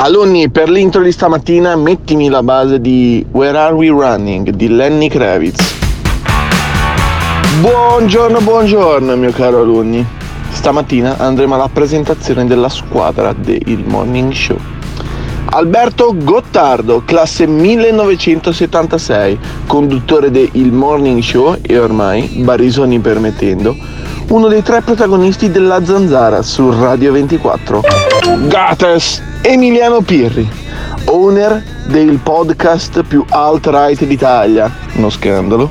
Alunni, per l'intro di stamattina mettimi la base di Where Are We Running di Lenny Kravitz. Buongiorno, buongiorno mio caro alunni. Stamattina andremo alla presentazione della squadra del Morning Show. Alberto Gottardo, classe 1976, conduttore del Morning Show e ormai, barisoni permettendo, uno dei tre protagonisti della Zanzara su Radio 24. Gates, Emiliano Pirri, owner del podcast più alt-right d'Italia, uno scandalo,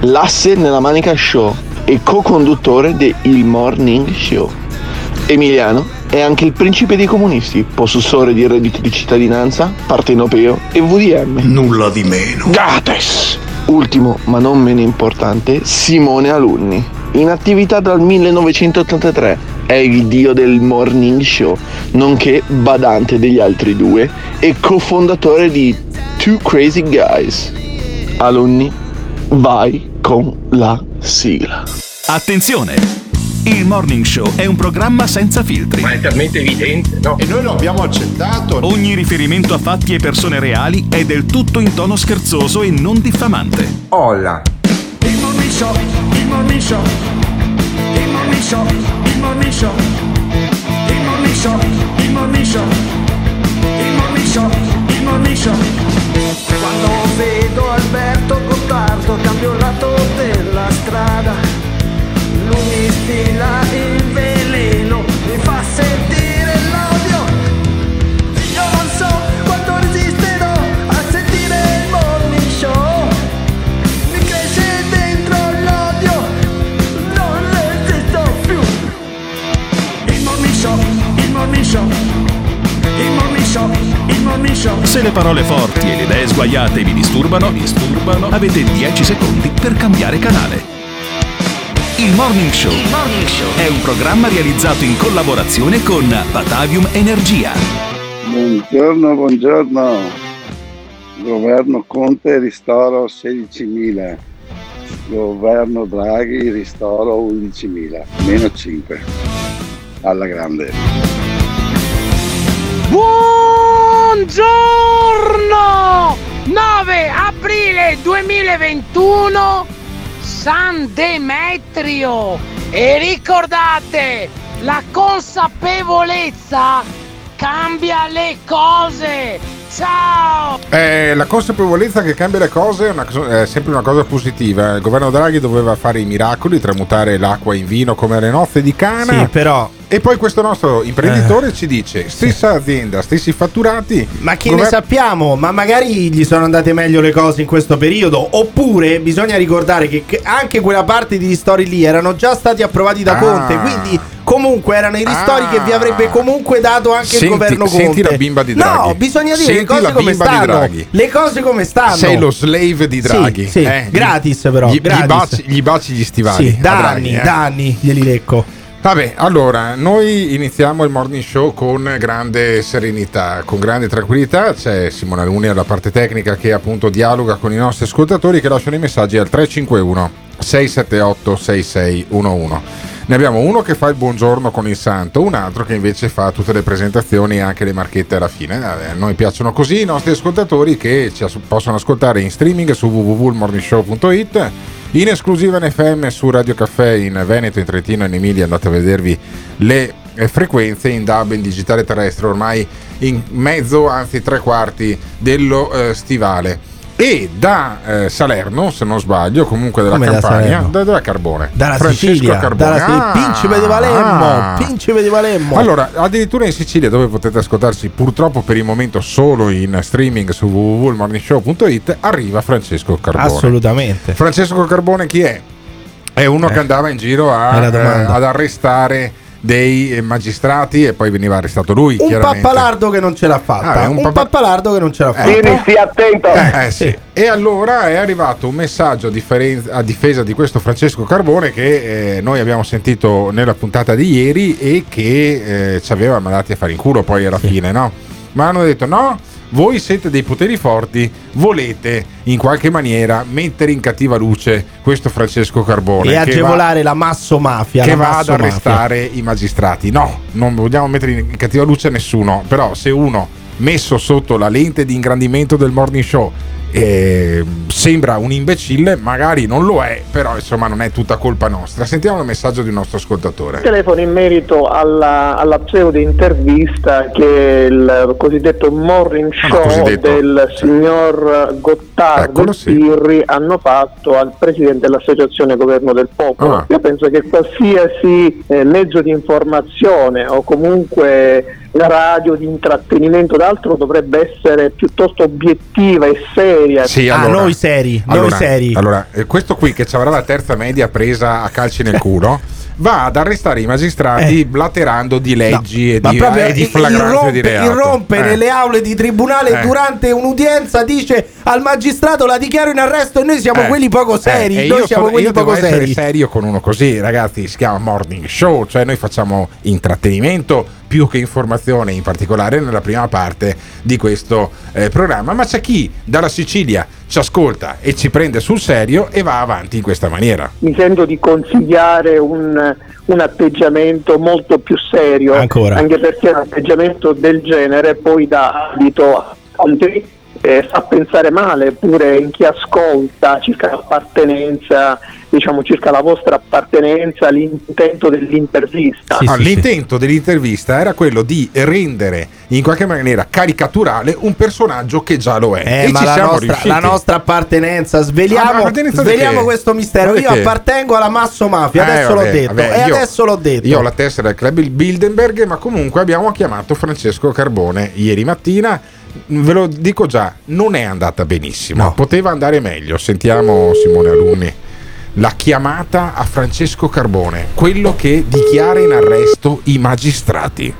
l'asse nella manica show e co-conduttore del Morning Show. Emiliano è anche il principe dei comunisti, possessore di reddito di cittadinanza, partenopeo e VDM. Nulla di meno. Gates! Ultimo, ma non meno importante, Simone Alunni. In attività dal 1983, è il dio del morning show, nonché badante degli altri due e cofondatore di Two Crazy Guys. Alunni, vai con la sigla. Attenzione! Il Morning Show è un programma senza filtri. Ma è talmente evidente, no? E noi lo abbiamo accettato. Ogni riferimento a fatti e persone reali è del tutto in tono scherzoso e non diffamante. Olla. Il show, il show, il show, il show, il show, il show, il show, il show. Quando vedo Alberto Gottardo cambio il lato della strada. Lui mi stila il Se le parole forti e le idee sguaiate vi disturbano, vi disturbano, avete 10 secondi per cambiare canale. Il Morning Show è un programma realizzato in collaborazione con Batavium Energia. Buongiorno, buongiorno. Governo Conte ristoro 16.000. Governo Draghi ristoro 11.000. Meno 5. Alla grande. Buongiorno! 9 aprile 2021 San Demetrio e ricordate la consapevolezza cambia le cose ciao Eh, la consapevolezza che cambia le cose è, una è sempre una cosa positiva. Il governo Draghi doveva fare i miracoli, tramutare l'acqua in vino come le nozze di cana. Sì, però. E poi questo nostro imprenditore ci dice: stessa azienda, stessi fatturati. Ma che gover- ne sappiamo? Ma magari gli sono andate meglio le cose in questo periodo. Oppure bisogna ricordare che che anche quella parte di ristori lì erano già stati approvati da Ah. Conte. Quindi, comunque, erano i ristori Ah. che vi avrebbe comunque dato anche Senti- il governo Conte. senti la bimba di Draghi. No, bisogna dire Senti le cose come stanno. Le cose come stanno. Sei lo slave di Sì, Draghi. sì, eh? gratis però, Gli, gli gratis. baci, gli baci gli stivali. Sì, da anni, eh. da anni glieli lecco. Vabbè, allora, noi iniziamo il morning show con grande serenità, con grande tranquillità. C'è Simona Luni alla parte tecnica che appunto dialoga con i nostri ascoltatori che lasciano i messaggi al 351 678 6611. Ne abbiamo uno che fa il buongiorno con il santo, un altro che invece fa tutte le presentazioni e anche le marchette alla fine. Eh, A noi piacciono così i nostri ascoltatori che ci possono ascoltare in streaming su www.morningshow.it in esclusiva in FM su Radio Caffè in Veneto, in Trentino e in Emilia andate a vedervi le eh, frequenze in DAB in digitale terrestre ormai in mezzo, anzi tre quarti dello eh, stivale. E da eh, Salerno, se non sbaglio, comunque della Come da Campania, Salerno? da, da Carbone. Dalla Francesco Sicilia, Carbone. dalla Ah, Principe di Valemmo, ah. Principe di Valemmo. Allora, addirittura in Sicilia, dove potete ascoltarci purtroppo per il momento solo in streaming su www.morningshow.it, arriva Francesco Carbone. Assolutamente. Francesco Carbone chi è? È uno Eh. che andava in giro a- eh, ad arrestare dei eh, magistrati e poi veniva arrestato lui. Un pappalardo che non ce l'ha fatta. Ah, è un un, pappa- pappalardo che non ce l'ha fatta. Quindi stia attento. Eh, sì. E allora è arrivato un messaggio a, differen- a difesa di questo Francesco Carbone che eh, noi abbiamo sentito nella puntata di ieri e che eh, ci aveva mandati a fare in culo poi alla fine, no? Ma hanno detto no, voi siete dei poteri forti, volete in qualche maniera mettere in cattiva luce questo Francesco Carbone E che va- agevolare la masso mafia. che la va ad masso mafia. arrestare i magistrati. No, non vogliamo mettere in cattiva luce nessuno, però se uno messo sotto la lente di ingrandimento del morning show eh, sembra un imbecille, magari non lo è, però insomma non è tutta colpa nostra. Sentiamo il messaggio di un nostro ascoltatore. Telefono in merito alla, alla pseudo intervista che il cosiddetto morning Ah, show cosiddetto, del sì. signor Gottardo Eccolo, e sì. Pirri hanno fatto al presidente dell'associazione Governo del Popolo. Ah. Io penso che qualsiasi eh, mezzo di informazione o comunque la radio di intrattenimento d'altro dovrebbe essere piuttosto obiettiva e seria. Sì, Ah, allora, noi seri, noi allora, seri. allora, eh, questo qui che ci avrà la terza media presa a calci nel culo. Va ad arrestare i magistrati Eh. blaterando di leggi e Ma di, proprio e di il- flagranze di irrompe, reato. irrompe Eh. nelle aule di tribunale Eh. durante un'udienza, dice al magistrato la dichiaro in arresto e noi siamo Eh, quelli poco eh, seri. e noi io siamo sono- quelli io devo poco essere seri. serio con uno così, ragazzi. Si chiama morning show, cioè noi facciamo intrattenimento più che informazione, in particolare nella prima parte di questo eh, programma. Ma c'è chi dalla Sicilia ci ascolta e ci prende sul serio e va avanti in questa maniera. mi sento di consigliare un, un atteggiamento molto più serio, Ancora. anche perché un atteggiamento del genere poi dà adito a altri, eh, fa pensare male pure in chi ascolta circa l'appartenenza, diciamo circa la vostra appartenenza, l'intento dell'intervista. Sì, Ah, sì, l'intento dell'intervista era quello di rendere in qualche maniera caricaturale un personaggio che già lo è. Eh, e ma ci la siamo nostra, la nostra appartenenza, Ah, sveliamo, di sveliamo questo mistero. Io appartengo alla Masso Mafia, Eh, adesso l'ho vabbè, detto. vabbè, e io- adesso l'ho detto. Io ho la tessera del club Bilderberg, ma comunque abbiamo chiamato Francesco Carbone ieri mattina. Ve lo dico già, non è andata benissimo. No. Poteva andare meglio. Sentiamo Simone Alunni. La chiamata a Francesco Carbone, quello che dichiara in arresto i magistrati.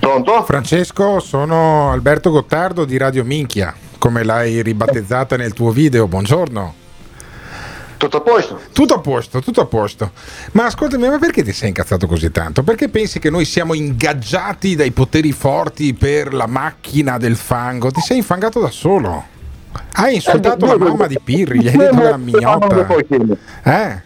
Pronto? Francesco, sono Alberto Gottardo di Radio Minchia, come l'hai ribattezzata nel tuo video. Buongiorno. Tutto a posto? Tutto a posto, tutto a posto. Ma ascoltami, ma perché ti sei incazzato così tanto? Perché pensi che noi siamo ingaggiati dai poteri forti per la macchina del fango? Ti sei infangato da solo. Hai insultato la mamma di Pirri, gli hai detto era mignotta. Eh?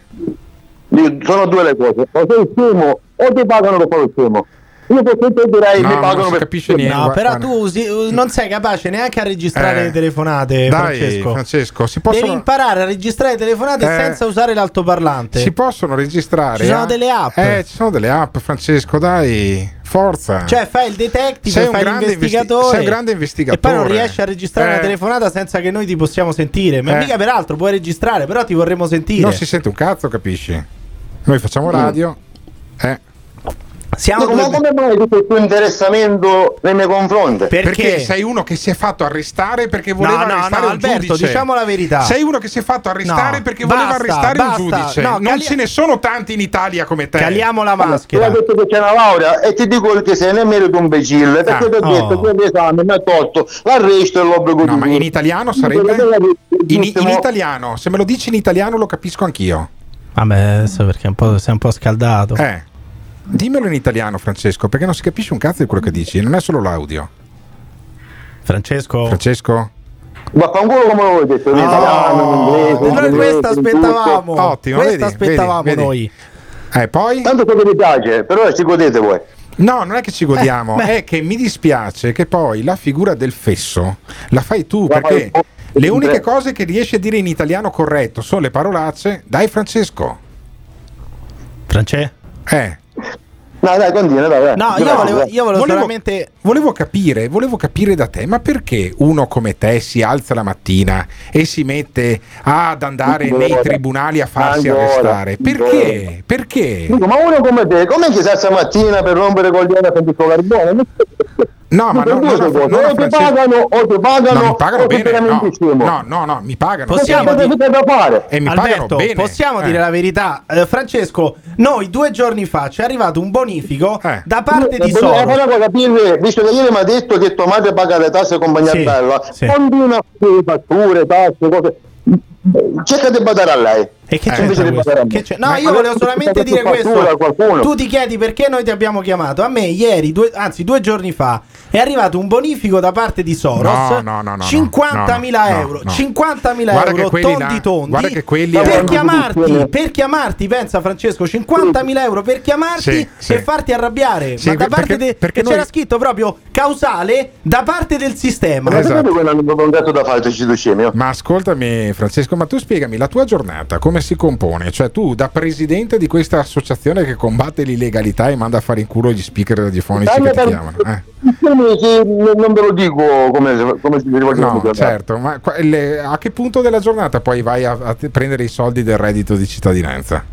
Sono due le cose, o sei scemo o ti pagano per fare il scemo. Io per te direi No, mi non pagano si per capisce niente. No, guarda- però tu usi- non sei capace neanche a registrare Eh, le Dai, telefonate, Francesco. Francesco, si Devi possono, imparare a registrare le telefonate Eh, senza usare l'altoparlante. si possono registrare. Ci sono eh? delle app. Eh, ci sono delle app, Francesco, dai, forza. Cioè, fai il detective, Sei un fai grande l'investigatore. investi- sei un grande investigatore. E poi non riesci a registrare Eh. una telefonata senza che noi ti possiamo sentire. Ma Eh. mica peraltro puoi registrare, però ti vorremmo sentire. Non si sente un cazzo, capisci? Noi facciamo radio. Eh. Siamo Ma due- come mai tutto questo interessamento nei miei confronti? Perché? Perché sei uno che si è fatto arrestare perché No, voleva no, arrestare no, un Alberto, giudice. diciamo la verità. Sei uno che si è fatto arrestare No, perché voleva basta, arrestare basta. un giudice. No, non cali- ce ne sono tanti in Italia come te. Caliamo la maschera. detto che c'è una laurea e ti dico che sei nel merito un imbecille perché Ah, ti ho detto oh. che l'esame mi ha tolto l'arresto e l'obbligo No, di ma in italiano sarebbe in, in italiano, se me lo dici in italiano lo capisco anch'io. Vabbè, adesso perché è un po', sei un po' scaldato. Eh. Dimmelo in italiano, Francesco, perché non si capisce un cazzo di quello che dici, non è solo l'audio. Francesco. Francesco? Vaffanculo come vuoi detto, in italiano, in inglese, inglese, questa aspettavamo. Ottimo, questa vedi, aspettavamo vedi, vedi. noi. Eh, poi? Tanto che vi piace, però ci godete voi. No, non è che ci godiamo, Eh, è che mi dispiace che poi la figura del fesso la fai tu, La perché fai tu. le uniche cose che riesci a dire in italiano corretto sono le parolacce. Dai, Francesco. Francesco? Eh, Dai, dai, continua, dai, dai. No, io volevo, io volevo Volevo- solamente. volevo capire, volevo capire da te, ma perché uno come te si alza la mattina e si mette ad andare nei tribunali a farsi Ancora. arrestare? Perché? Perché? Dico, ma uno come te, come che sa stamattina per rompere coglione a Carbone? No, ma Per no, due no, no, cose, no, no, o ti pagano o ti pagano No, mi pagano o bene. No, no, no, no, mi pagano. Possiamo dire- fare? E mi pagano Alberto, bene. possiamo Eh. dire la verità? Eh, Francesco, noi due giorni fa ci è arrivato un bonifico Eh. da parte di Eh, volevo Soros. volevo capire, visto che ieri mi ha detto che tua madre paga le tasse e compagnia Sì, bella, sì. continua a fare fatture, tasse, cose. Cerca di badare a lei. E che Eh, a me. Che c'è- No, Ma io volevo solamente dire questo. Tu ti chiedi perché noi ti abbiamo chiamato. A me ieri, due- anzi due giorni fa, è arrivato un bonifico da parte di Soros. No, no, no, no, 50.000 no, no, euro. no. 50.000 Guarda euro tondi tondi. guarda che quelli per chiamarti, per chiamarti, pensa Francesco, 50.000 euro per chiamarti Sì, sì. e farti arrabbiare. Sì, Ma da parte perché- de- perché e c'era noi- scritto proprio causale da parte del sistema. Ma Esatto. ci scemio? Ma ascoltami Francesco, ma tu spiegami la tua giornata come si compone? Cioè tu da presidente di questa associazione che combatte l'illegalità e manda a fare in culo gli speaker radiofonici che ti chiamano. eh? Non ve lo dico come, come si rivolge No, certo, ma le- a che punto della giornata poi vai a, a prendere i soldi del reddito di cittadinanza?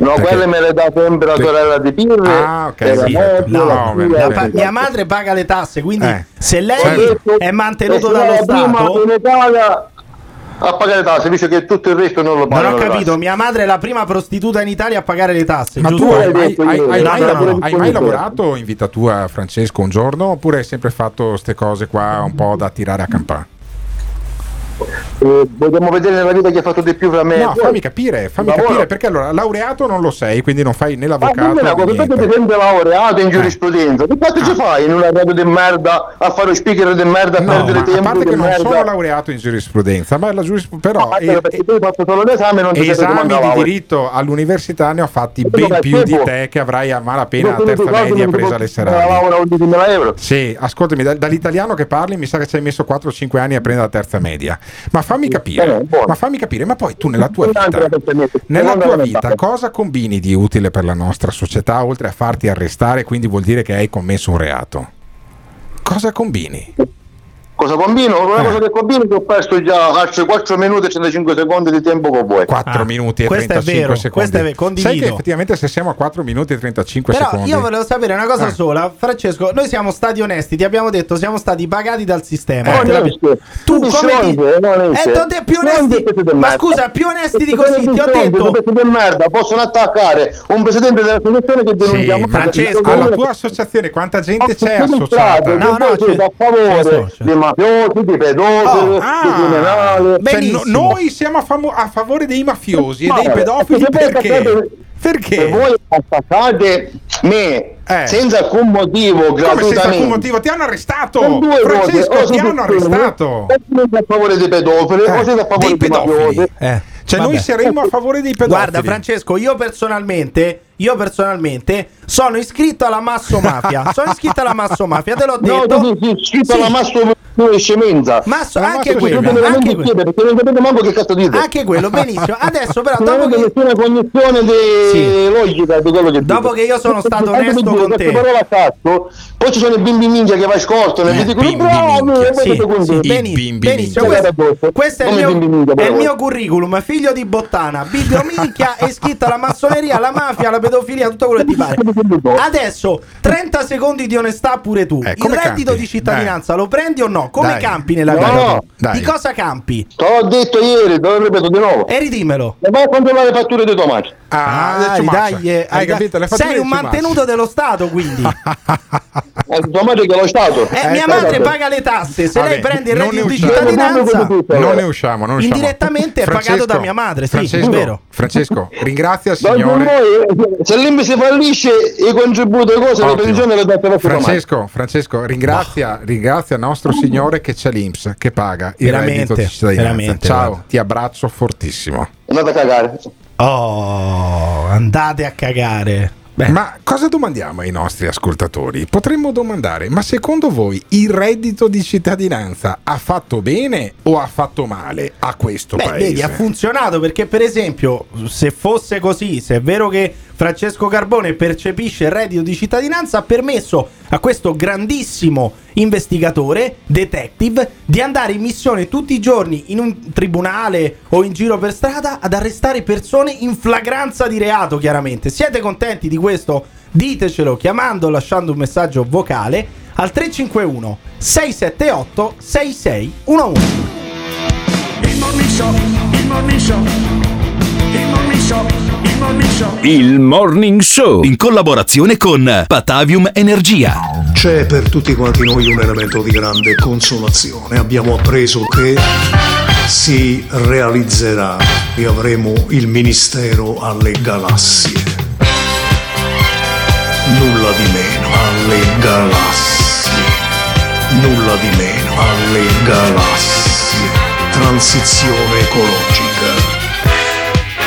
No, Perché- quelle me le dà sempre la sorella di Pirre. Ah, ok, sì, no, beh, figlia, La beh, pa- mia madre paga le tasse, quindi Eh. se lei Certo. è mantenuto sono dallo Stato. in Italia a pagare tasse, visto che tutto il resto non lo Non pagano. ho le capito, mia madre è la prima prostituta in Italia a pagare le tasse. Ma giusto? tu hai, hai hai- hai No, no, mai lavorato in vita tua, Francesco, un giorno? Oppure hai sempre fatto queste cose qua un po' da tirare a campà? Eh, vogliamo vedere nella vita chi ha fatto di più fra me e No, voi. fammi capire, fammi Lavoro. capire perché allora laureato non lo sei, quindi non fai né Ma l'avvocato dimmi una cosa, ti sei laureato in Eh. giurisprudenza, che cazzo ci fai in una radio di merda a fare lo speaker di merda, a No, perdere ma a tempo parte di che non merda? sono laureato in giurisprudenza, ma la giurisprudenza però ma eh, perché tu hai fatto solo l'esame e non ti esami di diritto all'università ne ho fatti Ma ben più di tempo? te che avrai a malapena la Io terza media presa alle posso- la serali. laurea a 11.000 euro. Sì, ascoltami, da- dall'italiano che parli mi sa che ci hai messo 4-5 anni a prendere la terza media. Ma fammi capire, ma fammi capire, ma poi tu nella tua vita, nella tua vita cosa combini di utile per la nostra società oltre a farti arrestare, quindi vuol dire che hai commesso un reato? Cosa combini? Cosa combino? Una Eh. cosa che combino che ho perso già altri 4 minuti e 35 secondi di tempo con voi. 4 Ah, minuti e questo è 35 vero, secondi. questo è vero, condivido. Sai che effettivamente se siamo a 4 minuti e 35 Però secondi. io volevo sapere una cosa Eh. sola, Francesco. Noi siamo stati onesti, ti abbiamo detto siamo stati pagati dal sistema. Eh. Tu Tutti come ti... eh, onesti. Eh, t'ho detto più onesti. di Ma scusa, più onesti di così, ti ho detto. di merda possono attaccare un presidente della commissione che Sì, denunciamo. Francesco, alla tua associazione quanta gente c'è associata? No, no, c'è- a favore dei mafiosi, dei pedofili, Ah, dei criminali. cioè, Benissimo. no- noi siamo a, famo- a favore dei mafiosi e dei pedofili voi perché? attaccate- Se Perché? voi attaccate me Eh. senza alcun motivo Come senza gratuitamente alcun motivo? Ti hanno arrestato! Due Francesco, ti hanno arrestato! A favore dei pedofili, Eh, o siete a favore dei dei pedofili. mafiosi. Eh, Cioè, vabbè. noi saremmo a favore dei pedofili. Guarda, Francesco, io personalmente, io personalmente sono iscritto alla Masso Mafia. sono iscritto alla Masso Mafia, te l'ho No, detto. tu sei scritto Sì. alla Masso e scemenza. Masso, Ma anche quello, anche quello. chiede, perché non sapete manco che cazzo dite. Anche quello, benissimo. Adesso però, Non dopo che, nessuna cognizione di Sì. logica di quello che Dopo dite. che io sono stato onesto con queste te. parole a cazzo, poi ci sono i bimbi minchia che vai scortano e Eh, dicono bimbi voi sì, bimbi benissimo, minchia. questo, questo è il mio, bimbi è il mio curriculum, figlio di Bottana, Bibbio minchia, è iscritto alla massoneria, alla mafia, alla pedofilia, tutto quello che ti pare. Adesso 30 secondi di onestà pure tu. Eh, il reddito campi? di cittadinanza lo prendi o no? Come Dai. campi nella No, vita? dai. Di cosa campi? Te l'ho detto ieri, te lo ripeto di nuovo. E ridimelo. E vai a controllare le fatture dei tomati. Ah, Ah, dai, eh, Hai dai. capito? Le Sei un di mantenuto dello Stato, quindi. Eh, tua madre che è lo Stato. Eh, mia Eh, madre guardate. paga le tasse, se Vabbè, lei prende il reddito di cittadinanza. Non ne usciamo, non usciamo. Indirettamente è pagato da mia madre, sì, Francesco, è vero. Francesco, ringrazia il signore. Se l'IMI si fallisce, i contributi e cose, le Ottimo. pensioni le date per Francesco, Francesco, ringrazia, ringrazia il nostro Signore che c'è l'Inps che paga il Veramente, reddito di cittadinanza. veramente, Ciao, guarda. ti abbraccio fortissimo. Andate a cagare. Oh, andate a cagare. Beh, Ma cosa domandiamo ai nostri ascoltatori? Potremmo domandare, ma secondo voi il reddito di cittadinanza ha fatto bene o ha fatto male a questo Beh, paese? vedi, ha funzionato perché, per esempio, se fosse così, se è vero che Francesco Carbone percepisce il reddito di cittadinanza, ha permesso a questo grandissimo investigatore, detective, di andare in missione tutti i giorni in un tribunale o in giro per strada ad arrestare persone in flagranza di reato, chiaramente. Siete contenti di questo? Ditecelo chiamando lasciando un messaggio vocale al 351 678 6611. Il morning show, il morning show, il morning show, in collaborazione con Patavium Energia. C'è per tutti quanti noi un elemento di grande consolazione. Abbiamo appreso che si realizzerà e avremo il ministero alle galassie. Nulla di meno alle galassie. Nulla di meno alle galassie. Transizione ecologica.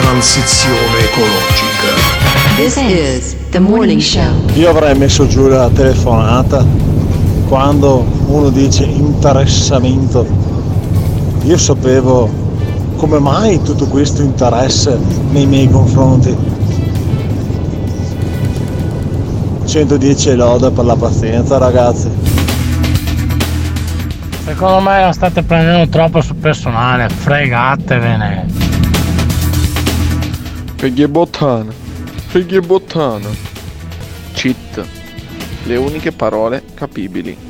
Transizione ecologica. This is the morning show. Io avrei messo giù la telefonata quando uno dice interessamento. Io sapevo come mai tutto questo interesse nei miei confronti. 110 lode per la pazienza ragazzi. Secondo me la state prendendo troppo sul personale, fregatevene. Figli bottana, figli e bottana. Cheat. Le uniche parole capibili.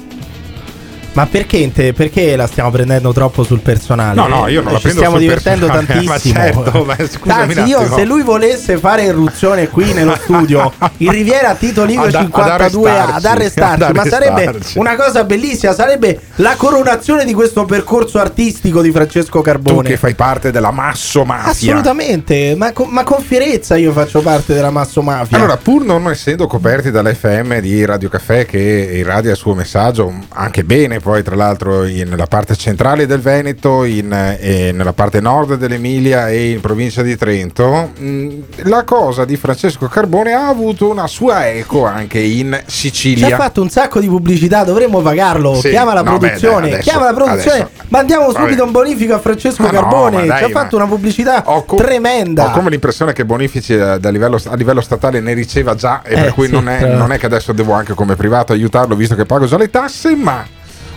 Ma perché, inte- perché la stiamo prendendo troppo sul personale? No, no, io non la Ci prendo stiamo sul divertendo personale, ma tantissimo. certo, ma scusami Anzi, io se lui volesse fare irruzione qui nello studio, in Riviera Tito Livio Ad- ad 52 ad arrestarci, arrestarci, ad ma sarebbe arrestarci. una cosa bellissima, sarebbe la coronazione di questo percorso artistico di Francesco Tu Carbone. che fai parte della Masso Mafia. Assolutamente, ma con, ma con fierezza io faccio parte della Masso Mafia. Allora, pur non essendo coperti dall'FM di Radio Caffè che irradia il suo messaggio anche bene, poi tra l'altro in- nella parte centrale del Veneto, in, eh, nella parte nord dell'Emilia e in provincia di Trento, mh, la cosa di Francesco Carbone ha avuto una sua eco anche in Ci ha Sicilia. fatto un sacco di pubblicità, dovremmo pagarlo. Sì, chiama la no, beh, produzione, dai, adesso- chiama la produzione. adesso- Mandiamo Vabbè. subito un bonifico a Francesco Ma no, Carbone. ma dai, Ci ha ma- fatto una pubblicità co- tremenda. Ho come l'impressione che bonifici eh, da livello- a livello statale ne riceva già e Eh, per cui sì, non, è, non è che adesso devo anche come privato aiutarlo visto che pago già le tasse, ma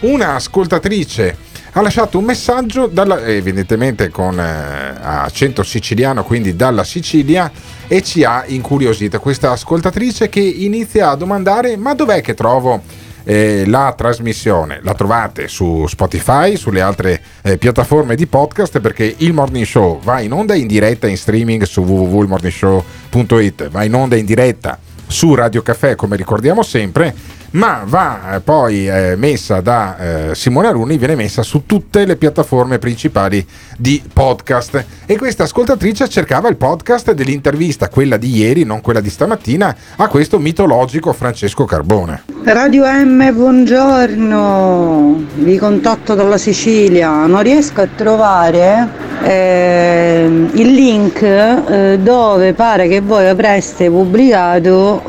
una ascoltatrice ha lasciato un messaggio dalla- evidentemente con eh, accento siciliano, quindi dalla Sicilia e ci ha incuriosito questa ascoltatrice che inizia a domandare ma dov'è che trovo eh, la trasmissione? La trovate su Spotify, sulle altre eh, piattaforme di podcast? Perché il Morning Show va in onda in diretta in streaming su www.ilmorningshow.it, va in onda in diretta su Radio Caffè come ricordiamo sempre, ma va eh, poi eh, messa da eh, Simone Aluni, viene messa su tutte le piattaforme principali di podcast e questa ascoltatrice cercava il podcast dell'intervista, quella di ieri, non quella di stamattina, a questo mitologico Francesco Carbone. Radio M, buongiorno, vi contatto dalla Sicilia, non riesco a trovare eh, il link eh, dove pare che voi avreste pubblicato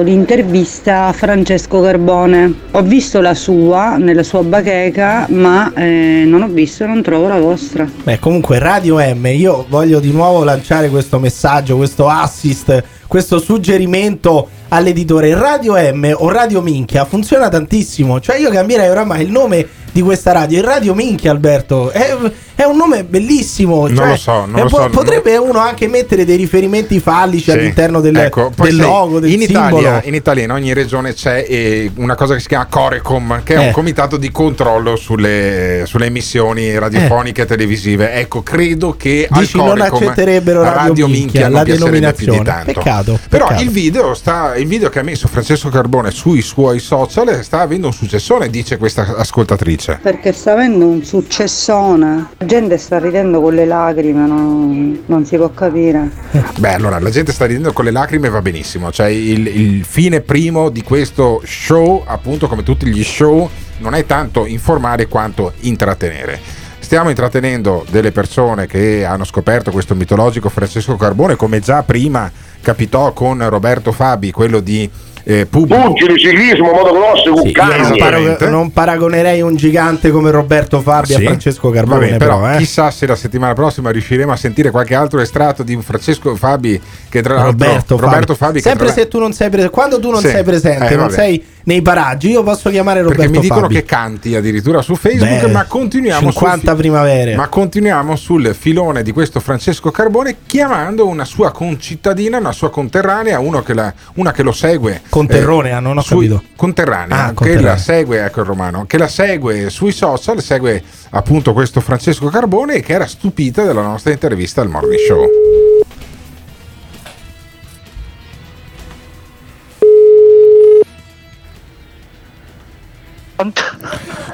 eh, l'intervista a Francesco Carbone. Ho visto la sua nella sua bacheca, ma eh, non ho visto, non trovo la vostra. Beh, comunque Radio M, io voglio di nuovo lanciare questo messaggio, questo assist, questo suggerimento all'editore. Radio M o Radio Minchia funziona tantissimo, cioè io cambierei oramai il nome di questa radio, il Radio Minchia Alberto, è, è un nome bellissimo. Non cioè, lo so, non lo po- so, Potrebbe uno anche mettere dei riferimenti fallici Sì. all'interno del, Ecco, del logo, del in simbolo. Italia, in Italia in ogni regione c'è eh, una cosa che si chiama Corecom, che è Eh. un comitato di controllo sulle, sulle emissioni radiofoniche e televisive. Ecco, credo che al Dici, non Corecom accetterebbero Radio Minchia, non la denominazione. tanto. Peccato, Però peccato. il video, sta, il video che ha messo Francesco Carbone sui suoi social sta avendo un successone, dice questa ascoltatrice. Perché sta avendo un successone. La gente sta ridendo con le lacrime, non, non si può capire. Beh, allora la gente sta ridendo con le lacrime, va benissimo. Cioè, il, il fine primo di questo show, appunto, come tutti gli show, non è tanto informare quanto intrattenere. Stiamo intrattenendo delle persone che hanno scoperto questo mitologico Francesco Carbone, come già prima capitò con Roberto Fabi, quello di eh, pubblico. Pugili, ciclismo, motocross, Sì, non, parago- non paragonerei un gigante come Roberto Fabi Sì. a Francesco Carbone, però, però eh. chissà se la settimana prossima riusciremo a sentire qualche altro estratto di un Francesco Fabi che tra l'altro Roberto, Roberto Fabi. Fabi che Sempre tra- se tu non sei presente, quando tu non Sì. sei presente, Eh, non sei nei paraggi, io posso chiamare Roberto perché mi dicono Fabi. che canti addirittura su Facebook, Beh, ma continuiamo 50 sul fi- primavere. Ma continuiamo sul filone di questo Francesco Carbone chiamando una sua concittadina, una sua conterranea, uno che la- una che lo segue. Conterronea, non ho sui- capito. Conterranea, Ah, che la segue, ecco il romano, che la segue sui social, segue appunto questo Francesco Carbone che era stupita della nostra intervista al Morning Show.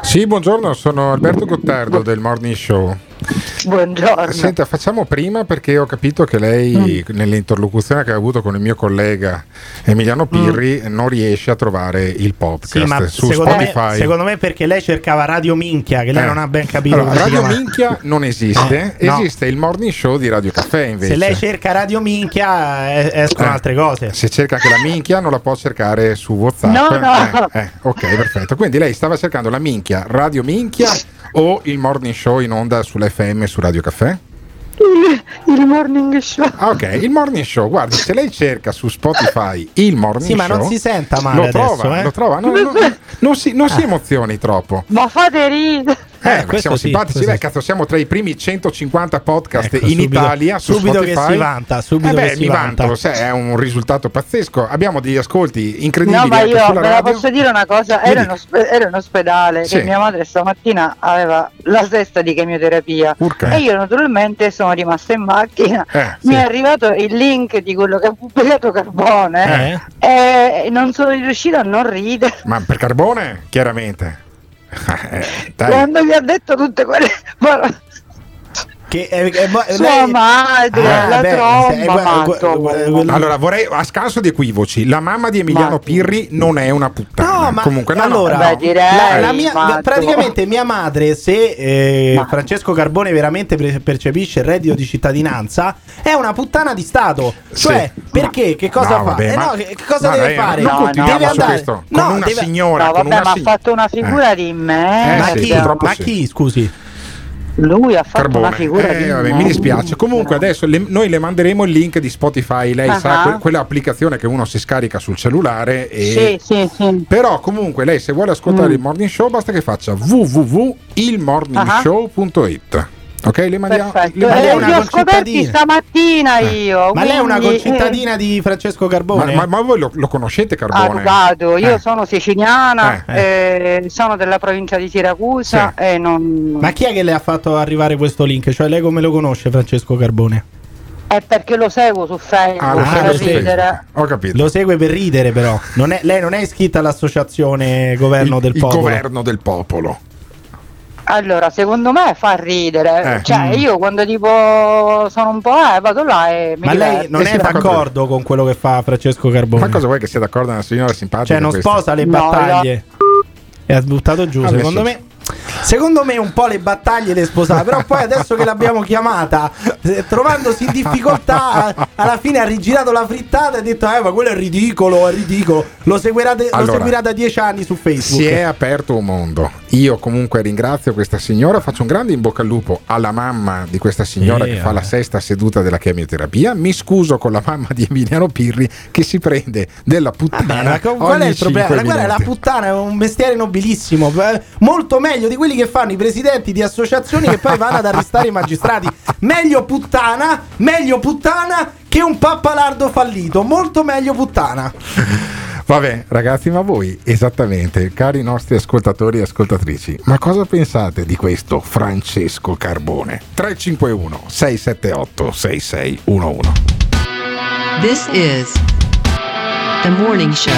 Sì, buongiorno, sono Alberto Gottardo del Morning Show. Buongiorno. Senta, facciamo prima perché ho capito che lei nell'interlocuzione che ha avuto con il mio collega Emiliano Pirri non riesce a trovare il podcast Sì, ma su secondo me, Spotify. secondo me perché lei cercava Radio Minchia, che lei Eh. non ha ben capito. Allora, Radio chiama. Minchia non esiste, Eh, no. esiste il morning show di Radio Caffè invece. Se lei cerca Radio Minchia eh, escono Eh. altre cose. Se cerca anche la minchia non la può cercare su WhatsApp. No, no. Eh, eh, ok, perfetto. Quindi lei stava cercando la minchia, Radio Minchia o il morning show in onda sull'FM su Radio Caffè? Il, il morning show. Ah, ok, il morning show. Guardi, se lei cerca su Spotify il morning Sì, ma show, non si senta male lo adesso, trova, eh. lo trova. No, no, no, non si, non si emozioni troppo. Ma fate ridere. Eh, questo siamo sì, simpatici, questo beh, cazzo, siamo tra i primi 150 podcast Ecco, in subito- Italia su subito che Spotify. si vanta, subito Eh beh, che si vanta. vanto, sai, è un risultato pazzesco. Abbiamo degli ascolti incredibili No, ma io ve la posso dire una cosa, ero in, ospe- ero in ospedale Sì. che mia madre stamattina aveva la sesta di chemioterapia Urca. e io naturalmente sono rimasta in macchina. Eh, Mi sì. è arrivato il link di quello che ha pubblicato Carbone e non sono riuscita a non ridere. Ma per carbone, chiaramente. Eh. Quando mi ha detto tutte quelle. Che è, è- è- Sua lei- madre, Ah, la beh, tromba, gu- matto. gu- Allora, vorrei, a scanso di equivoci, la mamma di Emiliano Ma- Pirri non è una puttana. No, ma Comunque, no, no, allora, Beh, direi, la- la mia- ma- praticamente mia madre, se eh, Francesco Carbone veramente pre- percepisce il reddito di cittadinanza, è una puttana di Stato. Cioè, Sì. perché? Che cosa No, fa? vabbè, Eh, ma- no, che, cosa ma deve fare? non No, deve su andare. questo. Con no, una deve- signora, No, con vabbè, una ma ha fatto una figura di Eh, me. ma, chi? Scusi. Lui ha fatto Carbone. una figura Eh, di vabbè, mi dispiace. Comunque, adesso le- noi le manderemo il link di Spotify. Lei Ah. sa que- quell'applicazione che uno si scarica sul cellulare. E... Sì, sì, sì. Però, comunque, lei se vuole ascoltare Mm. il morning show, basta che faccia www.ilmorningshow.it. Ok, le mandiamo. Le Ma lei è Eh, mandiamo- una li ho scoperti stamattina Eh. io. Ma lei è una concittadina di Francesco ma, Carbone? ma- ma voi lo, lo conoscete, eh, Carbone? Avvocato, io Eh. sono siciliana, Eh, eh, sono della provincia di Siracusa Sì. e non... Ma chi è che le ha fatto arrivare questo link? Cioè, lei come lo conosce, Francesco Carbone? È perché lo seguo su Facebook Ah, lo Ah, segue per ridere. Ho capito. Lo segue per ridere, però. Non è- lei non è iscritta all'associazione Governo il, del il Popolo. governo del popolo. Allora, secondo me fa ridere. Eh. Cioè, Mm. io quando tipo sono un po', eh, vado là e mi Ma lei diverto. non è d'accordo con quello che fa Francesco Carbone? Ma cosa vuoi che sia d'accordo una signora simpatica? Cioè, non questa? sposa le No, battaglie. E ha buttato giù, Adesso- secondo me. Secondo me un po' le battaglie le sposava, però poi adesso che l'abbiamo chiamata, eh, trovandosi in difficoltà, alla fine ha rigirato la frittata e ha detto "Eh, ma quello è ridicolo, è ridicolo". Lo seguirà, de- lo Allora, seguirà da dieci anni su Facebook. Si è aperto un mondo. Io comunque ringrazio questa signora, faccio un grande in bocca al lupo alla mamma di questa signora Eh, che fa la vabbè. sesta seduta della chemioterapia. Mi scuso con la mamma di Emiliano Pirri che si prende della puttana. Vabbè, ma qual è il problema? cinque Guarda, la puttana è un mestiere nobilissimo, eh, molto meglio di quelli che fanno i presidenti di associazioni che poi vanno ad arrestare i magistrati. Meglio puttana, meglio puttana che un pappalardo fallito, molto meglio puttana. Vabbè, ragazzi, ma voi esattamente, cari nostri ascoltatori e ascoltatrici, ma cosa pensate di questo Francesco Carbone? 351 678 6611. This is the morning show.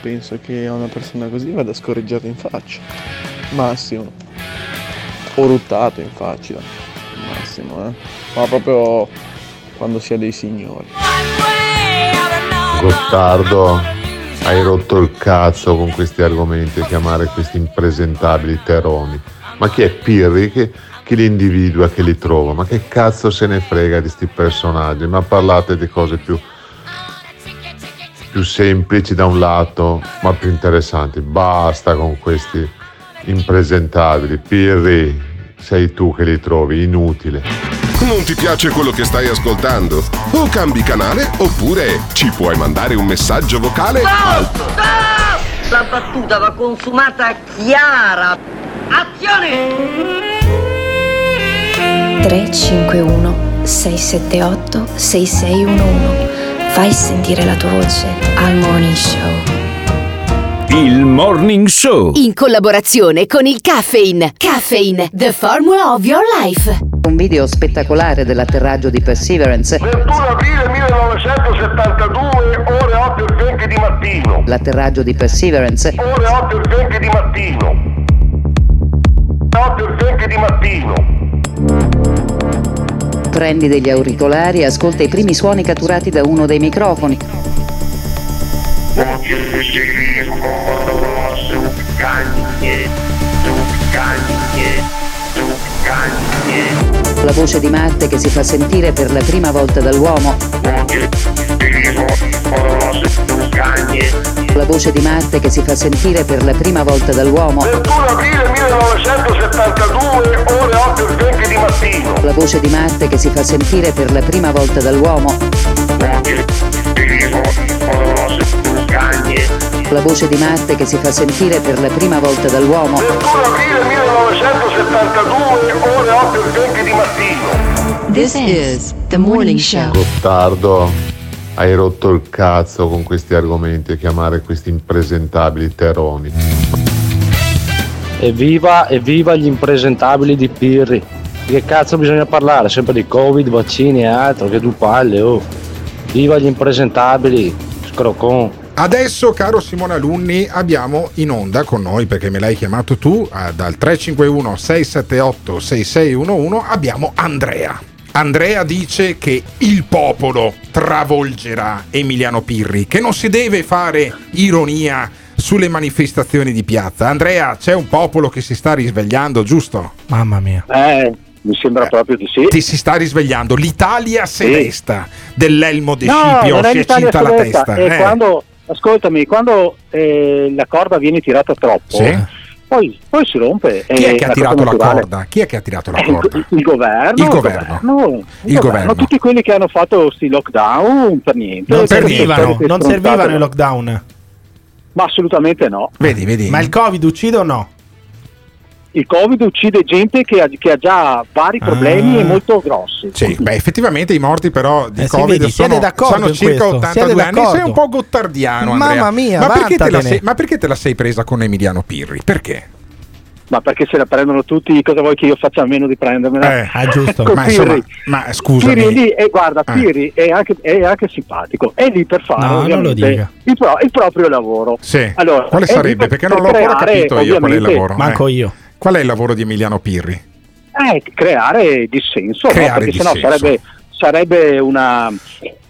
Penso che a una persona così vada scorreggiato in faccia. Massimo. O ruttato in faccia. Massimo, eh. Ma proprio quando si ha dei signori. Gottardo, hai rotto il cazzo con questi argomenti, chiamare questi impresentabili teroni. Ma chi è Pirri che, che li individua, che li trova? Ma che cazzo se ne frega di sti personaggi? Ma parlate di cose più più semplici da un lato, ma più interessanti. Basta con questi impresentabili. Pirri, sei tu che li trovi, inutile. Non ti piace quello che stai ascoltando? O cambi canale oppure ci puoi mandare un messaggio vocale al La battuta va consumata chiara. Azione! 351 678 6611 Fai sentire la tua voce al Morning Show. Il Morning Show. In collaborazione con il Caffeine. Caffeine, the formula of your life. Un video spettacolare dell'atterraggio di Perseverance. 21 aprile 1972, ore 8 e 20 di mattino. L'atterraggio di Perseverance. Ore 8 e 20 di mattino. 8 e 20 di mattino. Prendi degli auricolari e ascolta i primi suoni catturati da uno dei microfoni. La voce di Marte che si fa sentire per la prima volta dall'uomo. La voce di Marte che si fa sentire per la prima volta dall'uomo. 21 aprile 1972, ore 8 e 20 di mattino. La voce di Marte che si fa sentire per la prima volta dall'uomo. La voce di Marte che si fa sentire per la prima volta dall'uomo. 21 aprile 1972, ore 8 e 20 di mattino. This is the morning show. Gottardo, hai rotto il cazzo con questi argomenti a chiamare questi impresentabili teroni. Evviva, evviva gli impresentabili di Pirri. Di Che cazzo bisogna parlare? Sempre di Covid, vaccini e altro, che due palle, oh. Viva gli impresentabili, scrocon. Adesso, caro Simone Alunni, abbiamo in onda con noi, perché me l'hai chiamato tu, eh, dal 351 678 6611, abbiamo Andrea. Andrea dice che il popolo travolgerà Emiliano Pirri, che non si deve fare ironia sulle manifestazioni di piazza. Andrea, c'è un popolo che si sta risvegliando, giusto? Mamma mia. Eh, mi sembra proprio di sì. Ti si sta risvegliando. L'Italia se desta dell'elmo de No, Scipio si è l'Italia cinta la testa. è eh. quando, ascoltami, quando eh, la corda viene tirata troppo, Sì. Poi, poi si rompe. Chi è che ha tirato la corda? Chi è che ha tirato la Eh, il- corda? Il governo, Il governo. il Il governo. tutti quelli che hanno fatto sti lockdown per niente. Non servivano, non servivano i lockdown. Ma assolutamente no. Vedi, vedi. Ma il Covid uccide o no? Il Covid uccide gente che ha, che ha già vari problemi Ah. e molto grossi. Sì, beh, effettivamente i morti però di Eh sì, Covid vedi, sono, sono circa questo, 82 siete anni. Sei un po' gottardiano, Andrea. Mamma mia, ma perché, te la vantatene. sei, ma perché te la sei presa con Emiliano Pirri? Perché? Ma perché se la prendono tutti, cosa vuoi che io faccia a meno di prendermela? Eh, ah, giusto. Ma insomma, ma scusami. Pirri è lì, e guarda, Ah. Pirri è anche, è anche simpatico, è lì per fare No, non lo ovviamente dica. il, pro- il proprio lavoro. Sì. Allora, Quale sarebbe? per- Perché non per l'ho ancora capito io qual è il lavoro. Manco eh. io. Qual è il lavoro di Emiliano Pirri? Eh, creare dissenso, no? Creare perché sennò dissenso. sarebbe, sarebbe una...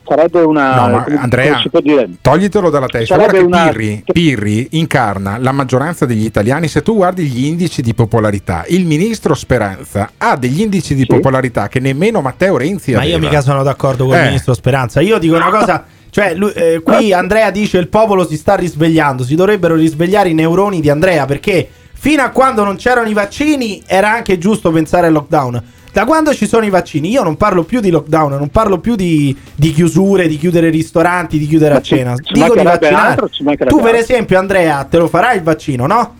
Sarebbe una... No, ma come- Andrea, come toglitelo dalla testa. Sarebbe Guarda che una- Pirri, Pirri incarna la maggioranza degli italiani. Se tu guardi gli indici di popolarità, il ministro Speranza ha degli indici di popolarità che nemmeno Matteo Renzi Ma aveva. io mica sono d'accordo con il Eh. ministro Speranza. Io dico una cosa. Cioè, lui- eh, qui Andrea dice il popolo si sta risvegliando. Si dovrebbero risvegliare i neuroni di Andrea perché fino a quando non c'erano i vaccini era anche giusto pensare al lockdown. Da quando ci sono i vaccini, io non parlo più di lockdown, non parlo più di, di chiusure, di chiudere ristoranti, di chiudere a cena. ci Dico di vaccinare. altro, Tu, per esempio, Andrea, te lo farai il vaccino, no?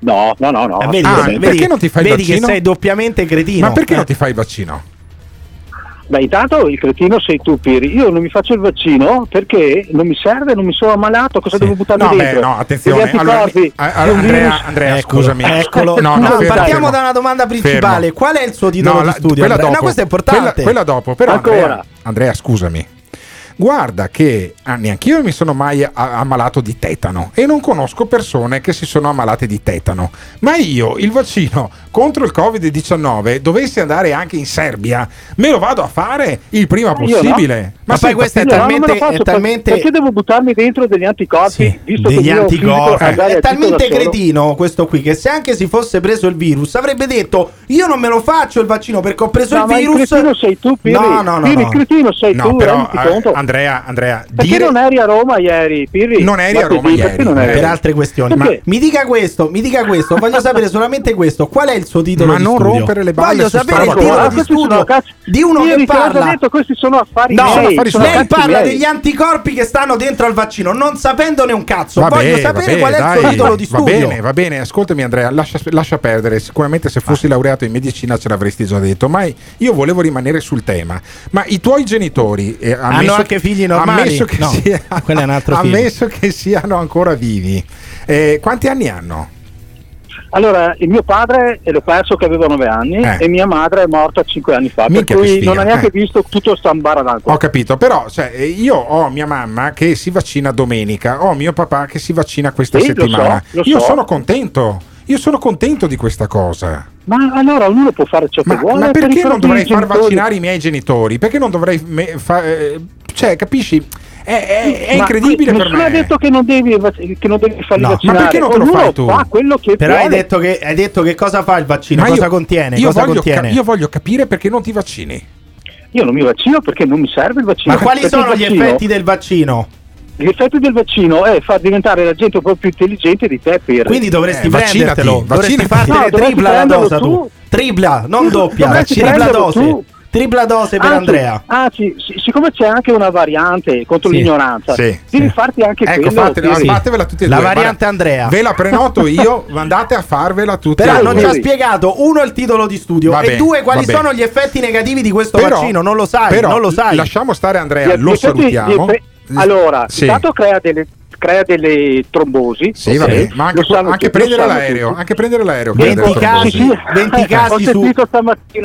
No, no, no, no. Eh, vedi, Ah, vedi- perché non ti fai il vedi che vaccino? sei doppiamente cretino. Ma perché Eh. non ti fai il vaccino? Beh, intanto il cretino sei tu, Piri. Io non mi faccio il vaccino perché non mi serve, non mi sono ammalato. Cosa devo buttarmi No, dentro? beh, no, attenzione. Allora, anticorpi, a- a- Andrea. Andrea, Eccolo, scusami. Eccolo. No, no, No, fermo, partiamo fermo. da una domanda principale. Fermo. Qual è il suo titolo No, di la- studio? quella dopo, No, questo è importante. Quella, quella dopo, però Ancora. Andrea, Andrea, scusami. Guarda che ah, neanche io mi sono mai ammalato di tetano e non conosco persone che si sono ammalate di tetano. Ma io il vaccino contro il Covid-19 dovessi andare anche in Serbia, me lo vado a fare il prima Io no. possibile. Ma poi questo è no, talmente- me lo faccio è per- talmente- Perché devo buttarmi dentro degli anticorpi? visto che il degli anticorpi. magari È talmente cretino questo qui che se anche si fosse preso il virus avrebbe detto io non me lo faccio il vaccino perché ho preso No, il ma il virus. cretino sei tu, Piri. No, no, no. Piri, no. il cretino sei No, tu, però eh, conto. Andrea, Andrea, Perché dire... non eri a Roma ieri, Pirri? Non eri a Roma ieri, perché non eri? per altre questioni. Ma mi dica questo, mi dica questo, voglio sapere solamente questo. Qual è il suo titolo Ma di non studio? rompere le balle Voglio sapere il titolo qua. di studio cazzo- di uno Ieri che parla. detto, questi sono affari No, miei, affari sono lei parla miei. degli anticorpi che stanno dentro al vaccino, non sapendone un cazzo. Vabbè, Voglio sapere vabbè, qual è il suo dai, titolo di Va studio. bene, va bene, ascoltami Andrea, lascia, lascia perdere, sicuramente se fossi laureato in medicina ce l'avresti già detto, ma io volevo rimanere sul tema. Ma i tuoi genitori eh, ammesso- anche figli normali? Ammesso che, No, sia- quello è un altro figlio. ammesso che siano ancora vivi, eh, quanti anni hanno? Allora, il mio padre l'ho perso che aveva 9 anni Eh. e mia madre è morta 5 anni fa, Minchia, per cui sfiga, non ha neanche eh. visto tutto sta ambaradan qua. Ho capito, però cioè, eh, io ho mia mamma che si vaccina domenica, ho mio papà che si vaccina questa Sì, lo settimana. so, lo io so. sono contento, io sono contento di questa cosa. Ma allora ognuno può fare ciò che Ma, vuole. ma per perché non propri dovrei far genitori. vaccinare i miei genitori? Perché non dovrei me- fa- eh, cioè, capisci? È, è- è Ma incredibile per me. ha detto che non devi, che non devi farli No, ma vaccinare. perché non te lo Ognuno fai tu? Fa quello che Però hai detto, che, hai detto che cosa fa il vaccino, Ma cosa io- contiene, io cosa voglio, contiene. ca- io voglio capire perché non ti vaccini. Io non mi vaccino perché non mi serve il vaccino. Ma quali Perché sono gli vaccino- effetti del vaccino? Gli effetti del vaccino è far diventare la gente un po' più intelligente di te. Per... Quindi dovresti Eh, vaccinati, prendertelo, dovresti vaccinati. fartene No, dovresti tripla la dose tu. tu. Tripla, non doppia, Dovresti tripla dose. tu. Tripla dose per Anzi- Andrea. Anzi, si- siccome c'è anche una variante contro Sì. l'ignoranza, Sì, devi sì. farti anche Ecco, quello. fatela, fatevela tutte e La due. variante Guarda, Andrea. Ve la prenoto io, andate a farvela tutte Però e non ci ha spiegato uno il titolo di studio Vabbè, e due quali vabbè. sono gli effetti negativi di questo Però- vaccino. Non lo sai, però non lo sai. Lasciamo stare Andrea, Gli lo effetti- salutiamo. gli Allora, Sì. intanto crea delle, crea delle trombosi. Sì, ok? vabbè, ma anche, sanno anche prendere l'aereo, anche prendere l'aereo. crea 20 delle casi, trombosi. 20 Ho casi su.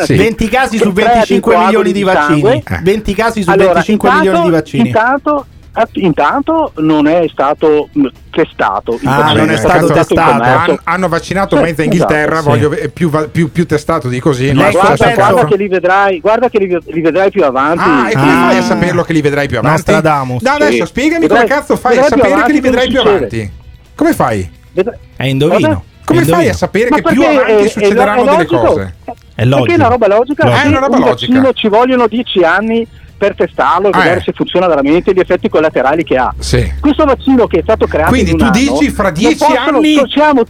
Sì. 20 casi su Che crea 25 dei milioni di vaccini. sangue. 20 casi su Allora, 25 intanto- milioni di vaccini. Intanto, intanto non è stato testato. Ah, non è è stato testato. Han- hanno vaccinato Sì, mezza Inghilterra, esatto, voglio ve- più, va- più- più testato di così. È guarda- Guarda, che li vedrai, guarda che li, li vedrai più avanti. Ah, e come Ah. fai a saperlo che li vedrai più avanti? Nostradamus. No, adesso Sì. spiegami Vedrai- come cazzo fai a sapere che li vedrai più cosa avanti. Come fai? È indovino. Cosa? Come fai a sapere Ma che più avanti è- succederanno è delle cose? È logico. Perché è una roba logica? Sì, È una roba logica. ci vogliono 10 anni per testarlo e Ah, vedere eh. se funziona veramente e gli effetti collaterali che ha. Sì. Questo vaccino che è stato creato Quindi in un tu anno, dici fra non 10 possono- anni- so- siamo-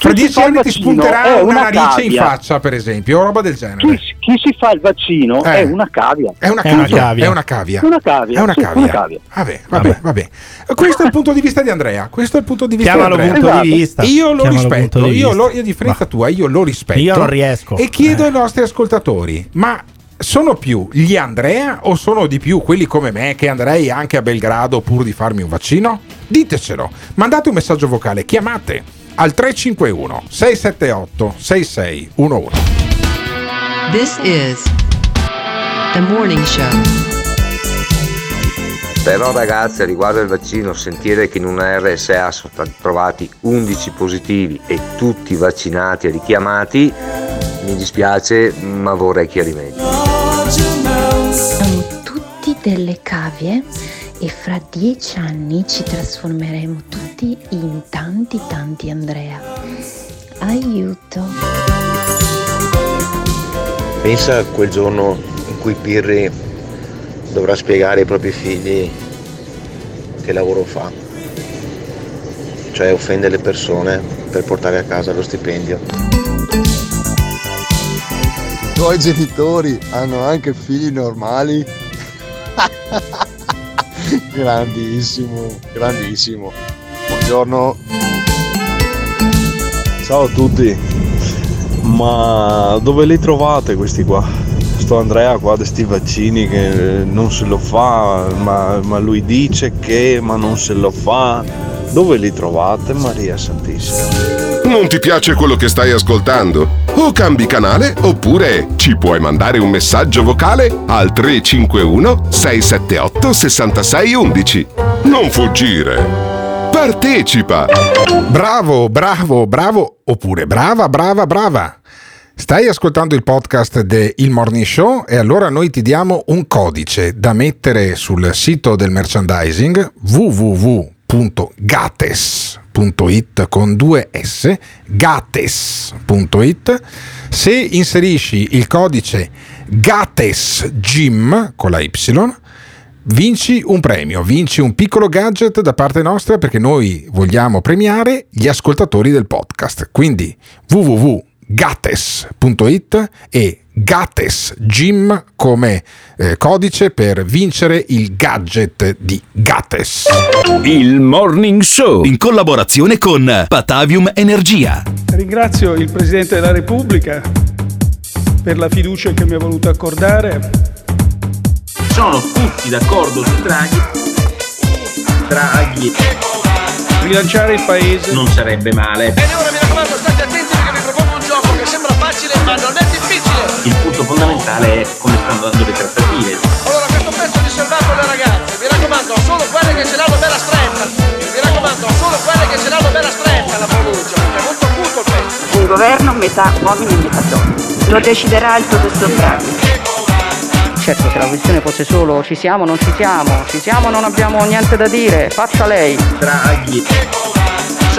Fra dieci anni ti spunterà è una narice in faccia, per esempio, o roba del genere. Chi, chi si fa il vaccino Eh. è una cavia. È una È una cavia. È una cavia. Una cavia, È una sì, cavia. una cavia. Vabbè, vabbè, vabbè. Questo è il punto di vista di Andrea. Questo è il punto di vista Chiamalo di Andrea. punto Esatto. di vista. Io lo Chiamalo rispetto, io, lo, io a differenza tua, io lo rispetto. Io non riesco. E chiedo Eh. ai nostri ascoltatori, ma sono più gli Andrea o sono di più quelli come me che andrei anche a Belgrado pur di farmi un vaccino? Ditecelo, mandate un messaggio vocale, chiamate al 351 678 6611. This is the morning show. Però ragazzi, riguardo il vaccino, sentire che in una RSA sono stati trovati 11 positivi e tutti vaccinati e richiamati, mi dispiace, ma vorrei chiarimenti. Siamo tutti delle cavie e fra dieci anni ci trasformeremo tutti in tanti tanti Andrea. Aiuto. Pensa a quel giorno in cui Pirri dovrà spiegare ai propri figli che lavoro fa, cioè offende le persone per portare a casa lo stipendio. Tuoi genitori hanno anche figli normali? grandissimo, grandissimo. Buongiorno. Ciao a tutti, ma dove li trovate questi qua? Sto Andrea qua di sti vaccini che non se lo fa, ma, ma lui dice che ma non se lo fa. Dove li trovate Maria Santissima? Non ti piace quello che stai ascoltando? O cambi canale oppure ci puoi mandare un messaggio vocale al 351 678 6611. Non fuggire. Partecipa! Bravo, bravo, bravo, oppure brava, brava, brava. Stai ascoltando il podcast del Morning Show e allora noi ti diamo un codice da mettere sul sito del merchandising www.gates.it con due S, gates.it. Se inserisci il codice GATESGYM con la Y vinci un premio, vinci un piccolo gadget da parte nostra perché noi vogliamo premiare gli ascoltatori del podcast. Quindi www.gates.it e Gates Gym come eh, codice per vincere il gadget di Gates. Il Morning Show in collaborazione con Patavium Energia. Ringrazio il Presidente della Repubblica per la fiducia che mi ha voluto accordare. Sono tutti d'accordo su Draghi. Draghi Rilanciare il Paese. non sarebbe male. Bene, ora mi raccomando, state attenti facile ma non è difficile. Il punto fondamentale è come stanno andando le trattative. Allora, questo pezzo riservato alle ragazze, mi raccomando, solo quelle che ce l'hanno bella stretta. Mi raccomando, solo quelle che ce l'hanno bella stretta la pronuncia, perché è molto acuto il pezzo. Un governo metà uomini e metà donne. Lo deciderà il professor Draghi. Certo, se la questione fosse solo ci siamo o non ci siamo, ci siamo o non abbiamo niente da dire, faccia lei. Draghi.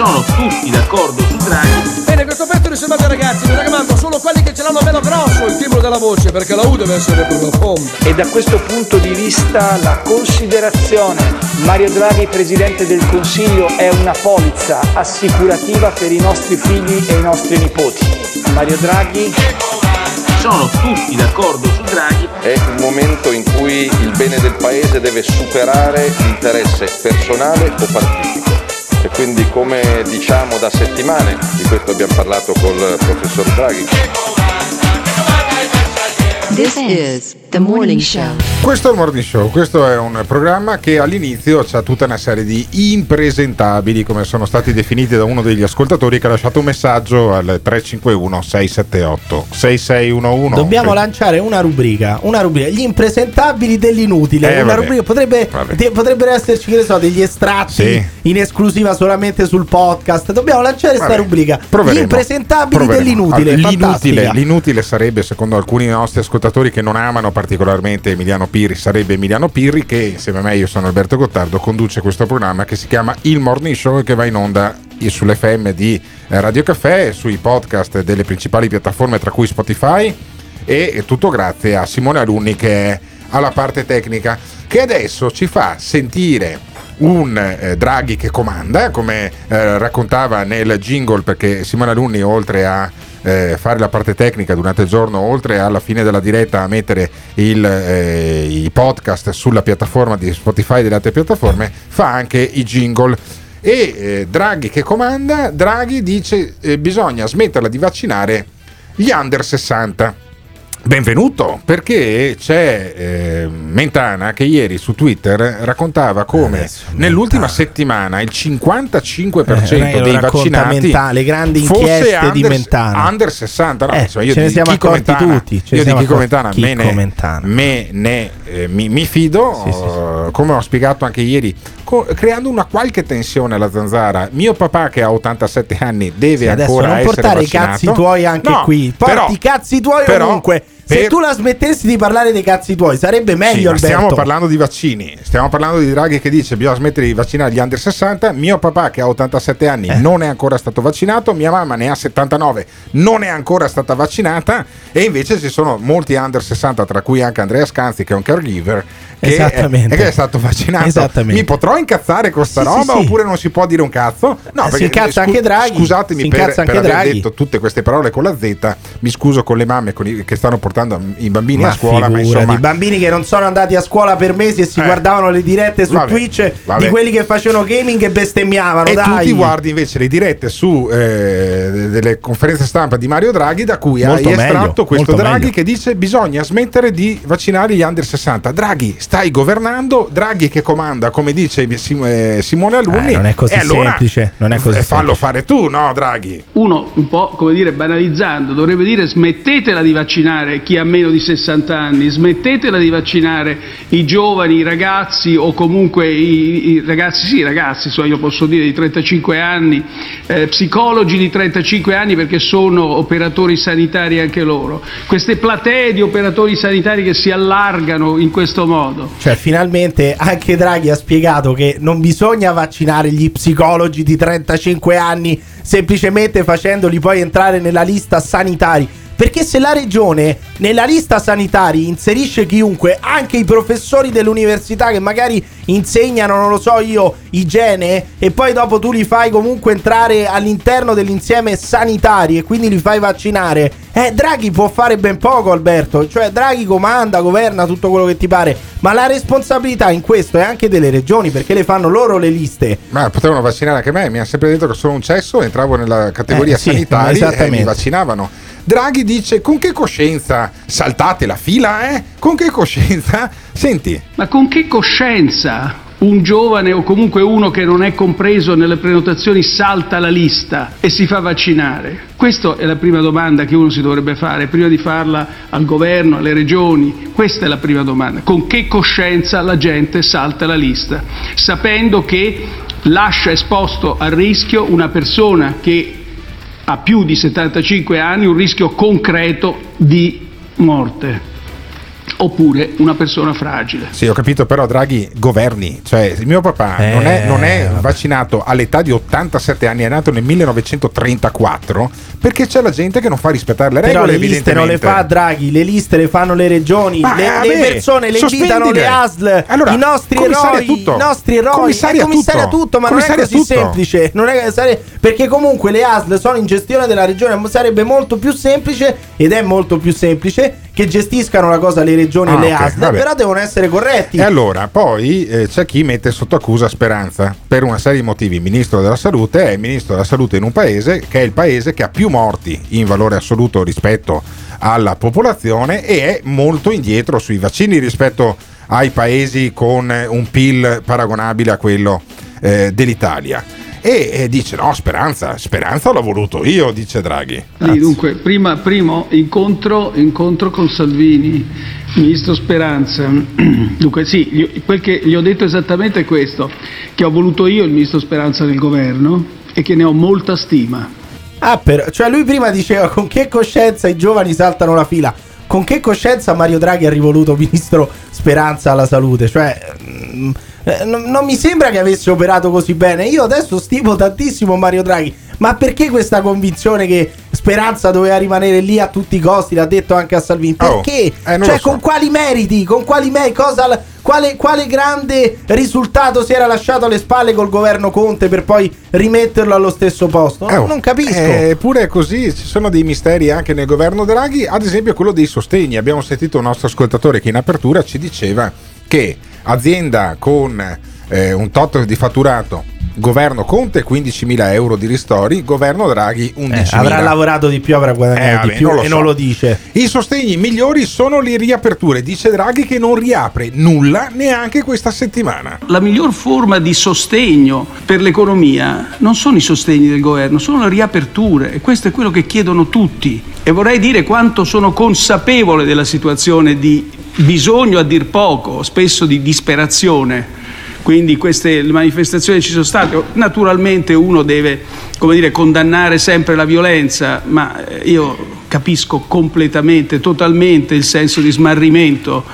Sono tutti d'accordo su Draghi. Bene, questo pezzo riservato ai ragazzi, mi raccomando, solo quelli che ce l'hanno bello grosso il timbro della voce, perché la U deve essere profonda. E da questo punto di vista la considerazione Mario Draghi Presidente del Consiglio è una polizza assicurativa per i nostri figli e i nostri nipoti. Mario Draghi Sono tutti d'accordo su Draghi. È un momento in cui il bene del paese deve superare l'interesse personale o partitico. Quindi come diciamo da settimane, di questo abbiamo parlato col professor Draghi, the morning show. Questo è il Morning Show, questo è un programma che all'inizio ha tutta una serie di impresentabili, come sono stati definiti da uno degli ascoltatori che ha lasciato un messaggio al 351 678 6611. Dobbiamo lanciare una rubrica, una rubrica, gli impresentabili dell'inutile. Eh, una vabbè. rubrica, potrebbe, Vabbè. potrebbero esserci, che ne so, degli estratti Sì. in esclusiva solamente sul podcast. Dobbiamo lanciare questa rubrica. proveremo. Gli impresentabili Proveremo. dell'inutile. Ah, L'inutile, l'inutile sarebbe, secondo alcuni nostri ascoltatori che non amano particolarmente Emiliano Pirri, sarebbe Emiliano Pirri che insieme a me, io sono Alberto Gottardo, conduce questo programma che si chiama Il Morning Show che va in onda sull'FM di eh, Radio Caffè, sui podcast delle principali piattaforme tra cui Spotify. E tutto grazie a Simone Alunni che è alla parte tecnica che adesso ci fa sentire un eh, Draghi che comanda, come eh, raccontava nel jingle, perché Simone Alunni, oltre a eh, fare la parte tecnica durante il giorno, oltre alla fine della diretta a mettere il, eh, i podcast sulla piattaforma di Spotify e delle altre piattaforme, fa anche i jingle. E eh, Draghi che comanda, Draghi dice eh, bisogna smetterla di vaccinare gli under 60. Benvenuto, perché c'è eh, Mentana che ieri su Twitter raccontava come nell'ultima settimana il 55% Eh, dei vaccinati Mentana, le grandi fosse inchieste di under, Mentana. under 60. No, Eh, insomma, io ce ne di siamo accorti Mentana, tutti, ce io di Chico. Mentana, me ne, Mentana. me ne, eh, mi, mi fido, eh, come ho spiegato anche ieri, co- creando una qualche tensione alla zanzara. Mio papà che ha 87 anni deve Sì, adesso ancora non essere portare i vaccinato. cazzi tuoi anche No, qui. Porti però- i cazzi tuoi però ovunque. Se tu la smettessi di parlare dei cazzi tuoi, sarebbe Sì, meglio, Alberto. stiamo parlando di vaccini, stiamo parlando di Draghi che dice bisogna smettere di vaccinare gli under 60. Mio papà che ha 87 anni Eh. non è ancora stato vaccinato, mia mamma ne ha 79, non è ancora stata vaccinata e invece ci sono molti under 60, tra cui anche Andrea Scanzi che è un caregiver che, è, Esattamente. che è stato vaccinato. Mi potrò incazzare con sta Sì, roba sì, sì. oppure non si può dire un cazzo? No, Eh, si perché, incazza anche Draghi, Scusatemi per, per aver Draghi. detto tutte queste parole con la Z, mi scuso con le mamme con i- che stanno portando i bambini Ma a scuola, ma insomma... bambini che non sono andati a scuola per mesi e si Eh. guardavano le dirette su Vabbè, Twitch vabbè. di quelli che facevano gaming e bestemmiavano. E tu dai. ti guardi invece le dirette su eh, delle conferenze stampa di Mario Draghi da cui Molto hai meglio, estratto questo Draghi meglio. che dice bisogna smettere di vaccinare gli under 60. Draghi, stai governando, Draghi che comanda, come dice eh, Simone Alunni. Eh, non è così e allora, semplice, non è così fallo semplice. fare tu, no Draghi? Uno, un po' come dire, banalizzando, dovrebbe dire smettetela di vaccinare chi ha meno di 60 anni, smettetela di vaccinare i giovani, i ragazzi o comunque i, i ragazzi, sì, ragazzi, so, io posso dire di 35 anni, eh, psicologi di 35 anni perché sono operatori sanitari anche loro. Queste platee di operatori sanitari che si allargano in questo modo. Cioè, finalmente anche Draghi ha spiegato che non bisogna vaccinare gli psicologi di 35 anni semplicemente facendoli poi entrare nella lista sanitari. Perché se la regione nella lista sanitaria inserisce chiunque, anche i professori dell'università che magari insegnano, non lo so io, igiene, e poi dopo tu li fai comunque entrare all'interno dell'insieme sanitari e quindi li fai vaccinare. Eh, Draghi può fare ben poco, Alberto. Cioè, Draghi comanda, governa tutto quello che ti pare. Ma la responsabilità in questo è anche delle regioni, perché le fanno loro le liste. Ma potevano vaccinare anche me, mi ha sempre detto che sono un cesso, entravo nella categoria Eh, sì, sanitaria e esattamente. mi vaccinavano. Draghi dice con che coscienza saltate la fila, eh? Con che coscienza? Senti, Ma con che coscienza un giovane o comunque uno che non è compreso nelle prenotazioni salta la lista e si fa vaccinare? Questa è la prima domanda che uno si dovrebbe fare, prima di farla al governo, alle regioni. Questa è la prima domanda. Con che coscienza la gente salta la lista? Sapendo che lascia esposto al rischio una persona che ha più di 75 anni, un rischio concreto di morte. Oppure una persona fragile. sì, ho capito, però Draghi governi, cioè il mio papà Eh, non è, non è vaccinato all'età di 87 anni, è nato nel 1934 perché c'è la gente che non fa rispettare le Però regole, le liste non le fa Draghi, le liste le fanno le regioni, Ma, le, eh, le persone le invitano le ASL, Allora, i nostri eroi, tutto. i nostri eroi, Commissaria eh, commissaria tutto. tutto, ma Commissaria non è così tutto. semplice, non è sare- perché comunque le ASL sono in gestione della regione, sarebbe molto più semplice ed è molto più semplice che gestiscano la cosa le regioni Ah, e le ok, ASL, vabbè. però devono essere corretti. E allora, poi eh, c'è chi mette sotto accusa Speranza per una serie di motivi. Il ministro della salute è il ministro della salute in un paese che è il paese che ha più morti in valore assoluto rispetto alla popolazione e è molto indietro sui vaccini rispetto ai paesi con eh, un PIL paragonabile a quello eh, dell'Italia. E eh, dice: No, Speranza, Speranza l'ho voluto io, dice Draghi. Sì, dunque, prima, primo incontro, incontro con Salvini, ministro Speranza. Dunque, sì, gli- quel che gli ho detto esattamente è questo: che ho voluto io il ministro Speranza nel governo e che ne ho molta stima. Ah, per- cioè lui prima diceva con che coscienza i giovani saltano la fila. Con che coscienza Mario Draghi ha rivoluto ministro Speranza alla salute? Cioè, mm, eh, non, non mi sembra che avesse operato così bene. Io adesso stimo tantissimo Mario Draghi. Ma perché questa convinzione che Speranza doveva rimanere lì a tutti i costi? L'ha detto anche a Salvini. Oh, Perché? eh, non cioè, so. con quali meriti? Con quali meriti? Cosa, quale, quale grande risultato si era lasciato alle spalle col governo Conte per poi rimetterlo allo stesso posto? Eh, oh, non capisco. Eppure è così, ci sono dei misteri anche nel governo Draghi, ad esempio quello dei sostegni. Abbiamo sentito un nostro ascoltatore che in apertura ci diceva che azienda con eh, un tot di fatturato, governo Conte 15.000 euro di ristori, governo Draghi 11.000. Eh, avrà lavorato di più, avrà guadagnato Eh, di vabbè, più non lo e so. non lo dice. I sostegni migliori sono le riaperture. Dice Draghi che non riapre nulla neanche questa settimana. La miglior forma di sostegno per l'economia non sono i sostegni del governo, sono le riaperture e questo è quello che chiedono tutti. E vorrei dire quanto sono consapevole della situazione di bisogno a dir poco, spesso di disperazione. Quindi queste manifestazioni ci sono state. Naturalmente uno deve dire, condannare sempre la violenza, ma eh, io capisco completamente, totalmente il senso di smarrimento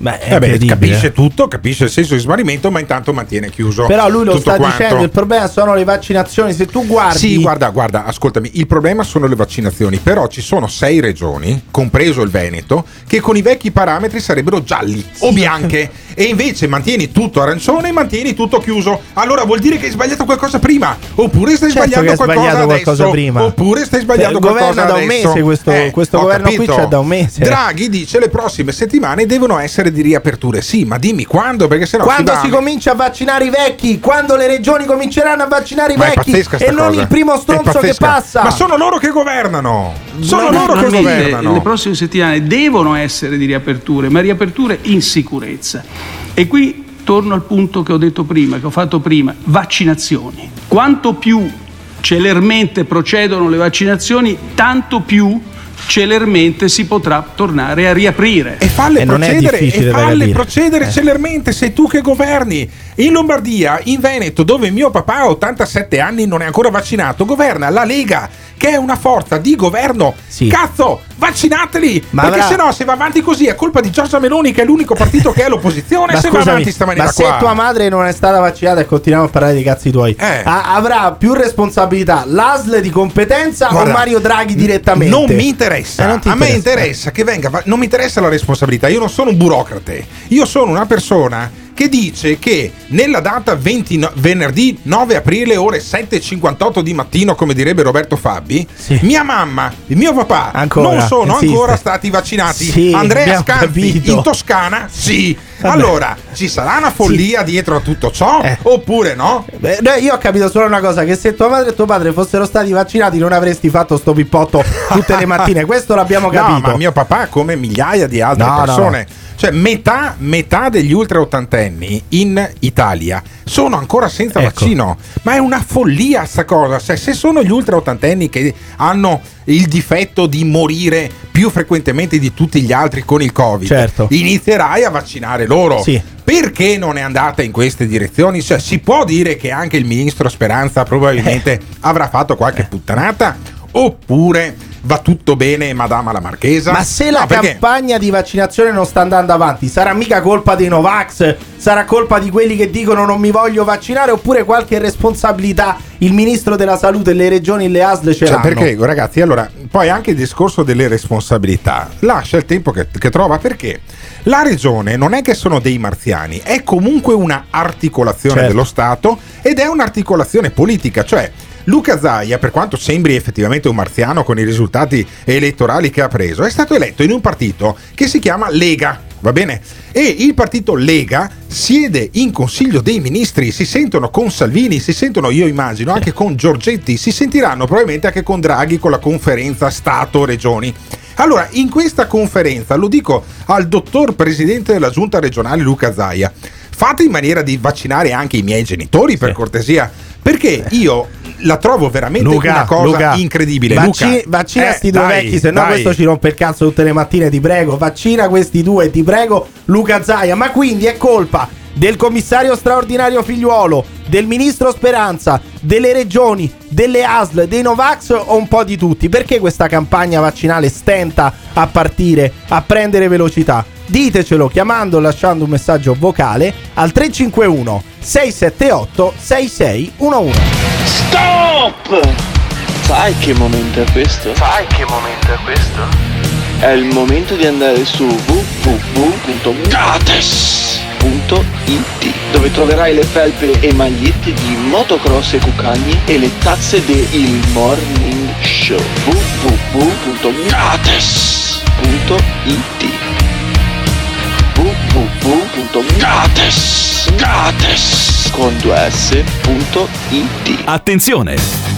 Beh, è Eh beh, incredibile. capisce tutto, capisce il senso di smarrimento, ma intanto mantiene chiuso. Però lui lo sta quanto. dicendo, il problema sono le vaccinazioni. Se tu guardi... Sì, guarda, guarda, ascoltami, il problema sono le vaccinazioni, però ci sono sei regioni, compreso il Veneto, che con i vecchi parametri sarebbero gialli o bianche e invece mantieni tutto arancione e mantieni tutto chiuso. Allora vuol dire che hai sbagliato qualcosa prima, oppure stai Certo sbagliando qualcosa sbagliato adesso, qualcosa prima. oppure stai sbagliando governo qualcosa da un mese, questo- Eh, questo governo qui capito. c'è da un mese. Draghi dice le prossime settimane devono essere di riaperture. Sì, ma dimmi quando, perché sennò Quando si, comincia a vaccinare i vecchi, quando le regioni cominceranno a vaccinare i Ma vecchi e sta non cosa. il primo stronzo che passa. Ma sono loro che governano. Sono Ma loro che governano. Le prossime settimane devono essere di riaperture, ma riaperture in sicurezza. E qui torno al punto che ho detto prima, che ho fatto prima, vaccinazioni. Quanto più celermente procedono le vaccinazioni, tanto più celermente si potrà tornare a riaprire. E falle E procedere, e falle procedere Eh. celermente, sei tu che governi. In Lombardia, in Veneto, dove mio papà ha 87 anni non è ancora vaccinato, governa la Lega, che è una forza di governo. Sì. Cazzo! Vaccinateli! Ma perché avrà- se no, se va avanti così, è colpa di Giorgia Meloni, che è l'unico partito che è all'opposizione. Ma se va scusami, avanti sta maniera ma se qua. tua madre non è stata vaccinata e continuiamo a parlare dei cazzi tuoi, Eh. a- avrà più responsabilità l'ASL di competenza Guarda, o Mario Draghi direttamente? Non mi interessa. Eh, non ti a me interessa. interessa che venga. va- Non mi interessa la responsabilità. Io non sono un burocrate. Io sono una persona che dice che nella data 20 no- venerdì 9 aprile, ore 7.58 di mattino, come direbbe Roberto Fabbi, mia mamma e mio papà Ancora, non sono insiste. ancora stati vaccinati. Sì, Andrea Scanzi capito. in Toscana, sì. Vabbè. Allora, ci sarà una follia dietro a tutto ciò? Oppure no? Beh, no, io ho capito solo una cosa: che se tua madre e tuo padre fossero stati vaccinati, non avresti fatto sto pippotto tutte le mattine. Questo l'abbiamo capito. No, ma mio papà, come migliaia di altre No, no, persone, cioè metà, metà degli ultra ottantenni in Italia sono ancora senza Ecco. vaccino. Ma è una follia sta cosa. Se, se sono gli ultra ottantenni che hanno il difetto di morire più frequentemente di tutti gli altri con il Covid, Certo. inizierai a vaccinare loro. Sì. Perché non è andata in queste direzioni? Cioè, si può dire che anche il ministro Speranza probabilmente Eh. avrà fatto qualche puttanata? Oppure va tutto bene, Madama la Marchesa? Ma se la No, perché- campagna di vaccinazione non sta andando avanti, sarà mica colpa dei Novax? Sarà colpa di quelli che dicono non mi voglio vaccinare? Oppure qualche responsabilità il ministro della salute, le regioni e le ASL ce Cioè, perché ragazzi, allora, poi anche il discorso delle responsabilità lascia il tempo che, che trova perché la regione non è che sono dei marziani, è comunque una articolazione Certo. dello Stato ed è un'articolazione politica, cioè Luca Zaia, per quanto sembri effettivamente un marziano con i risultati elettorali che ha preso, è stato eletto in un partito che si chiama Lega. Va bene? E il partito Lega siede in Consiglio dei Ministri, si sentono con Salvini, si sentono, io immagino, anche con Giorgetti, si sentiranno probabilmente anche con Draghi con la conferenza Stato-Regioni. Allora, in questa conferenza, lo dico al dottor presidente della giunta regionale Luca Zaia, fate in maniera di vaccinare anche i miei genitori per cortesia, perché io la trovo veramente Luca, una cosa Luca, incredibile. Vacci- Luca, vaccina eh, sti due dai, vecchi, se no questo ci rompe il cazzo tutte le mattine, ti prego. Vaccina questi due, ti prego, Luca Zaia. Ma quindi è colpa del commissario straordinario figliuolo, del ministro Speranza, delle regioni, delle ASL, dei Novax o un po' di tutti? Perché questa campagna vaccinale stenta a partire, a prendere velocità? Ditecelo chiamando o lasciando un messaggio vocale al 351 678 6611. Stop! Sai che momento è questo? Sai che momento è questo? È il momento di andare su www.gates.it dove troverai le felpe e magliette di motocross e cucagni e le tazze del Morning Show www.gates.it www.gates Gates con 2s.it Attenzione!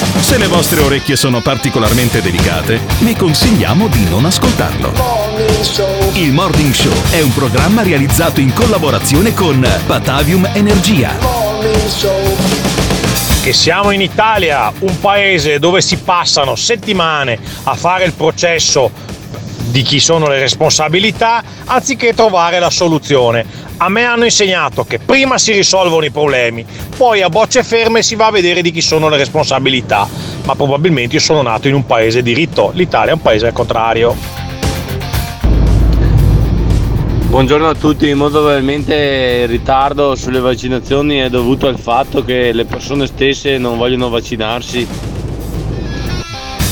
Se le vostre orecchie sono particolarmente delicate, vi consigliamo di non ascoltarlo. Il Morning Show è un programma realizzato in collaborazione con Batavium Energia. Che siamo in Italia, un paese dove si passano settimane a fare il processo di chi sono le responsabilità anziché trovare la soluzione. A me hanno insegnato che prima si risolvono i problemi, poi a bocce ferme si va a vedere di chi sono le responsabilità. Ma probabilmente io sono nato in un paese di diritto, l'Italia è un paese al contrario. Buongiorno a tutti, molto probabilmente il ritardo sulle vaccinazioni è dovuto al fatto che le persone stesse non vogliono vaccinarsi.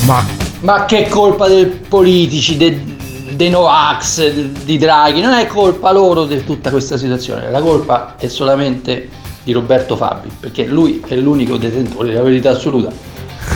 Ma Ma che colpa dei politici, de- dei Novax, di Draghi? Non è colpa loro di tutta questa situazione, la colpa è solamente di Roberto Fabi, perché lui è l'unico detentore della verità assoluta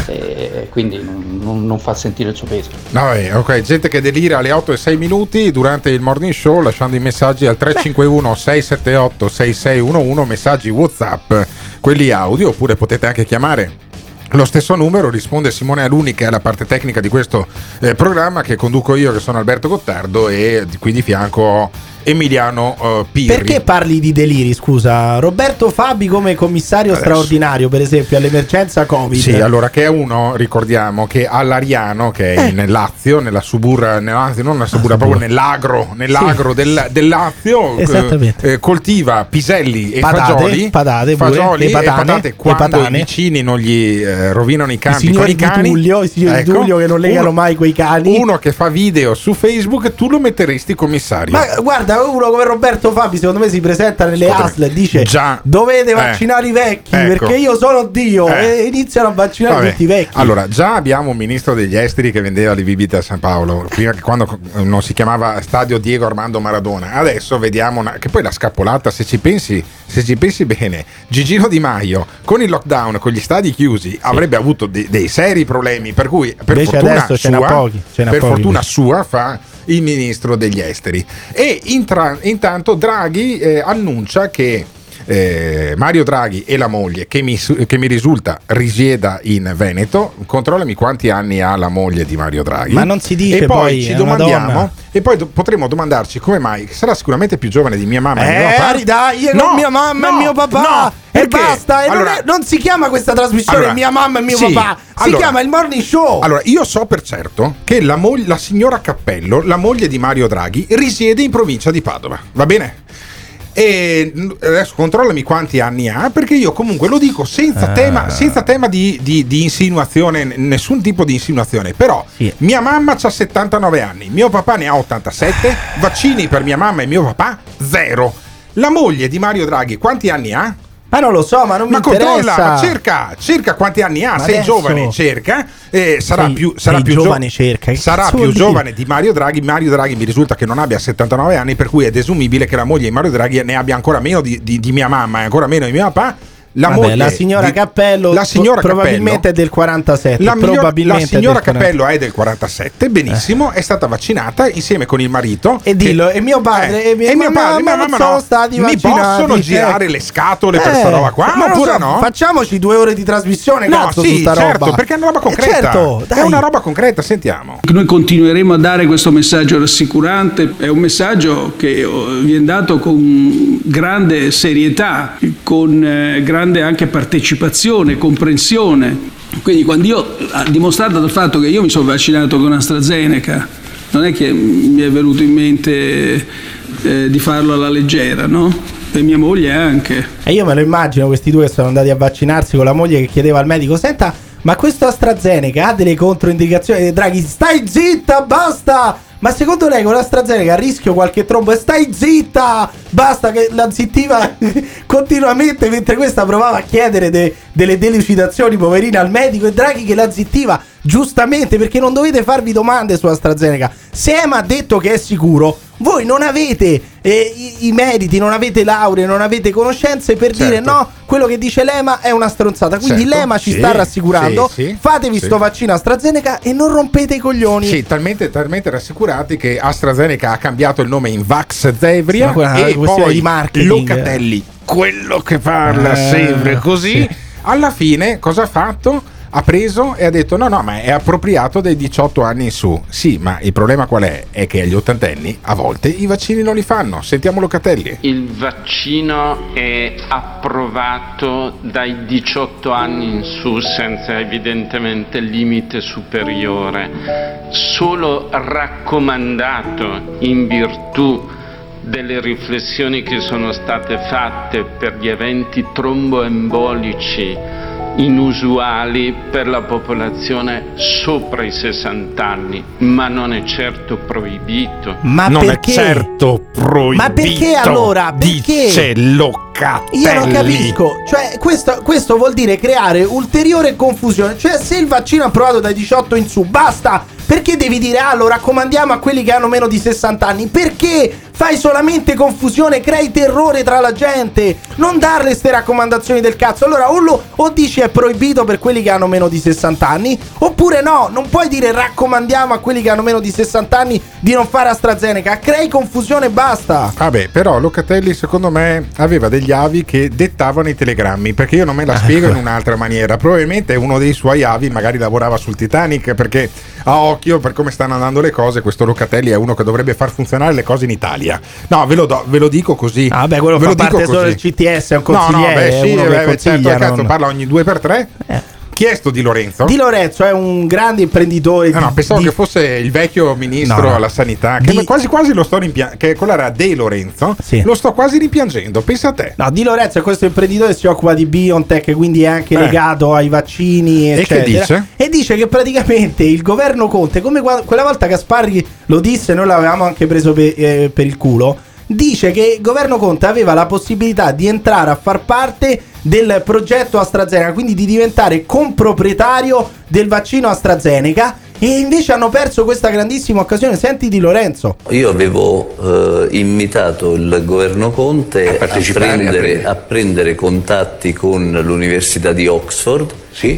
e quindi non, non- fa sentire il suo peso. No, eh, ok, gente che delira alle 8 e 6 minuti durante il morning show lasciando i messaggi al 351 678 6611, messaggi WhatsApp, quelli audio, oppure potete anche chiamare lo stesso numero risponde Simone Aluni che è la parte tecnica di questo eh, programma che conduco io che sono Alberto Gottardo e qui di fianco ho Emiliano eh, Pirri. Perché parli di deliri, scusa? Roberto Fabi come commissario Adesso. straordinario, per esempio, all'emergenza Covid. Sì, allora che è uno, ricordiamo, che all'Ariano, che è Eh. nel Lazio, nella subura, nella, anzi, non nella subura, proprio nell'agro, nell'agro Sì. del, del Lazio, eh, coltiva piselli e Patate, fagioli, patate pure, fagioli e patate le quando patane. i vicini non gli eh, rovinano i I campi con signori i di cani. Tullio, i signori di Ecco. Tullio che non legano Uno- mai quei cani. Uno che fa video su Facebook, tu lo metteresti commissario. Ma guarda, uno come Roberto Fabi, secondo me si presenta nelle. ASL e dice: Già. Dovete Eh. vaccinare i vecchi Ecco. perché io sono Dio. Eh. E iniziano a vaccinare Vabbè. tutti i vecchi. Allora, già abbiamo un ministro degli esteri che vendeva le bibite a San Paolo, prima che quando eh, non si chiamava Stadio Diego Armando Maradona. Adesso vediamo una- che poi la scappolata, se ci pensi, se ci pensi bene, Gigino Di Maio con il lockdown, con gli stadi chiusi, avrebbe avuto de- dei seri problemi, per cui per Invece fortuna adesso ce n'ha sua, pochi, ce n'ha per pochi. fortuna sua fa il ministro degli esteri. E intra- intanto Draghi eh, annuncia che eh, Mario Draghi e la moglie, che mi, che mi risulta risieda in Veneto, controllami quanti anni ha la moglie di Mario Draghi. Ma non si dice e poi, poi, ci domandiamo, e poi do- potremo domandarci come mai sarà sicuramente più giovane di mia mamma e mio Eh, papà. dai, No, con mia mamma no, e mio papà. no, e perché? basta. E non Allora- è- non, si chiama questa trasmissione Allora, mia mamma e mio sì, papà. Si allora- chiama il morning show. Allora, io so per certo che la, moglie- la signora Cappello, la moglie di Mario Draghi, risiede in provincia di Padova. Va bene? E adesso controllami quanti anni ha, perché io comunque lo dico senza Ah. tema, senza tema di, di- di insinuazione, nessun tipo di insinuazione. Però mia mamma ha 79 anni, mio papà ne ha 87, vaccini per mia mamma e mio papà zero. La moglie di Mario Draghi quanti anni ha? Ma non lo so, ma non ma mi interessa. ma cerca, cerca quanti anni ha. Ma sei adesso- giovane, cerca. eh, sarà Sei- più, sarà più gio- giovane, cerca. Che Sarà più giovane di Mario Draghi. Mario Draghi mi risulta che non abbia 79 anni, per cui è desumibile che la moglie di Mario Draghi ne abbia ancora meno di, di- di mia mamma e ancora meno di mio papà. La, Vabbè, moglie la signora di- Cappello la signora pro- probabilmente Cappello- è del 47. la, miglior- probabilmente la signora del 40. Cappello è del 47, benissimo, è stata vaccinata insieme con il marito. E dillo, e mio padre e mia e mio mamma padre e mia non mamma sono no. stati Mi possono girare Eh. le scatole per Eh, sta roba qua? ma oppure so, no? Facciamoci due ore di trasmissione, No, cazzo, sì, su sta certo, roba. perché è una roba Eh, concreta. certo, è una roba concreta, sentiamo. Noi continueremo a dare questo messaggio rassicurante, è un messaggio che oh, viene dato con grande serietà, con eh, grande anche partecipazione, comprensione. Quindi quando io, dimostrato dal fatto che io mi sono vaccinato con AstraZeneca, non è che mi è venuto in mente eh, di farlo alla leggera, no? E mia moglie anche. E io me lo immagino questi due sono andati a vaccinarsi con la moglie che chiedeva al medico: Senta, ma questo AstraZeneca ha delle controindicazioni? Draghi, stai zitta, basta! Ma secondo lei con l'AstraZeneca a rischio qualche trombo? E Stai zitta! Basta che la zittiva continuamente mentre questa provava a chiedere de- delle delucidazioni poverina al medico e Draghi che la zittiva giustamente perché non dovete farvi domande su AstraZeneca. Se Ema ha detto che è sicuro, voi non avete eh, i, i meriti, non avete lauree, non avete conoscenze per dire Certo. no, quello che dice l'EMA è una stronzata. Quindi Certo, l'EMA ci sì, sta rassicurando. sì, sì, fatevi sto vaccino AstraZeneca e non rompete i coglioni. Sì, talmente, talmente rassicurati che AstraZeneca ha cambiato il nome in Vax Zevria quella e poi di. Locatelli, quello che parla Eh, sempre così. sì. Alla fine cosa ha fatto? Ha preso e ha detto no no ma è appropriato dai 18 anni in su. Sì ma il problema qual è? È che agli ottantenni a volte i vaccini non li fanno. Sentiamo Locatelli. Il vaccino è approvato dai 18 anni in su senza evidentemente limite superiore, solo raccomandato in virtù delle riflessioni che sono state fatte per gli eventi tromboembolici inusuali per la popolazione sopra i 60 anni, ma non è certo proibito. Ma non perché? è certo proibito. Ma perché allora? Perché? Dice Locatelli. Io non capisco, cioè questo, questo vuol dire creare ulteriore confusione, cioè se il vaccino è approvato dai 18 in su, basta, perché devi dire ah lo raccomandiamo a quelli che hanno meno di 60 anni? Perché fai solamente confusione, crei terrore tra la gente? Non darle ste raccomandazioni del cazzo, allora o, lo- o dici è proibito per quelli che hanno meno di 60 anni, oppure no, non puoi dire raccomandiamo a quelli che hanno meno di 60 anni di non fare AstraZeneca, crei confusione e basta. Vabbè, però Locatelli secondo me aveva degli avi che dettavano i telegrammi, perché io non me la spiego Ecco. in un'altra maniera. Probabilmente uno dei suoi avi magari lavorava sul Titanic, perché a occhio per come stanno andando le cose, questo Locatelli è uno che dovrebbe far funzionare le cose in Italia. Italia. No, ve lo, do- ve lo dico così. Ah, beh, quello ve fa lo dico parte solo così. del CTS, è un No, no, consigliere, beh, sì, beh, beh, certo, cazzo, parla ogni due per tre. Chiesto di Lorenzo. Di Lorenzo è un grande imprenditore. No, di- pensavo di- che fosse il vecchio ministro No, no. alla sanità, che quasi quasi lo sto rimpiangendo, che quello era De Lorenzo, lo sto quasi rimpiangendo, pensa a te. No, Di Lorenzo è questo imprenditore si occupa di BioNTech, quindi è anche Eh. legato ai vaccini, E che eccetera. dice? E dice che praticamente il governo Conte, come quella volta Gasparri lo disse, noi l'avevamo anche preso pe- eh, per il culo, dice che il governo Conte aveva la possibilità di entrare a far parte del progetto AstraZeneca, quindi di diventare comproprietario del vaccino AstraZeneca e invece hanno perso questa grandissima occasione. Senti Di Lorenzo. Io avevo eh, invitato il governo Conte a, partecipare, a prendere, prendere. a prendere contatti con l'Università di Oxford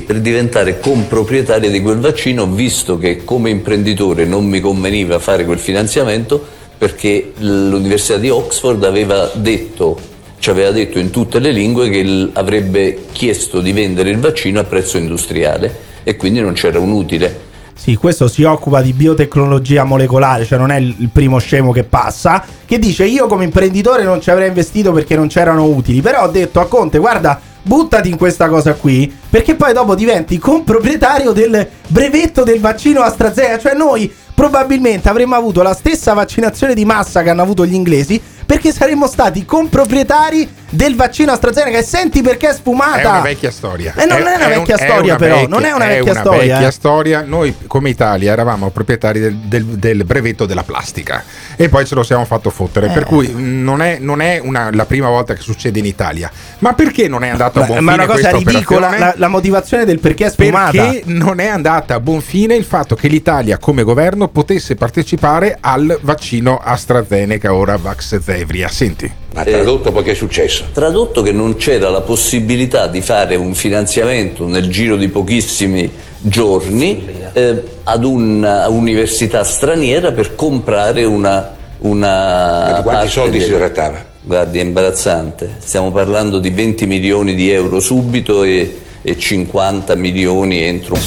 per diventare comproprietaria di quel vaccino, visto che come imprenditore non mi conveniva fare quel finanziamento perché l'Università di Oxford aveva detto, ci aveva detto in tutte le lingue che avrebbe chiesto di vendere il vaccino a prezzo industriale e quindi non c'era un utile. Sì, questo si occupa di biotecnologia molecolare, cioè non è il primo scemo che passa, che dice io come imprenditore non ci avrei investito perché non c'erano utili, però ho detto a Conte guarda buttati in questa cosa qui perché poi dopo diventi comproprietario del brevetto del vaccino AstraZeneca, cioè noi probabilmente avremmo avuto la stessa vaccinazione di massa che hanno avuto gli inglesi perché saremmo stati comproprietari del vaccino AstraZeneca e senti perché è sfumata. È una vecchia storia. Eh, non è una vecchia storia, però, non è una vecchia storia, vecchia eh. storia. Noi, come Italia, eravamo proprietari del, del- del brevetto della plastica e poi ce lo siamo fatto fottere. Eh. Per cui mh, non è, non è una- la prima volta che succede in Italia. Ma perché non è andata a buon ma è fine una cosa ridicola la, la motivazione del perché è sfumata. Perché non è andata a buon fine il fatto che l'Italia come governo potesse partecipare al vaccino AstraZeneca, ora Vax Zevria. Senti. Ma tradotto poi che è successo? Tradotto che non c'era la possibilità di fare un finanziamento nel giro di pochissimi giorni eh, ad un'università straniera per comprare una... una Ma di quanti soldi si del- trattava? Guardi, è imbarazzante. Stiamo parlando di 20 milioni di euro subito e, e 50 milioni entro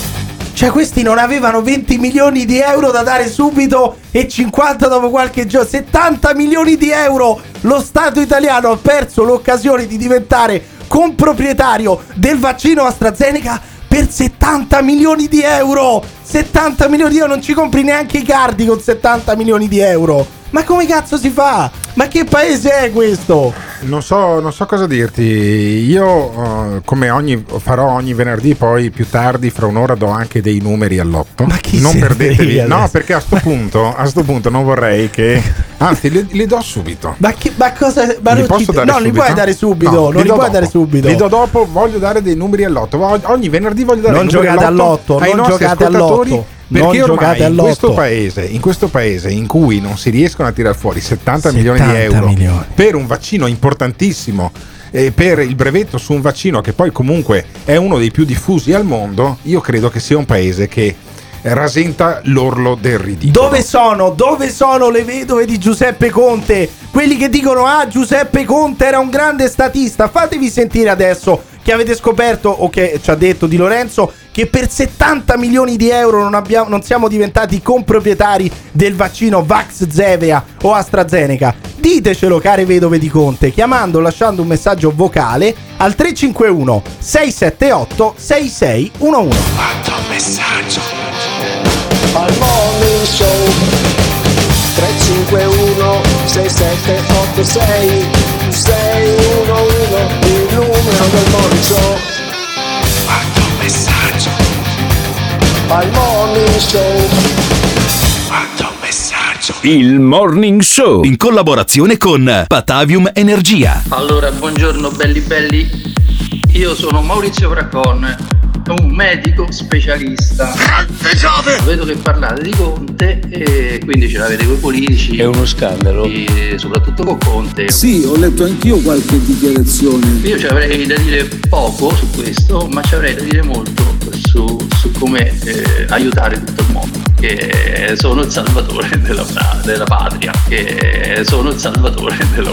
Cioè, questi non avevano 20 milioni di euro da dare subito e 50 dopo qualche giorno. 70 milioni di euro! Lo Stato italiano ha perso l'occasione di diventare comproprietario del vaccino AstraZeneca per 70 milioni di euro! 70 milioni di euro! Non ci compri neanche i cardi con 70 milioni di euro! Ma come cazzo si fa? Ma che paese è questo? Non so, non so cosa dirti. Io, eh, come ogni, farò ogni venerdì, poi più tardi, fra un'ora, do anche dei numeri all'otto. Ma chi non perdetevi. No, perché a sto punto, a sto punto non vorrei che. Anzi, li, li do subito. Ma, che, ma cosa. Ma li non posso ci- dare no, subito? li puoi dare subito. No, non li do puoi dare dopo. subito. Li do dopo, voglio dare dei numeri all'otto. Ogni venerdì voglio dare Non dei numeri giocate all'otto, non giocate all'otto. Perché ormai in questo, paese, in questo paese in cui non si riescono a tirare fuori 70, milioni di 70 euro milioni. per un vaccino importantissimo e per il brevetto su un vaccino che poi comunque è uno dei più diffusi al mondo, io credo che sia un paese che rasenta l'orlo del ridicolo. Dove sono? Dove sono le vedove di Giuseppe Conte? Quelli che dicono ah Giuseppe Conte era un grande statista. Fatevi sentire adesso che avete scoperto o che ci ha detto Di Lorenzo che per 70 milioni di euro non, abbiamo, non siamo diventati comproprietari del vaccino Vax Zevea o AstraZeneca. Ditecelo care vedove di Conte chiamando o lasciando un messaggio vocale al 351 678 6611. messaggio al morning show 351 6786 611 il numero del morning show quanto messaggio. Al morning show. Messaggio. Il Morning Show. In collaborazione con Patavium Energia. Allora, buongiorno belli belli. Io sono Maurizio Bracon, un medico specialista. Vedo che parlate di Conte e quindi ce l'avete con i politici. È uno scandalo. soprattutto con Conte. Sì, ho letto anch'io qualche dichiarazione. Io ci avrei da dire poco su questo, ma ci avrei da dire molto su, su come eh, aiutare tutto il mondo. Che sono il salvatore della, della patria. Che sono il salvatore della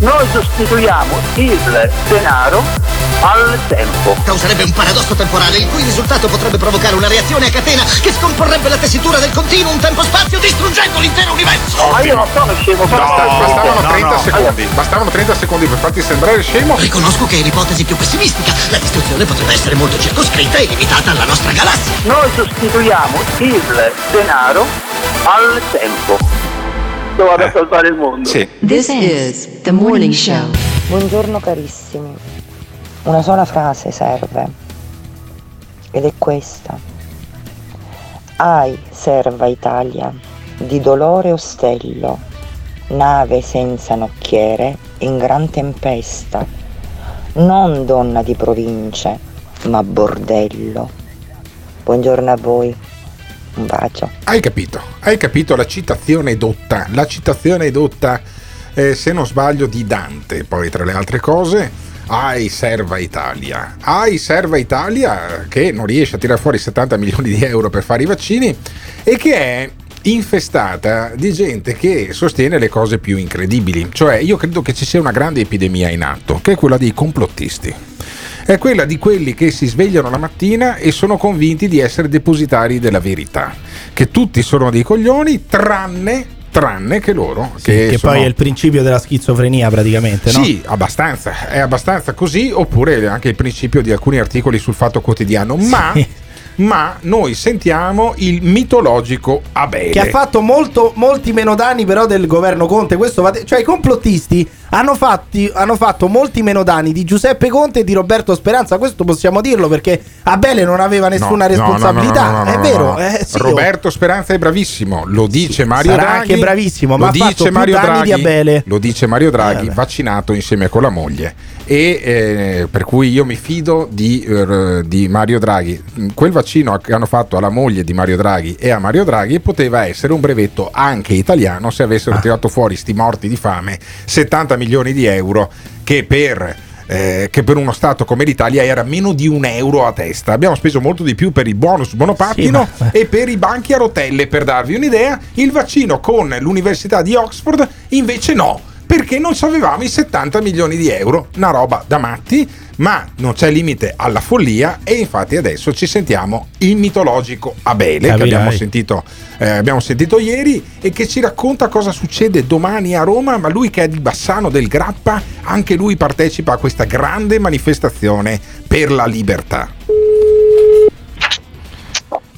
Noi sostituiamo il denaro al tempo. Causerebbe un paradosso temporale, il cui risultato potrebbe provocare una reazione a catena che scomporrebbe la tessitura del continuum tempo-spazio, distruggendo l'intero universo. Ma io non sono scemo, sono Basta- bastavano no, 30 no. secondi. Bastavano 30 secondi per farti sembrare scemo. Riconosco che è l'ipotesi più pessimistica. La distruzione potrebbe essere molto circoscritta e limitata alla nostra galassia. Noi sostituiamo il denaro al tempo. Io vado a salvare il mondo. This is the morning show. Buongiorno carissimi. Una sola frase serve. Ed è questa. Ai serva Italia, di dolore ostello, nave senza nocchiere in gran tempesta, non donna di province, ma bordello. Buongiorno a voi. Un bacio. Hai capito? Hai capito la citazione edotta? La citazione edotta, eh, se non sbaglio, di Dante, poi tra le altre cose. Ai serva Italia. Ai serva Italia che non riesce a tirare fuori 70 milioni di euro per fare i vaccini e che è infestata di gente che sostiene le cose più incredibili. Cioè, io credo che ci sia una grande epidemia in atto, che è quella dei complottisti. È quella di quelli che si svegliano la mattina e sono convinti di essere depositari della verità. Che tutti sono dei coglioni, tranne, tranne che loro. Che, che sono- poi è il principio della schizofrenia praticamente, no? sì, abbastanza, è abbastanza così, oppure anche il principio di alcuni articoli sul Fatto Quotidiano, ma, ma noi sentiamo il mitologico Abele. Che ha fatto molto- molti meno danni però del governo Conte. Questo cioè i complottisti hanno, fatti- hanno fatto molti meno danni di Giuseppe Conte e di Roberto Speranza. Questo possiamo dirlo perché Abele non aveva nessuna No, responsabilità. no, no, no, è vero. eh, sì, Roberto Speranza è bravissimo, lo dice Mario sarà Draghi. anche bravissimo, lo ma ha fatto più Mario danni Draghi, di Abele. Lo dice Mario Draghi, Eh, vaccinato insieme con la moglie. E eh, per cui io mi fido di, eh, di Mario Draghi. Quel vaccino che hanno fatto alla moglie di Mario Draghi e a Mario Draghi poteva essere un brevetto anche italiano se Ah. avessero tirato fuori sti morti di fame 70 milioni di euro che per eh, che per uno Stato come l'Italia era meno di un euro a testa. Abbiamo speso molto di più per i bonus monopattino Sì, ma- e per i banchi a rotelle. Per darvi un'idea, il vaccino con l'Università di Oxford invece no. Perché non avevamo i 70 milioni di euro, una roba da matti, ma non c'è limite alla follia e infatti adesso ci sentiamo il mitologico Abele che abbiamo sentito, eh, abbiamo sentito ieri e che ci racconta cosa succede domani a Roma, ma lui che è di Bassano del Grappa, anche lui partecipa a questa grande manifestazione per la libertà.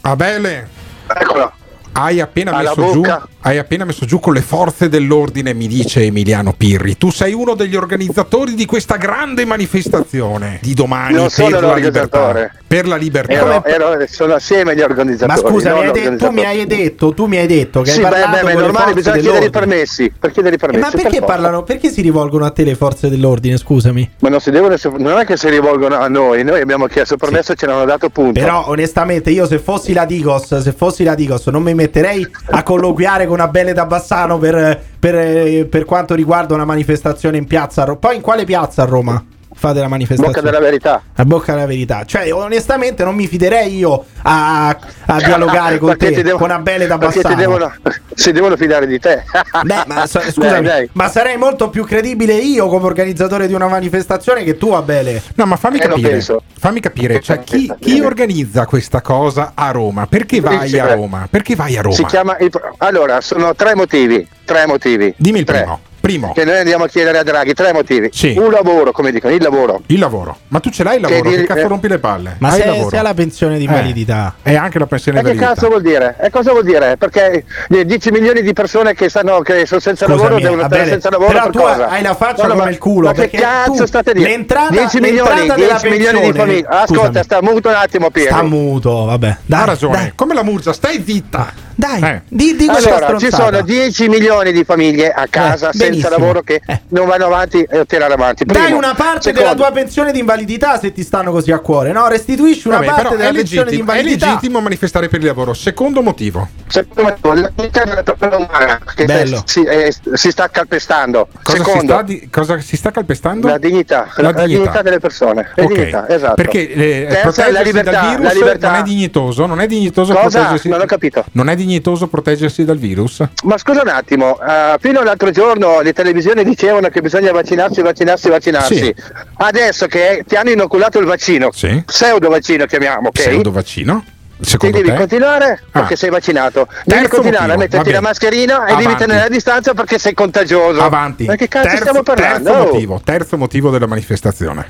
Abele, Eccola. hai appena, Alla messo giù. Hai appena messo giù con le forze dell'ordine, mi dice Emiliano Pirri. Tu sei uno degli organizzatori di questa grande manifestazione di domani Non per la libertà. Per la libertà. Ero, ero- sono assieme agli Ma organizzatori. scusa, non mi hai detto- tu mi hai detto, tu mi hai detto che Sì, hai beh, parlato beh, beh, con è le normale, forze bisogna chiedere i permessi. Per chiedere i Eh, permessi. ma per perché forza. parlano? Perché si rivolgono a te le forze dell'ordine? Scusami. Ma non, si devono, non è che si rivolgono a noi, noi abbiamo chiesto il permesso e ce l'hanno dato punto. Però onestamente io se fossi la Digos, se fossi la Digos non mi metterei a colloquiare con Abele da Bassano per, per- per quanto riguarda una manifestazione in piazza. Poi in quale piazza a Roma fate la manifestazione? Bocca della verità. A bocca della verità. Cioè, onestamente non mi fiderei io a, a dialogare con te, devo- con Abele da Bassano. devono, si devono fidare di te. Beh, ma sa- Dai, scusami, dai. ma sarei molto più credibile io come organizzatore di una manifestazione che tu, Abele. No, ma fammi Eh, capire, fammi capire, cioè chi, chi organizza questa cosa a Roma? Perché vai a. Roma? Perché vai a Roma? Si chiama il- allora, sono tre motivi. Tre motivi. Dimmi il Tre. primo. Primo, Che noi andiamo a chiedere a Draghi. Tre motivi. Sì. Un lavoro, come dicono, il lavoro. il lavoro. Ma tu ce l'hai il lavoro? Che Che, di- cazzo eh. rompi le palle? Ma Hai il se, lavoro? se ha la pensione di Eh, invalidità. E anche la pensione E che validità. cazzo vuol dire? E cosa vuol dire? Perché gli 10 milioni di persone che, stanno, che sono senza Scusami, lavoro devono stare senza lavoro però per tu cosa? hai la faccia No, come ma- il culo, Ma che cazzo tu- state dicendo? l'entrata- 10 milioni, l'entrata della 10 milioni di famiglie. Ascolta, Scusami. sta muto un attimo Piero. Sta muto, vabbè. Dai, ha ragione. Come la Murgia, stai zitta. Dai, Eh. di, di questa Allora, ci sono 10 milioni di famiglie a casa Eh, senza lavoro che Eh. non vanno avanti e tirare avanti. Dai Primo. una parte Secondo, della tua pensione di invalidità se ti stanno così a cuore, no? Restituisci una Vabbè, parte della pensione di legittimo, è invalidità. legittimo manifestare per il lavoro. Secondo motivo. secondo me, la dignità della persona umana che Bello. si, eh, si sta calpestando. Cosa, si Secondo, sta, di- cosa si sta calpestando? la dignità, la, la dignità delle persone. La Ok, dignità, esatto. Perché eh, Terza, proteggersi la libertà, dal virus la libertà. non è dignitoso, non è dignitoso Cosa? proteggersi. Non ho capito. Non è dignitoso proteggersi dal virus? Ma scusa un attimo, eh, fino all'altro giorno le televisioni dicevano che bisogna vaccinarsi, vaccinarsi, vaccinarsi. Sì. Adesso che ti hanno inoculato il vaccino, Sì. pseudo vaccino chiamiamo, ok? Pseudo vaccino? Ti Secondo devi te? continuare Ah. perché sei vaccinato. Devi Terzo continuare motivo, a metterti la mascherina e devi Avanti. tenere la distanza perché sei contagioso. Avanti. Ma che cazzo terzo, stiamo parlando? terzo motivo, terzo motivo della manifestazione.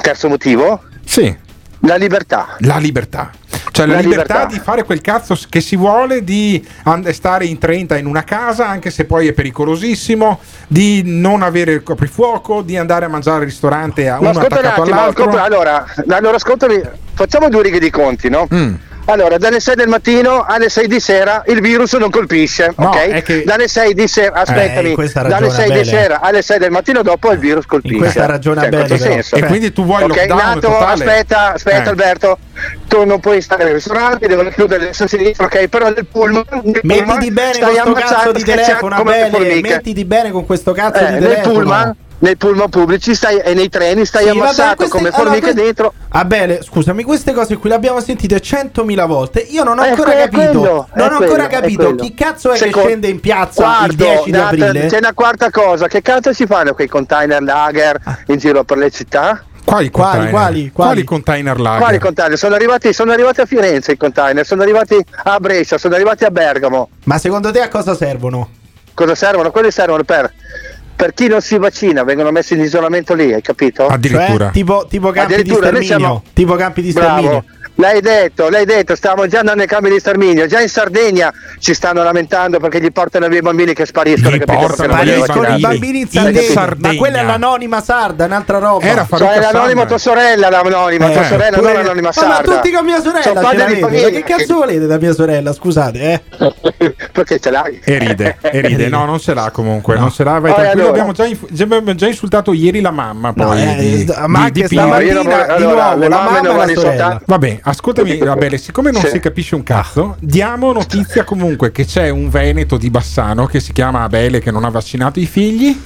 Terzo motivo? Sì. La libertà. La libertà. Cioè la, La libertà, libertà. di fare quel cazzo che si vuole, di stare in 30 in una casa, anche se poi è pericolosissimo, di non avere il coprifuoco, di andare a mangiare al ristorante a Ma uno ascolta un attaccato attimo, all'altro. allora, allora ascoltami, facciamo due righe di conti, no? Mm. Allora, dalle 6 del mattino alle 6 di sera il virus non colpisce, No, ok? che- Dalle 6 di sera, aspettami, in questa dalle ragione 6 di Abele. sera alle 6 del mattino dopo il virus colpisce. In questa ragione Cioè, però. senso. E quindi tu vuoi Ok, lockdown Nato, totale? aspetta, aspetta Eh. Alberto, tu non puoi stare nei ristoranti, devono chiudere le sinistra, ok? Però nel pullman, nel pullman Mettiti bene stai ammazzando, cazzo di telefono, formiche. Mettiti bene con questo cazzo Eh, di nel telefono. pullman, nei pullman pubblici stai, e nei treni stai Sì, vabbè, ammazzato queste- come allora, formiche que- dentro. Abele, scusami, queste cose qui le abbiamo sentite 100.000 volte. Io non ho È ancora que- è capito. quello, non ho quello, ancora capito chi cazzo è Secondo- che scende in piazza il Guardo, 10 di aprile. C'è una quarta cosa, che cazzo si fanno quei container lager in giro per le città? Quali Quali, container? quali, Quali container lager? Quali container? Sono arrivati, sono arrivati a Firenze i container, sono arrivati a Brescia, sono arrivati a Bergamo. Ma secondo te a cosa servono? Cosa servono? Quelli servono per, per chi non si vaccina, vengono messi in isolamento lì, hai capito? Cioè, tipo, tipo campi di Addirittura noi sterminio. siamo- Tipo campi di Bravo. sterminio. L'hai detto, l'hai detto, stiamo già andando nei campi di sterminio, già in Sardegna ci stanno lamentando perché gli portano via i bambini che spariscono, Gli capito? portano via i bambini in In Sardegna. Sardegna. Ma quella è l'anonima sarda, un'altra roba. Era Cioè, l'anonima Hassan. tua sorella, l'anonima, Eh, tua sorella, pure- non l'anonima Ma, ma sarda. tutti con mia Sono sorella ce padri di l'avete. Ma famiglia. che cazzo volete da mia sorella? Scusate, eh. Perché ce l'hai? E ride, e ride. No, non ce l'ha comunque. Non ce l'ha, vai Oh, tranquillo. Allora? Abbiamo già, inf- già- abbiamo già insultato ieri la mamma. Poi No, eh, di, ma di- anche stamattina di allora, nuovo la mamma non e la sorella. Vabbè, ascoltami, Abele, siccome non Sì. si capisce un cazzo, diamo notizia comunque che c'è un veneto di Bassano che si chiama Abele che non ha vaccinato i figli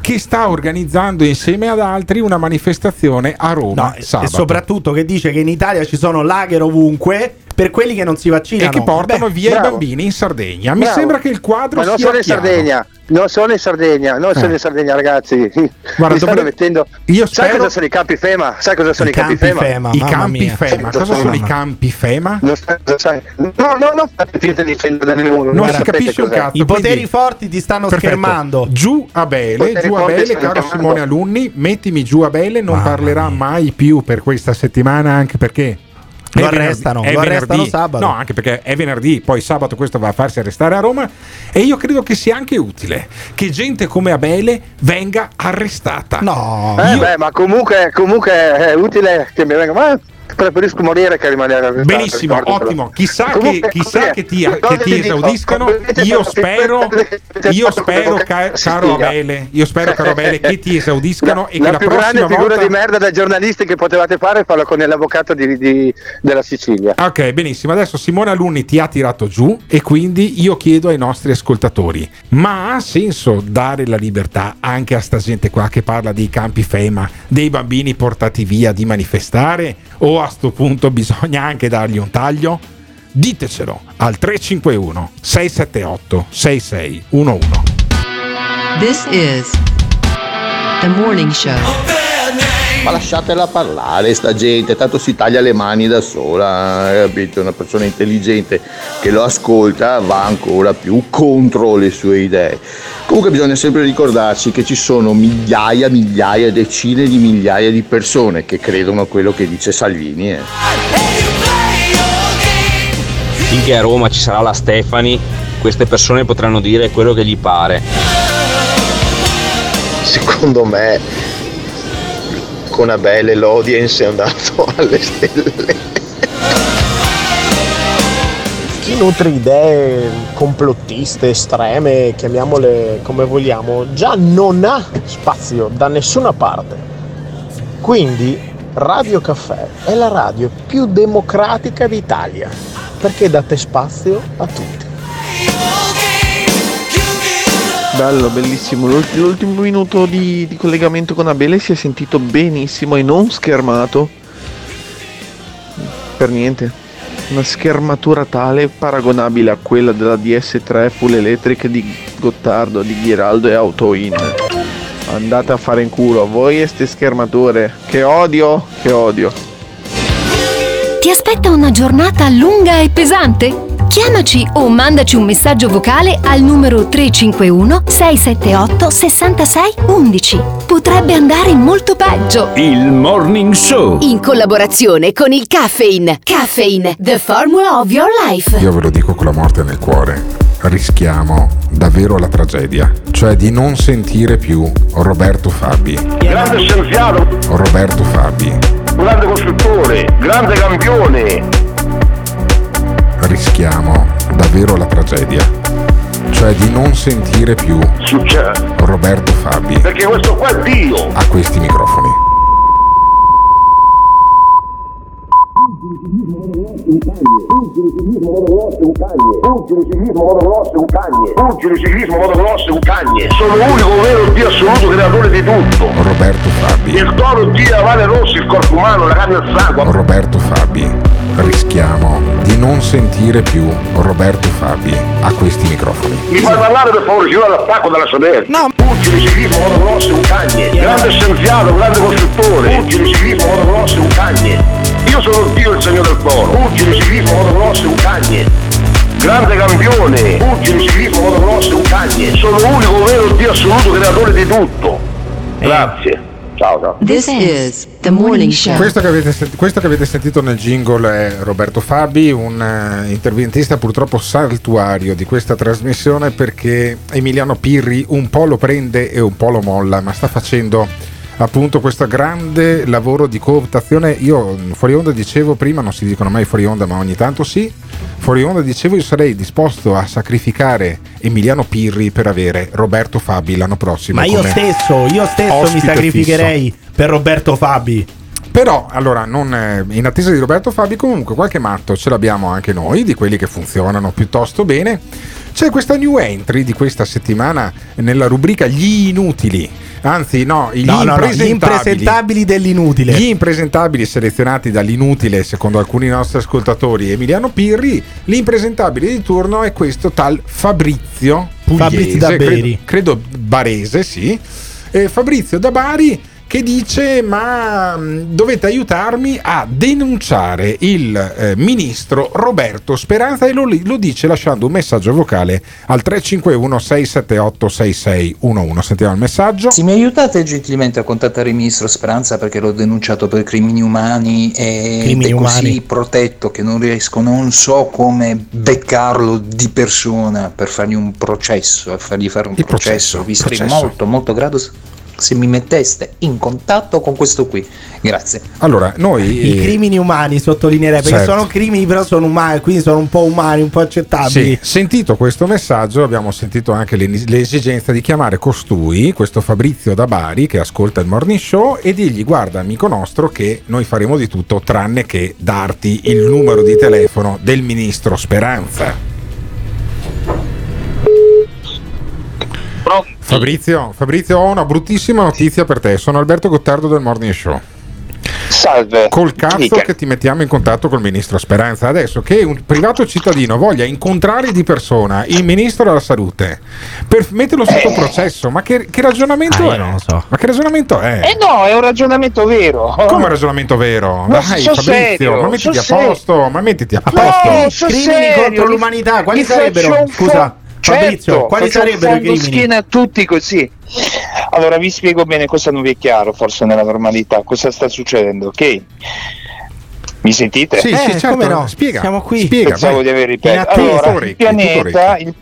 che sta organizzando insieme ad altri una manifestazione a Roma No, e- e soprattutto che dice che in Italia ci sono lager ovunque per quelli che non si vaccinano. e che portano Beh, via bravo. i bambini in Sardegna. Mi Bravo. sembra che il quadro Ma non sia sono in chiaro. Sardegna, non sono in Sardegna, non sono Eh. in Sardegna ragazzi. Guarda, Mi stanno mettendo... Io Sai spero- cosa sono i campi FEMA? Sai cosa sono i, I campi, campi FEMA? FEMA. I campi mia. FEMA. Cosa Cosa sono i sono? campi FEMA? Non sai. No, no, no, fate difendere nessuno. Non si capisce un cazzo. I poteri forti ti stanno schermando. Giù Abele, Poteri giù Abele, stanno caro. Simone Alunni, mettimi giù Abele, non Mamma parlerà mai più per questa settimana anche perché Lo arrestano, lo arrestano sabato. No, anche perché è venerdì, poi sabato questo va a farsi arrestare a Roma e io credo che sia anche utile che gente come Abele venga arrestata. No. Eh Io- beh, ma comunque, comunque è utile che mi venga. Ma preferisco morire che rimanere arrestato. Benissimo, ricordatelo. ottimo. Chissà, Comunque, che, chissà che ti, che ti dico? esaudiscano. Io per- spero, per- io spero, ca- caro. Abele, io spero, caro Abele, che ti esaudiscano La, e che la più grande prossima figura volta. di merda da giornalisti che potevate fare è farlo con l'avvocato di- di- della Sicilia. Ok, benissimo. Adesso Simone Alunni ti ha tirato giù e quindi io chiedo ai nostri ascoltatori: ma ha senso dare la libertà anche a sta gente qua che parla dei campi FEMA, dei bambini portati via di manifestare? O a sto punto bisogna anche dargli un taglio? Ditecelo al 351 678 6611. This is the morning show. Ma lasciatela parlare sta gente, tanto si taglia le mani da sola, capito? Una persona intelligente che lo ascolta va ancora più contro le sue idee. Comunque bisogna sempre ricordarci che ci sono migliaia, migliaia, decine di migliaia di persone che credono a quello che dice Salvini. eh. Finché a Roma ci sarà la Stefani, queste persone potranno dire quello che gli pare. Secondo me con Abele l'audience è andato alle stelle. Chi nutre idee complottiste, estreme, chiamiamole come vogliamo, già non ha spazio da nessuna parte. Quindi Radio Caffè è la radio più democratica d'Italia, perché date spazio a tutti. Bello, bellissimo. L'ult- L'ultimo minuto di, di collegamento con Abele si è sentito benissimo e non schermato. Per niente. una schermatura tale paragonabile a quella della DS3 full electric di Gottardo, di Ghiraldo e Autoin. Andate a fare in culo, voi e ste schermature. Che odio, che odio. Ti aspetta una giornata lunga e pesante? Chiamaci o mandaci un messaggio vocale al numero 351 678 66 11. Potrebbe andare molto peggio. Il Morning Show. In collaborazione con il Caffeine. Caffeine, the formula of your life. Io ve lo dico con la morte nel cuore. Rischiamo davvero la tragedia, cioè di non sentire più Roberto Fabi. Grande scienziato, Roberto Fabi. grande costruttore, grande campione. Rischiamo davvero la tragedia, cioè di non sentire più Roberto Fabi Perché questo qua è Dio. a questi microfoni. Sono l'unico vero Dio assoluto creatore di tutto. Roberto Fabi. Il toro Dio la vale rossi, il corpo umano, la carne e il sangue. Roberto Fabi. Rischiamo di non sentire più Roberto Fabi a questi microfoni. Mi fai parlare per favore, signore l'attacco della Sader. No. Pugili ciclismo motocross è un cagne. Grande scienziato, grande costruttore. Pugili ciclismo motocross è un cagne. Io sono Dio il segno del toro. Pugili ciclismo motocross è un cagne. Grande campione. Pugili ciclismo motocross un cagne. Sono l'unico vero Dio assoluto creatore di tutto. Grazie. Ciao ciao. This is the morning show. Questo che, avete, senti- questo che avete sentito nel jingle è Roberto Fabi, un eh, interventista purtroppo saltuario di questa trasmissione perché Emiliano Pirri un po' lo prende e un po' lo molla, ma sta facendo appunto questo grande lavoro di cooptazione. Io mm, fuori onda dicevo prima, non si dicono mai fuori onda, ma ogni tanto sì. Fuori onda dicevo io sarei disposto a sacrificare Emiliano Pirri per avere Roberto Fabi l'anno prossimo. Ma io stesso, io stesso mi sacrificherei per Roberto Fabi. Però, allora, non, eh, in attesa di Roberto Fabi, comunque qualche matto ce l'abbiamo anche noi, di quelli che funzionano piuttosto bene. C'è questa new entry di questa settimana nella rubrica Gli inutili. Anzi, no, gli No, no, no, gli impresentabili. impresentabili dell'inutile. Gli impresentabili selezionati dall'inutile, secondo alcuni nostri ascoltatori, Emiliano Pirri. L'impresentabile di turno è questo tal Fabrizio Pugliese, Fabrizio da Beri. credo, credo barese, sì. Eh, Fabrizio da Bari che dice ma mh, dovete aiutarmi a denunciare il eh, ministro Roberto Speranza e lo, lo dice lasciando un messaggio vocale al 351 678 6611 sentiamo il messaggio Se mi aiutate gentilmente a contattare il ministro Speranza perché l'ho denunciato per crimini umani e Crimini è così umani. protetto che non riesco, non so come beccarlo di persona per fargli un processo, fargli fare un processo. Vi sarei processo. molto molto grato se- mi metteste in contatto con questo qui. Grazie. allora noi I eh, crimini umani sottolineerei perché Certo. sono crimini però sono umani, quindi sono un po' umani, un po' accettabili. Sì, sentito questo messaggio abbiamo sentito anche l'e- l'esigenza di chiamare costui, questo Fabrizio da Bari che ascolta il morning show e dirgli guarda amico nostro che noi faremo di tutto tranne che darti il numero di telefono del ministro Speranza. Fabrizio, Fabrizio, ho una bruttissima notizia per te. Sono Alberto Gottardo del Morning Show. Salve. Col cazzo Dica. che ti mettiamo in contatto col ministro Speranza. Adesso che un privato cittadino voglia incontrare di persona il ministro della salute per metterlo sotto processo, ma che, che ragionamento Ah, è? io non lo so. Ma che ragionamento è? Eh no, è un ragionamento vero. Come un ragionamento vero? Ma Dai, so Fabrizio, serio, ma mettiti so a serio. posto, ma mettiti a No, posto. so crimini serio, contro l'umanità, quali faccio sarebbero? Scusa, fo- Fabrizio, certo, quali sarebbero i crimini? schiena a tutti così. Allora vi spiego bene, questo non vi è chiaro forse nella normalità, cosa sta succedendo? Che mi sentite? Sì, Eh, sì, certo. come no? Spiega. Siamo qui. Spiega, Pensavo vai. di aver ripetuto. Allora, il pianeta, il,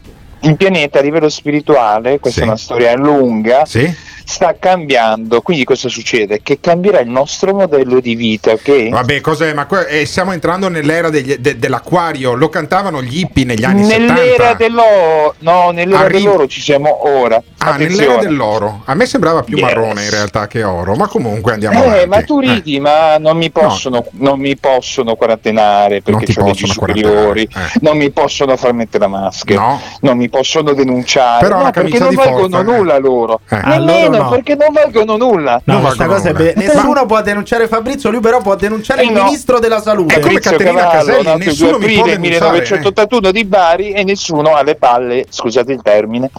il pianeta a livello spirituale, questa Sì. è una storia lunga, Sì? Sta cambiando. Quindi cosa succede? Che cambierà il nostro modello di vita, ok? Vabbè, cos'è? Ma que- eh, stiamo entrando nell'era degli- de- dell'acquario. Lo cantavano gli hippie negli anni Nell'era 70. dell'oro, no, nell'era Arri- dell'oro ci siamo ora. Ah, Attenzione. nell'era dell'oro. A me sembrava più Yes. marrone in realtà che oro, ma comunque andiamo Eh, avanti. ma tu ridi, ma non mi possono, non mi possono quarantenare perché ho leggi superiori, eh. non mi possono far mettere la maschera, No. non mi possono denunciare, Però no, perché non valgono forza, eh. nulla loro. Eh. Nemmeno no. perché non valgono nulla. No, no questa cosa nulla. è be- Nessuno può denunciare Fabrizio, lui però può denunciare eh il no. ministro della salute. È come Caterina Cavallo, Caselli, nessuno mi può 1981 di Bari e nessuno ha le palle, scusate il termine,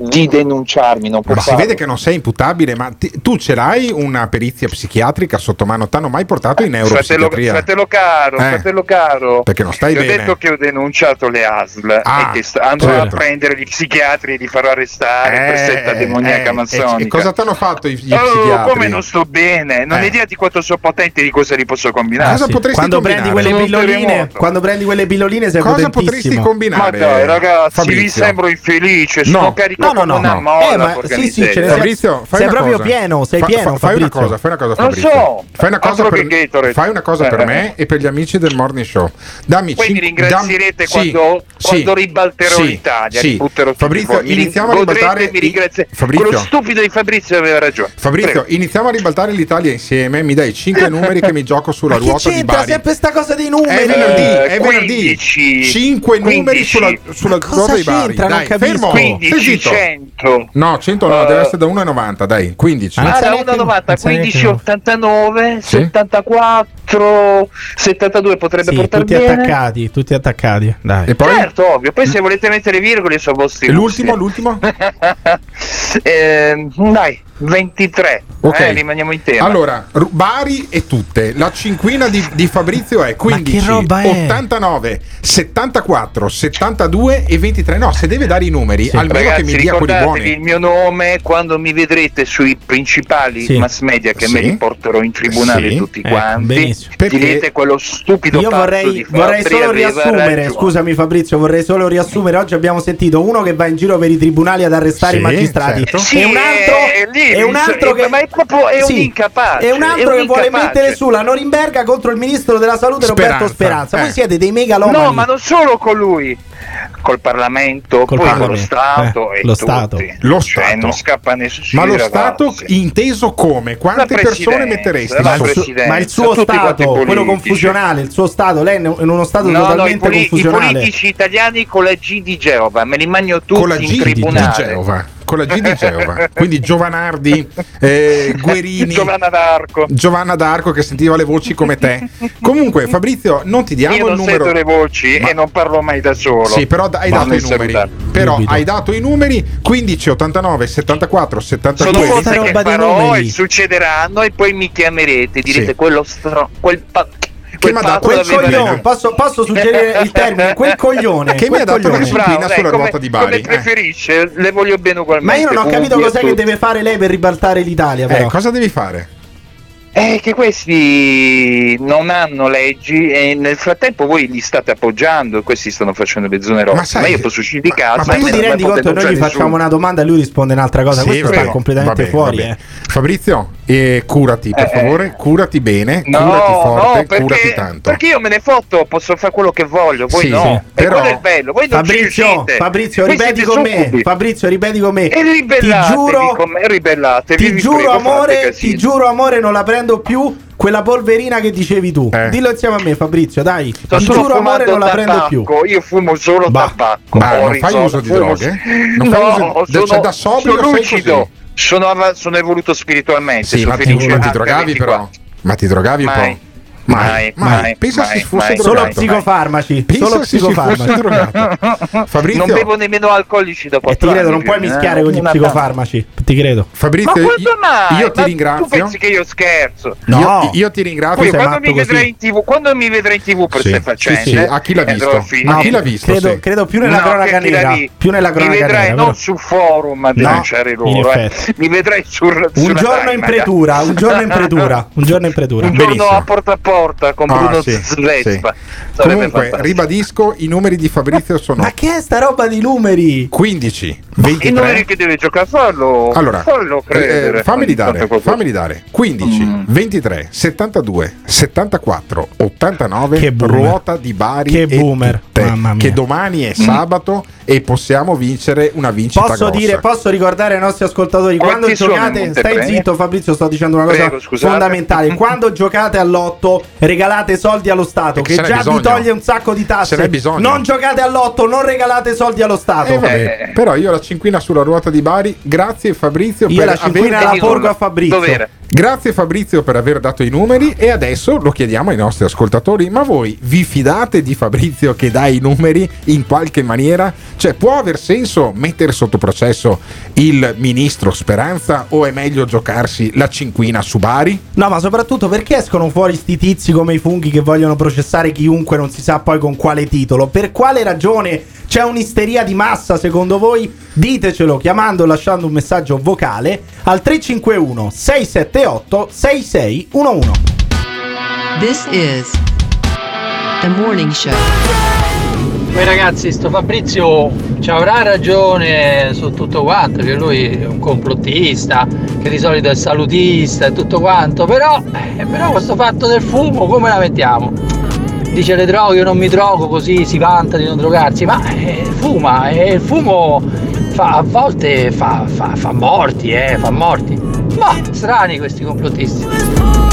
di denunciarmi. Non può ma si vede che non sei imputabile, ma ti, tu ce l'hai una perizia psichiatrica sotto mano? T'hanno mai portato in eh, neuropsichiatria? Fratello, fratello caro, eh, fratello caro, perché non stai ti bene. ho detto che ho denunciato le ASL ah, e che st- andrò certo. a prendere gli psichiatri e li farò arrestare eh, per setta demoniaca eh, eh mazzonica. E, cosa ti hanno fatto i, gli oh, psichiatri? come non sto bene, non eh. idea di quanto sono potente di cosa li posso combinare. Ah, cosa sì. potresti quando combinare? Prendi quelle pilloline, quando prendi quelle pilloline sei Cosa potresti combinare? Ma dai ragazzi, Fabrizio. vi sembro infelice, sono no. carico no, no, no, una no. moda. Eh, ma, sì, sì, ce ne Fabrizio, fai sei proprio cosa. pieno, sei fa, pieno. Fa, fai una cosa, fai una cosa, Fabrizio. Non so. Fai una cosa, per, fai una cosa per me e per gli amici del Morning Show. Dammi Poi mi ringrazierete dammi, quando, sì, quando ribalterò sì, l'Italia. Sì. Fabrizio, iniziamo a ribaltare. Mi ringrazierete. Quello stupido di Fabrizio aveva ragione. Fabrizio, iniziamo a ribaltare l'Italia insieme. Mi dai 5 numeri che mi gioco sulla ruota di Bari. Ma sempre sta cosa dei numeri? È venerdì, eh, è venerdì. 5 numeri sulla ruota di Bari. Dai, fermo. 15, sei 100. No, 100 no, uh, deve essere da 1,90, dai, 15. Ah, ah da 15,89, sì? 74, 72 potrebbe sì, portare tutti bene. attaccati tutti attaccati dai. E poi? certo ovvio poi se volete mettere virgole sono vostri l'ultimo l'ultimo eh, dai 23 ok eh, rimaniamo in tema allora Bari e tutte la cinquina di, di Fabrizio è 15 89 è? 74 72 e 23 no se deve dare i numeri sì. almeno Ragazzi, che mi dia quelli buoni il mio nome quando mi vedrete sui principali sì. mass media che sì. me li porterò in tribunale tutti eh, quanti perché direte quello stupido io vorrei, vorrei solo riassumere scusami Fabrizio vorrei solo riassumere oggi abbiamo sentito uno che va in giro per i tribunali ad arrestare sì, i magistrati certo. sì, e un altro, eh, è, lì, è un altro che ma è proprio è sì, un incapace è un altro è un che incapace. vuole mettere su la Norimberga contro il ministro della salute Speranza, Roberto Speranza eh. voi siete dei megalomani no ma non solo con lui col Parlamento, col poi Parlamento. con lo Stato eh, e lo tutti. Stato. Cioè, lo cioè, Stato. non scappa nessuno. Ma lo. Stato inteso come? Quante persone metteresti? Ma il suo Stato stato, quello confusionale, il suo stato, lei è in uno stato no, totalmente no, i, poli- i politici italiani con la G di Geova, me li mangio tutti con in tribunale. Di Geova con la G di Geova. Quindi Giovanardi, eh, Guerini, Giovanna d'Arco. Giovanna d'Arco che sentiva le voci come te. Comunque Fabrizio, non ti diamo Io non il numero. Sento le voci ma... e non parlo mai da solo. Sì, però hai dato i numeri. Salutare. Però Rubido. hai dato i numeri 15 89 74 72. Sono cose che farò e succederanno e poi mi chiamerete, direte sì. quello stro- quel pacchetto che mi dato quel coglione. Posso, posso, suggerire il termine? Quel coglione che mi ha dato la disciplina sulla ecco, come, ruota di Bari. Come eh. preferisce, eh. le voglio bene ugualmente. Ma io non ho capito cos'è che deve fare lei per ribaltare l'Italia. Però. Eh, cosa devi fare? È che questi non hanno leggi e nel frattempo voi li state appoggiando questi stanno facendo le zone rosse. Ma, ma io posso uscire di casa. Ma, ma tu ti rendi conto che noi gli nessuno. facciamo una domanda e lui risponde un'altra cosa? Sì, Questo vabbè, sta completamente vabbè, fuori. Vabbè. Eh. Fabrizio, eh, curati per eh, eh, favore, curati bene, no, curati forte, no, perché, curati tanto. Perché io me ne foto, posso fare quello che voglio, voi sì, no. Sì. Però, è bello, voi non Fabrizio, Fabrizio ripeti con me. Fabrizio, ripeti con me. E ribellatevi ti giuro, con me, ribellatevi. Ti giuro amore, ti giuro amore, non la prendo prendo più quella polverina che dicevi tu. Eh. Dillo insieme a me, Fabrizio, dai. Sto Il giuro amore non la prendo più. Io fumo solo bah, tabacco. Ma eh? non fai uso di droghe? Non no, uso, sono, da sobrio sono lucido. Sono, sono, evoluto spiritualmente. Sì, sono ma, ti, ma ti drogavi però? Ma ti drogavi Mai. un po'? Mai, mai, Pensa mai, se fosse mai. Solo psicofarmaci. Pensa solo psicofarmaci. Fabrizio. Non bevo nemmeno alcolici dopo. E ti credo, non puoi mischiare eh, con gli psicofarmaci. Ti credo. Fabrizio, ma io, mai? io ti ma ringrazio. Tu pensi che io scherzo? No. Io, io ti ringrazio. Poi, quando, mi vedrai in TV, quando mi vedrai in TV per sì. queste faccende, sì, sì. a eh? chi l'ha visto? No, a chi l'ha visto? Credo, sì. credo più nella cronaca nera. Più nella cronaca nera. Mi vedrai non su forum a denunciare loro. Mi vedrai sul Un giorno in pretura, un giorno in pretura, un giorno in pretura. Un giorno a porta a porta porta con ah, Bruno sì, Zvezpa. Sì. Comunque, fantastico. ribadisco, i numeri di Fabrizio sono... Ma che è sta roba di numeri? 15, 23... I numeri che deve giocare fallo, allora, fallo eh, credere. Eh, fammi dare, fammi dare. 15, mm. 23, 72, 74, 89, che ruota di Bari che boomer. Tutte, che domani è mm. sabato mm. e possiamo vincere una vincita posso grossa. Dire, posso ricordare ai nostri ascoltatori, Quanti quando giocate... Stai zitto Fabrizio, sto dicendo una cosa Prego, fondamentale. Quando giocate all'otto regalate soldi allo Stato, che se n'è già bisogno. vi toglie un sacco di tasse. bisogno. Non giocate all'otto, non regalate soldi allo Stato. Eh, vabbè, però io la cinquina sulla ruota di Bari. Grazie Fabrizio Io per la cinquina aver la porgo a Fabrizio. Dov'era? Grazie Fabrizio per aver dato i numeri e adesso lo chiediamo ai nostri ascoltatori, ma voi vi fidate di Fabrizio che dà i numeri in qualche maniera? Cioè può aver senso mettere sotto processo il ministro Speranza o è meglio giocarsi la cinquina su Bari? No, ma soprattutto perché escono fuori sti tizi come i funghi che vogliono processare chiunque, non si sa poi con quale titolo? Per quale ragione c'è un'isteria di massa secondo voi? Ditecelo chiamando o lasciando un messaggio vocale al 351 678 6611. This is the morning show. Poi ragazzi, sto Fabrizio ci avrà ragione su tutto quanto, che lui è un complottista, che di solito è salutista e tutto quanto, però, eh, però questo fatto del fumo come la mettiamo? Dice le droghe, io non mi drogo così, si vanta di non drogarsi, ma eh, fuma e il fumo fa, a volte fa, fa, fa morti, eh, fa morti. Ma strani questi complottisti.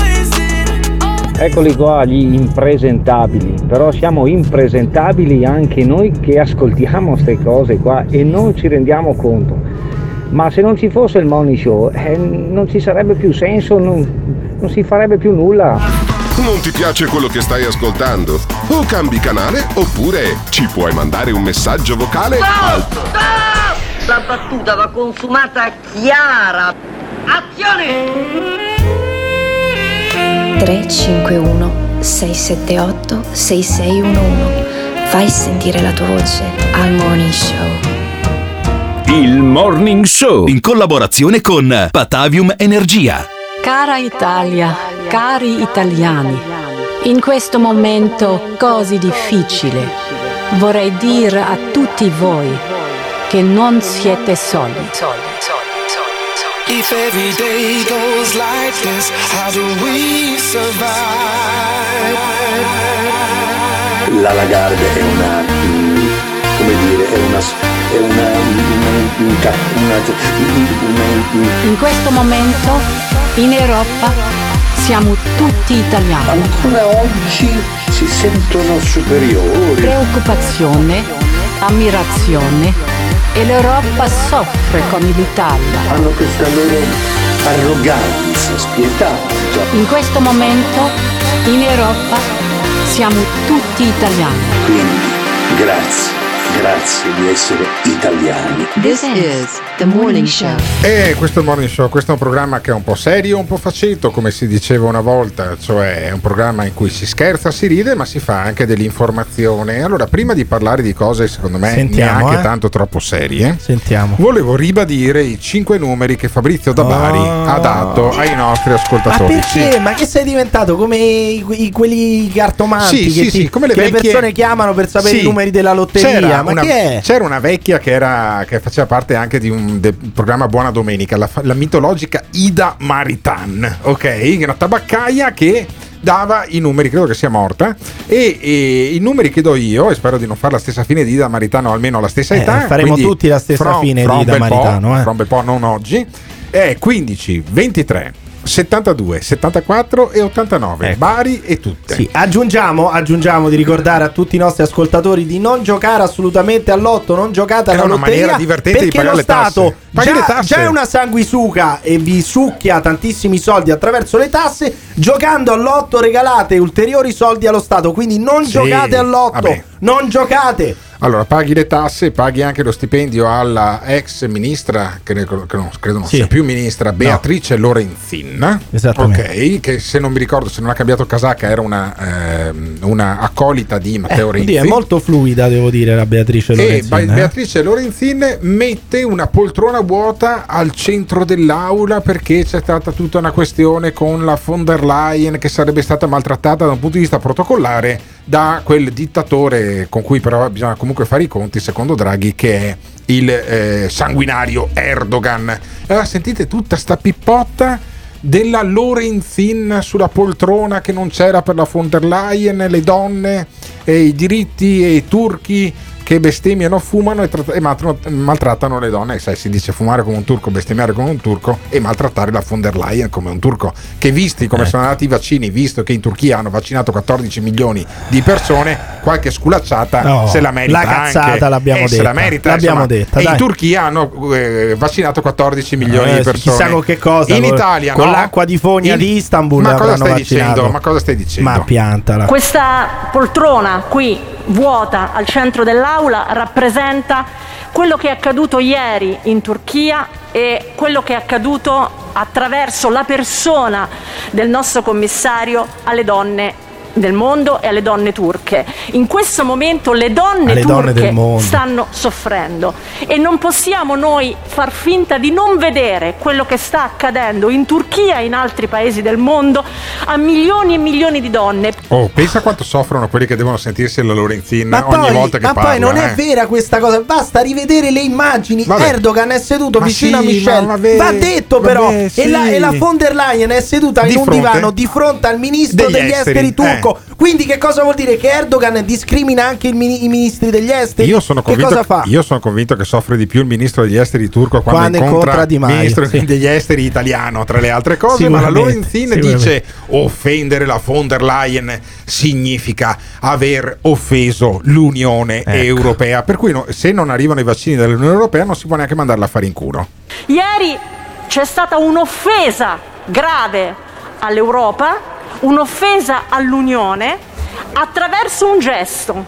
Eccoli qua gli impresentabili, però siamo impresentabili anche noi che ascoltiamo queste cose qua e non ci rendiamo conto. Ma se non ci fosse il morning show eh, non ci sarebbe più senso, non, non si farebbe più nulla. Non ti piace quello che stai ascoltando? O cambi canale oppure ci puoi mandare un messaggio vocale al La battuta va consumata chiara. Azione! 351 678 6611 Fai sentire la tua voce al Morning Show. Il Morning Show in collaborazione con Patavium Energia. Cara Italia, cari italiani, in questo momento così difficile vorrei dire a tutti voi che non siete soli. If every day goes like this, how do we survive? La Lagarde è una, come dire, è una, è una, una, una, una- In questo momento in Europa siamo tutti italiani. Ancora oggi si sentono superiori. Preoccupazione, ammirazione e l'Europa soffre con l'Italia. Hanno questa loro arroganza spietata. In questo momento in Europa siamo tutti italiani. Quindi, grazie, grazie di essere italiani. This is the morning show. E questo è il Morning Show, questo è un programma che è un po' serio, un po' faceto, come si diceva una volta, cioè è un programma in cui si scherza, si ride, ma si fa anche dell'informazione. Allora, prima di parlare di cose secondo me Sentiamo, neanche eh. tanto troppo serie, Sentiamo. volevo ribadire i cinque numeri che Fabrizio Da Bari Oh. ha dato ai nostri Ma ascoltatori. perché? Ma che sei diventato come i- i- quelli cartomanti Sì, che, sì, ti- sì, come le che vecchie- persone chiamano per sapere Sì. i numeri della lotteria? C'era Ma una, che è? c'era una vecchia che, era, che faceva parte anche di un del programma Buona Domenica, la, la mitologica Ida Maritan, ok? Una tabaccaia che dava i numeri, credo che sia morta, e, e i numeri che do io, e spero di non fare la stessa fine di Ida Maritano, almeno la stessa Eh, età. faremo quindi tutti la stessa fra- fine fra di Ida Maritano, eh. un bel po', non oggi, è 15, 23, 72, 74 e 89, Bari e tutte. Ecco. Sì, aggiungiamo, aggiungiamo di ricordare a tutti i nostri ascoltatori di non giocare assolutamente all'otto, non giocate alla È una lotteria maniera divertente di perché pagare lo. Stato Paghi già, già è una sanguisuca e vi succhia tantissimi soldi attraverso le tasse, giocando all'otto regalate ulteriori soldi allo Stato, quindi non Sì, giocate all'otto, vabbè. non giocate. Allora, paghi le tasse, paghi anche lo stipendio alla ex ministra, che, ne- che non, credo non Sì. sia più ministra, Beatrice Lorenzin. Esattamente. Ok, che se non mi ricordo, se non ha cambiato casacca, era una, ehm, una accolita di Matteo Quindi Renzi. è molto fluida, devo dire, la Beatrice E Lorenzin. Ba- eh. Beatrice Lorenzin mette una poltrona vuota al centro dell'aula perché c'è stata tutta una questione con la von der Leyen che sarebbe stata maltrattata da un punto di vista protocollare da quel dittatore con cui però bisogna comunque fare i conti, secondo Draghi, che è il eh, sanguinario Erdogan. Allora sentite tutta sta pippotta della Lorenzin sulla poltrona che non c'era per la von der Leyen, le donne, e i diritti e i turchi che bestemmiano, fumano e, tratt- e maltra- maltrattano le donne. Sai, si dice fumare come un turco, bestemmiare come un turco e maltrattare la von der Leyen come un turco. Che visti come Ecco. sono andati i vaccini, visto che in Turchia hanno vaccinato 14 milioni di persone, qualche sculacciata No, se la merita. la cazzata anche. l'abbiamo Eh, se la detta, merita, l'abbiamo insomma. detta, E in. Turchia hanno eh, vaccinato 14 milioni Eh, di persone. Chissà con che cosa. In con- Italia, con no? l'acqua di fogna In- di Istanbul. Ma cosa stai vaccinato. dicendo? Ma cosa stai dicendo? Ma piantala. Questa poltrona qui vuota al centro dell'aula rappresenta quello che è accaduto ieri in Turchia e quello che è accaduto attraverso la persona del nostro commissario alle donne del mondo e alle donne turche. In questo momento le donne Alle donne turche mondo. stanno soffrendo e non possiamo noi far finta di non vedere quello che sta accadendo in Turchia e in altri paesi del mondo a milioni e milioni di donne. Oh, pensa quanto soffrono quelli che devono sentirsi la Lorenzin Ma ogni poi, volta che ma parla. poi non è eh. vera questa cosa, basta rivedere le immagini. Vabbè. Erdogan è seduto Ma vicino sì, a Michel. ma vabbè, Va detto però, vabbè, e, la, sì. e la von der Leyen è seduta Di in un fronte? divano di fronte al ministro Degli degli esteri, esteri, turco. Quindi che cosa vuol dire? Che Erdogan discrimina anche il mini- i ministri degli esteri? Io sono, che convinto, cosa fa? io sono convinto che soffre di più il ministro degli esteri turco quando, Quando incontra incontra il Di Maio, ministro sì. degli esteri italiano, tra le altre cose. Ma la Lorenzin dice offendere la von der Leyen significa aver offeso l'Unione Ecco. Europea. Per cui no- se non arrivano i vaccini dall'Unione Europea non si può neanche mandarla a fare in culo. Ieri c'è stata un'offesa grave all'Europa, un'offesa all'Unione attraverso un gesto.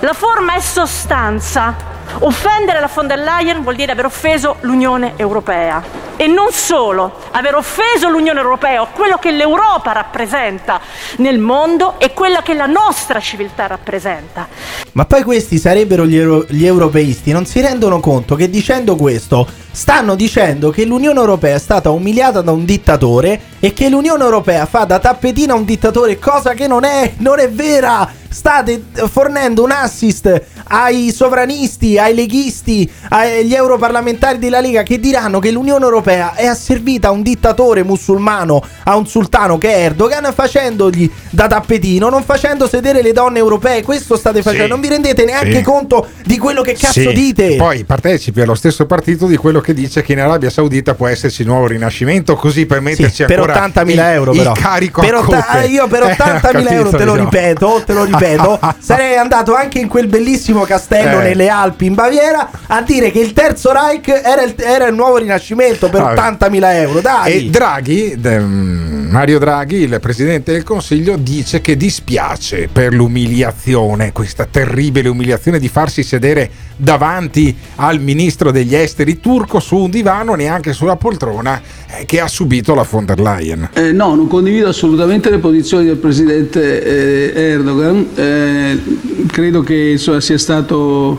La forma è sostanza. Offendere la von der Leyen vuol dire aver offeso l'Unione Europea. E non solo, aver offeso l'Unione Europea quello che l'Europa rappresenta nel mondo e quella che la nostra civiltà rappresenta. Ma poi questi sarebbero gli, euro- gli europeisti, non si rendono conto che dicendo questo stanno dicendo che l'Unione Europea è stata umiliata da un dittatore e che l'Unione Europea fa da tappetina a un dittatore, cosa che non è, non è vera. State fornendo un assist ai sovranisti, ai leghisti, agli europarlamentari della Lega che diranno che l'Unione Europea è asservita a un dittatore musulmano, a un sultano che è Erdogan, facendogli da tappetino, non facendo sedere le donne europee. Questo state facendo. Sì. Non vi rendete neanche Sì. conto di quello che cazzo Sì. dite. Poi partecipi allo stesso partito di quello che dice che in Arabia Saudita può esserci il nuovo rinascimento, così per metterci per ancora 80.000 il, euro il però. carico Per a otta- io per Eh, 80.000 euro capito, te lo diciamo. ripeto, te lo ripeto, sarei andato anche in quel bellissimo castello Eh. nelle Alpi in Baviera a dire che il terzo Reich era il, era il nuovo rinascimento per Vabbè. 80.000 euro. Dai. E Draghi, mm, Mario Draghi, il presidente del Consiglio, dice che dispiace per l'umiliazione, questa terribile umiliazione di farsi sedere davanti al ministro degli esteri turco su un divano, neanche sulla poltrona, eh, che ha subito la von der Leyen. Eh, no, non condivido assolutamente le posizioni del presidente eh, Erdogan. Eh, credo che insomma, sia stato,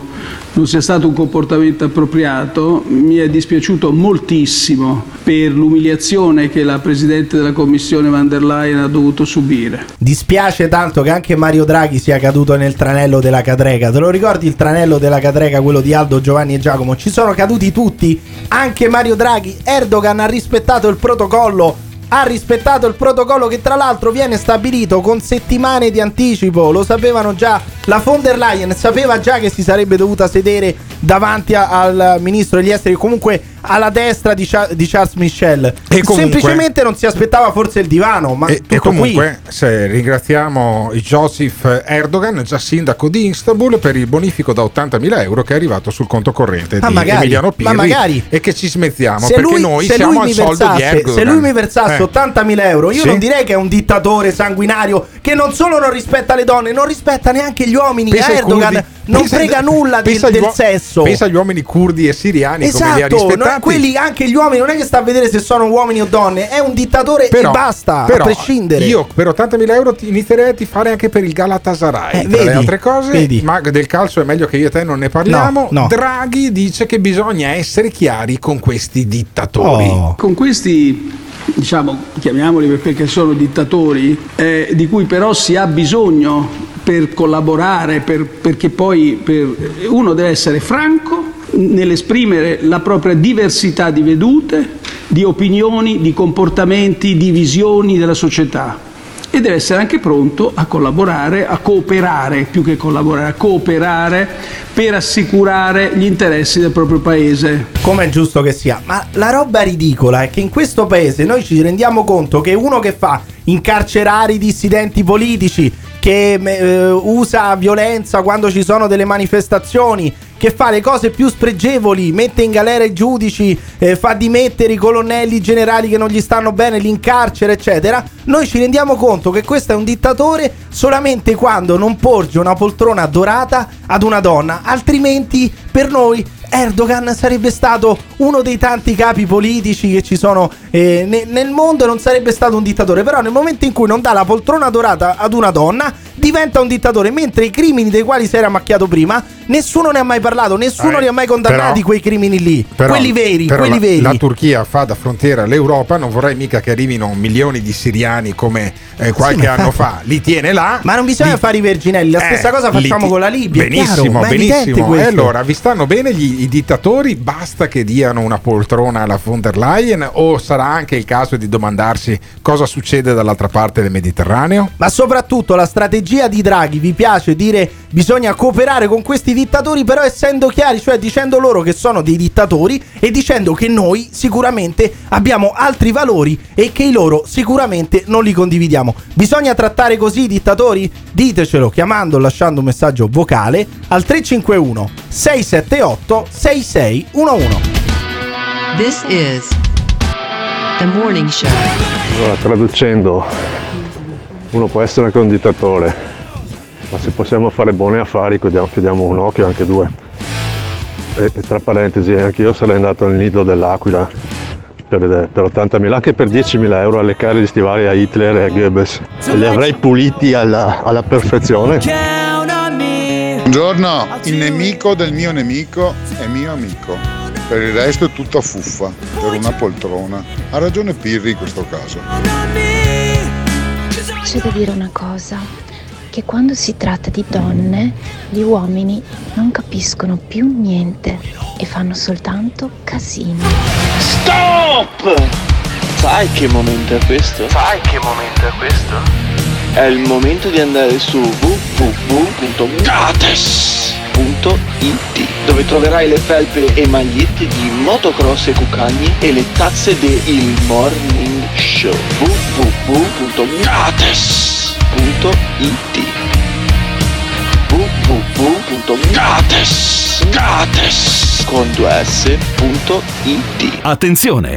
non sia stato un comportamento appropriato. Mi è dispiaciuto moltissimo per l'umiliazione che la presidente della Commissione van der Leyen ha dovuto subire. Dispiace tanto che anche Mario Draghi sia caduto nel tranello della cadrega. Te lo ricordi il tranello della cadrega, quello di Aldo, Giovanni e Giacomo? Ci sono caduti tutti, anche Mario Draghi. Erdogan ha rispettato il protocollo. Ha rispettato il protocollo che tra l'altro viene stabilito con settimane di anticipo, lo sapevano già. La von der Leyen sapeva già che si sarebbe dovuta sedere davanti a- al ministro degli esteri, comunque alla destra di, Cha- di Charles Michel. E comunque- Semplicemente non si aspettava forse il divano, ma E, e comunque se ringraziamo Joseph Erdogan, già sindaco di Istanbul, per il bonifico da 80.000 euro che è arrivato sul conto corrente Ma di magari, Emiliano ma Pirri magari. e che ci smezziamo se perché lui, noi siamo al soldo di versasse, Erdogan. se lui mi versasse Eh. 80.000 euro, io Sì. non direi che è un dittatore sanguinario che non solo non rispetta le donne, non rispetta neanche gli uomini. Pensa Erdogan non pensa- frega nulla di- del uo- sesso. Pensa agli uomini curdi e siriani come li ha Esatto, quelli anche gli uomini non è che sta a vedere se sono uomini o donne, è un dittatore Però- e basta, però a prescindere. Io per 80.000 euro ti inizierei a tifare anche per il Galatasaray. Eh, vedi, le altre cose, vedi. ma del calcio è meglio che io e te non ne parliamo. No, no. Draghi dice che bisogna essere chiari con questi dittatori. Oh. Con questi, diciamo, chiamiamoli perché sono dittatori, eh, di cui però si ha bisogno per collaborare, per- perché poi per- uno deve essere franco nell'esprimere la propria diversità di vedute, di opinioni, di comportamenti, di visioni della società. e deve essere anche pronto a collaborare, a cooperare, più che collaborare, a cooperare per assicurare gli interessi del proprio paese. Come è giusto che sia, ma la roba ridicola è che in questo paese noi ci rendiamo conto che uno che fa incarcerare i dissidenti politici, che eh, usa violenza quando ci sono delle manifestazioni, che fa le cose più spregevoli, mette in galera i giudici, eh, fa dimettere i colonnelli i generali che non gli stanno bene, li incarcera, eccetera. Noi ci rendiamo conto che questo è un dittatore solamente quando non porge una poltrona dorata ad una donna, altrimenti per noi Erdogan sarebbe stato uno dei tanti capi politici che ci sono eh, ne- nel mondo e non sarebbe stato un dittatore. Però nel momento in cui non dà la poltrona dorata ad una donna, diventa un dittatore. Mentre i crimini dei quali si era macchiato prima, nessuno ne ha mai parlato, nessuno Eh, li ha mai condannati però- quei crimini lì. Però- quelli veri, però quelli la, veri. la Turchia fa da frontiera all'Europa, non vorrei mica che arrivino milioni di siriani come eh, qualche Sì, anno fa. Li tiene là. Ma non bisogna li- fare i verginelli, la Eh, stessa cosa li facciamo ti- con la Libia. Benissimo, chiaro, benissimo. E allora vi stanno bene gli- i dittatori? Basta che diano una poltrona alla von der Leyen? O sarà anche il caso di domandarsi cosa succede dall'altra parte del Mediterraneo? Ma soprattutto la strategia di Draghi vi piace dire bisogna cooperare con questi dittatori, però essendo chiari, cioè dicendo loro che sono dei dittatori e dicendo che noi sicuramente abbiamo altri valori e che i loro sicuramente non li condividiamo. Bisogna trattare così i dittatori? Ditecelo chiamando lasciando un messaggio vocale al 351 678 6611. This is the morning show. Allora, traducendo, uno può essere anche un dittatore, ma se possiamo fare buoni affari chiudiamo, un occhio, anche due. E, e tra parentesi, anche io sarei andato al nido dell'Aquila per, per 80.000, anche per 10.000 euro a leccare gli stivali a Hitler e a Goebbels. E li avrei puliti alla, alla perfezione. Buongiorno, il nemico del mio nemico è mio amico. Per il resto è tutta fuffa, per una poltrona. Ha ragione Pirri in questo caso. C'è da dire una cosa, che quando si tratta di donne, gli uomini non capiscono più niente e fanno soltanto casino. Stop! Sai che momento è questo? Sai che momento è questo? È il momento di andare su www.gates.it dove troverai le felpe e magliette di motocross e cucagni e le tazze del Morning Show www.gates.it www.gates Gates con 2s.it Attenzione!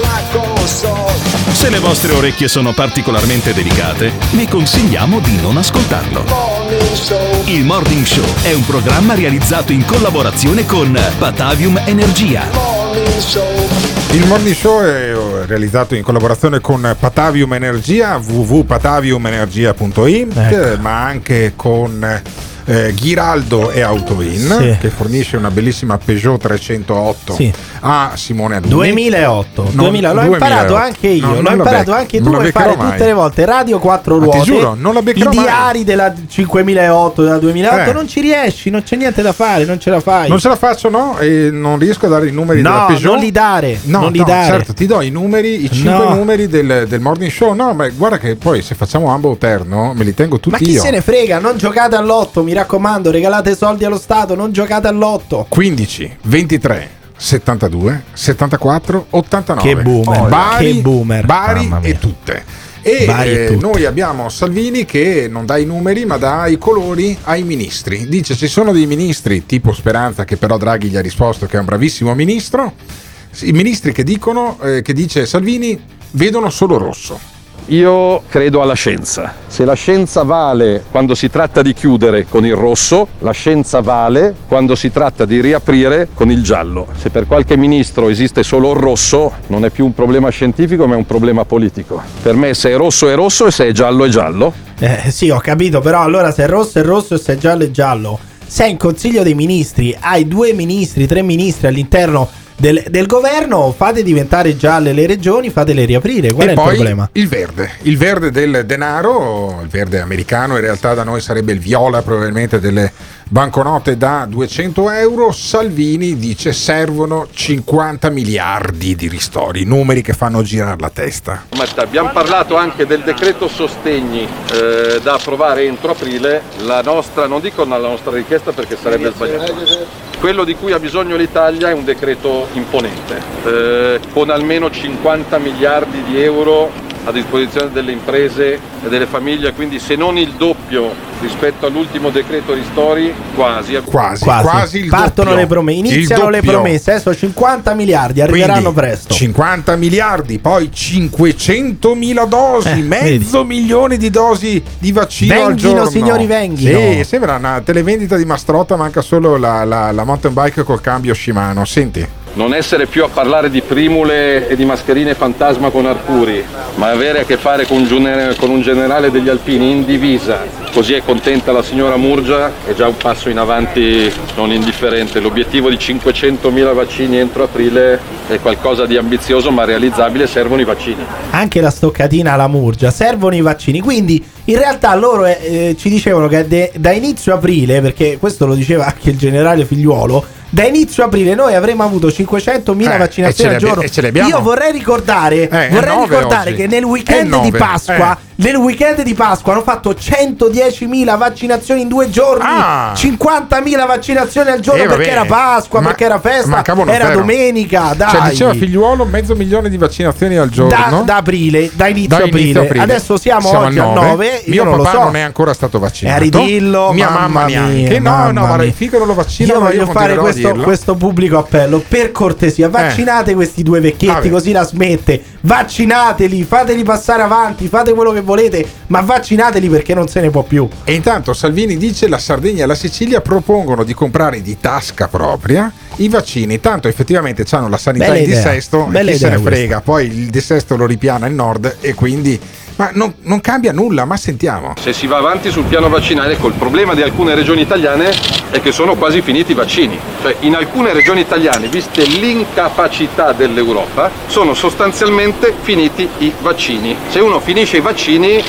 Se le vostre orecchie sono particolarmente delicate, vi consigliamo di non ascoltarlo. Il Morning Show è un programma realizzato in collaborazione con Batavium Energia. Il Morning Show è eh, realizzato in collaborazione con Patavium Energia, www.pataviumenergia.it, Ecco. ma anche con eh, Ghiraldo e Autoin, Sì. che fornisce una bellissima Peugeot 308 Sì. a Simone Aluni. 2008, No, 2000, l'ho 2008. imparato anche io, No, l'ho non imparato becco- anche non tu a fare mai. tutte le volte radio quattro Ma ti ruote. giuro, non la I beccherò mai. diari della 5008, della 2008 Eh. non ci riesci, non c'è niente da fare, non ce la fai. Non ce la faccio, no? E non riesco a dare i numeri No, della Peugeot. non li dare, No, non li no, dare. certo, ti do i numeri, i 5 No. numeri del, del morning show. No, ma guarda che poi se facciamo ambo terno, me li tengo tutti Ma chi io. se ne frega, non giocate all'otto, mi raccomando, regalate soldi allo Stato, non giocate all'otto. 15, 23, 72, 74, 89. Che boomer, Bari, che boomer. Bari e tutte. E e eh, tutte. noi abbiamo Salvini che non dà i numeri ma dà i colori ai ministri. Dice ci sono dei ministri tipo Speranza che però Draghi gli ha risposto che è un bravissimo ministro. I ministri che dicono, eh, che dice Salvini, vedono solo rosso. Io credo alla scienza. Se la scienza vale quando si tratta di chiudere con il rosso, la scienza vale quando si tratta di riaprire con il giallo. Se per qualche ministro esiste solo il rosso, non è più un problema scientifico, ma è un problema politico. Per me se è rosso è rosso e se è giallo è giallo. Eh sì, ho capito, però allora se è rosso è rosso e se è giallo è giallo. sei in consiglio dei ministri, hai due ministri, tre ministri all'interno del, del governo, fate diventare gialle le regioni, fatele riaprire. Qual e è il problema? Il verde, il verde del denaro, il verde americano, in realtà da noi sarebbe il viola probabilmente delle banconote da 200 euro. Salvini dice servono 50 miliardi di ristori, numeri che fanno girare la testa. Matta, abbiamo parlato anche del decreto sostegni eh, da approvare entro aprile, la nostra, non dico la nostra richiesta perché sarebbe sbagliato. Quello di cui ha bisogno l'Italia è un decreto imponente, eh, con almeno 50 miliardi di euro a disposizione delle imprese e delle famiglie, quindi se non il doppio rispetto all'ultimo decreto ristori, quasi. Quasi, Quasi. quasi il Partono doppio. le promesse, iniziano le promesse, adesso 50 miliardi arriveranno Quindi, presto. 50 miliardi, poi 500 mila dosi, Eh, mezzo milione di dosi di vaccino al Venghino, giorno. signori, venghino. Sì, sembra una televendita di Mastrota, manca solo la, la- la mountain bike col cambio Shimano. Senti. Non essere più a parlare di primule e di mascherine fantasma con Arcuri, ma avere a che fare con un, generale degli alpini in divisa, così è contenta la signora Murgia, è già un passo in avanti non indifferente. L'obiettivo di 500.000 vaccini entro aprile è qualcosa di ambizioso ma realizzabile, servono i vaccini. Anche la stoccatina alla Murgia, servono i vaccini. Quindi in realtà loro eh, ci dicevano che de- da inizio aprile, perché questo lo diceva anche il generale figliuolo, da inizio aprile noi avremo avuto 500.000 Eh, vaccinazioni al giorno. Io vorrei ricordare, Eh, vorrei ricordare che nel weekend di Pasqua, eh. Nel weekend di Pasqua hanno fatto 110.000 vaccinazioni in due giorni, Ah. 50.000 vaccinazioni al giorno Eh, perché era Pasqua, Ma- perché era festa, era zero. domenica, dai. Cioè, diceva figliuolo mezzo milione di vaccinazioni al da, giorno. da aprile, da inizio, Da aprile. inizio aprile. Adesso siamo, oggi al a 9. Mio Io non papà so. non è ancora stato vaccinato. Eh, ridillo, Mia mamma, mamma mia, neanche. No, mamma no, ma mia. il figlio non lo vaccina. Io voglio fare continuerò a questo, questo pubblico appello per cortesia. Vaccinate questi due vecchietti Vabbè. così la smette. Vaccinateli, fateli passare avanti, fate quello che volete, ma vaccinateli perché non se ne può più. E intanto Salvini dice la Sardegna e la Sicilia propongono di comprare di tasca propria i vaccini. Tanto effettivamente hanno la sanità Bella in idea. dissesto, e Bella chi se ne questa. frega. Poi il dissesto lo ripiana il nord e quindi... Ma non, non cambia nulla, ma sentiamo. Se si va avanti sul piano vaccinale, col problema di alcune regioni italiane è che sono quasi finiti i vaccini. Cioè, in alcune regioni italiane, viste l'incapacità dell'Europa, sono sostanzialmente finiti i vaccini. Se uno finisce i vaccini,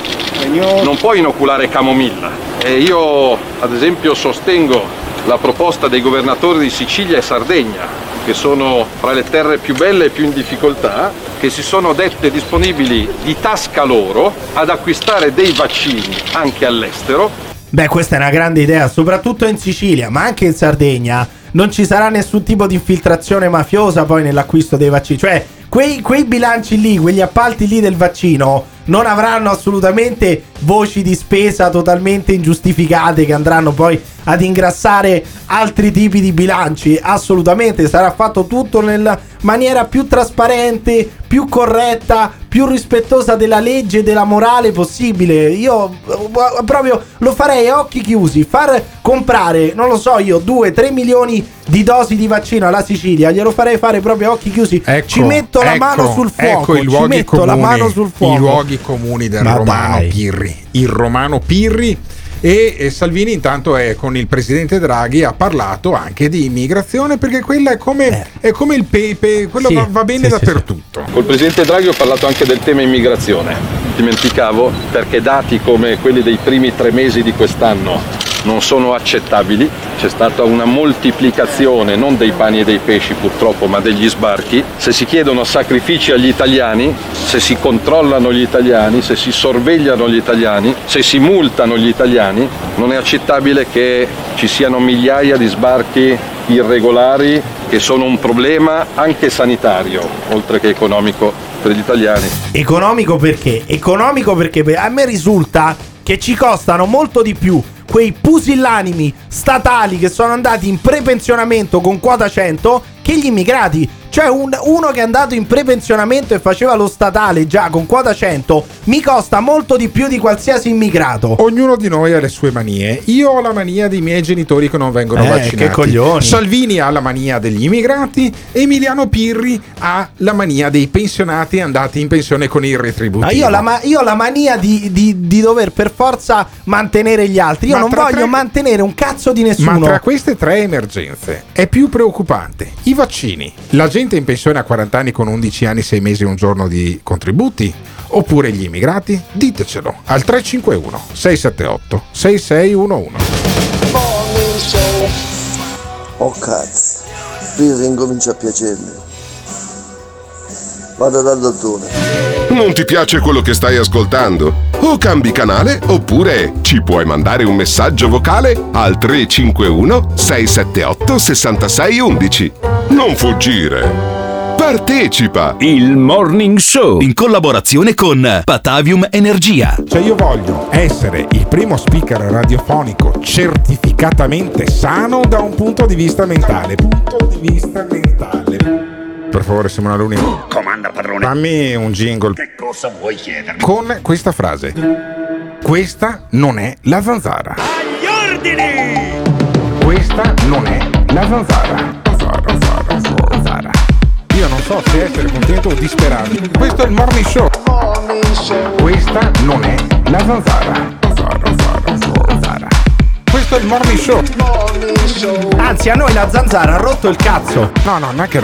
non può inoculare camomilla. E io, ad esempio, sostengo la proposta dei governatori di Sicilia e Sardegna, che sono fra le terre più belle e più in difficoltà, che si sono dette disponibili di tasca loro ad acquistare dei vaccini anche all'estero Beh, questa è una grande idea, soprattutto in Sicilia, ma anche in Sardegna. Non ci sarà nessun tipo di infiltrazione mafiosa poi nell'acquisto dei vaccini. Cioè, quei, quei bilanci lì, quegli appalti lì del vaccino, non avranno assolutamente voci di spesa totalmente ingiustificate che andranno poi ad ingrassare altri tipi di bilanci. Assolutamente, sarà fatto tutto nella maniera più trasparente, più corretta, più rispettosa della legge e della morale possibile. Io eh, proprio lo farei a occhi chiusi. Far comprare, non lo so io, 2-3 milioni di dosi di vaccino alla Sicilia, glielo farei fare proprio a occhi chiusi. Ecco, ci metto la ecco, mano sul fuoco. Ecco i ci metto comuni, la mano sul fuoco. Luoghi comuni del Ma Romano dai. Pirri. Il Romano Pirri. E, e Salvini intanto è con il presidente Draghi ha parlato anche di immigrazione perché quella è come, è come il pepe, quello Sì, va, va bene sì, sì, dappertutto. Col Presidente Draghi ho parlato anche del tema immigrazione. Dimenticavo perché dati come quelli dei primi tre mesi di quest'anno non sono accettabili. C'è stata una moltiplicazione non dei pani e dei pesci purtroppo, ma degli sbarchi. Se si chiedono sacrifici agli italiani, se si controllano gli italiani, se si sorvegliano gli italiani, se si multano gli italiani, non è accettabile che ci siano migliaia di sbarchi irregolari che sono un problema anche sanitario, oltre che economico per gli italiani. Economico perché? Economico perché a me risulta che ci costano molto di più quei pusillanimi statali che sono andati in prepensionamento con quota 100 che gli immigrati. Cioè un- uno che è andato in prepensionamento e faceva lo statale già con quota 100 mi costa molto di più di qualsiasi immigrato. Ognuno di noi ha le sue manie. Io ho la mania dei miei genitori che non vengono Eh, vaccinati. che coglioni. Salvini ha la mania degli immigrati. Emiliano Pirri ha la mania dei pensionati andati in pensione con il retributivo. Ma io, ho la ma- io ho la mania di, di- di dover per forza mantenere gli altri. Io Ma non voglio tre- mantenere un cazzo di nessuno. Ma tra queste tre emergenze è più preoccupante i vaccini, la gente in pensione a 40 anni con 11 anni, 6 mesi e un giorno di contributi, oppure gli immigrati? Ditecelo al 351 678 6611. Oh cazzo, Pirri incomincia a piacermi. Vado dal dottore. Non ti piace quello che stai ascoltando? O cambi canale oppure ci puoi mandare un messaggio vocale al 351 678 6611. Non fuggire. Partecipa! Il Morning Show in collaborazione con Patavium Energia. Cioè io voglio essere il primo speaker radiofonico certificatamente sano da un punto di vista mentale. Punto di vista mentale. Per favore Simona Luni. Comanda padrone. Fammi un jingle Che cosa vuoi chiedermi? con questa frase. Questa non è la zanzara. Gli ordini! Questa non è la zanzara. Zanzara, zanzara, zanzara. Io non so se essere contento o disperato. Questo è il morning show. Questa non è la zanzara. Zanzara, zanzara, zanzara. Questo è il morning show. Anzi, a noi la zanzara ha rotto il cazzo. No, no, non è che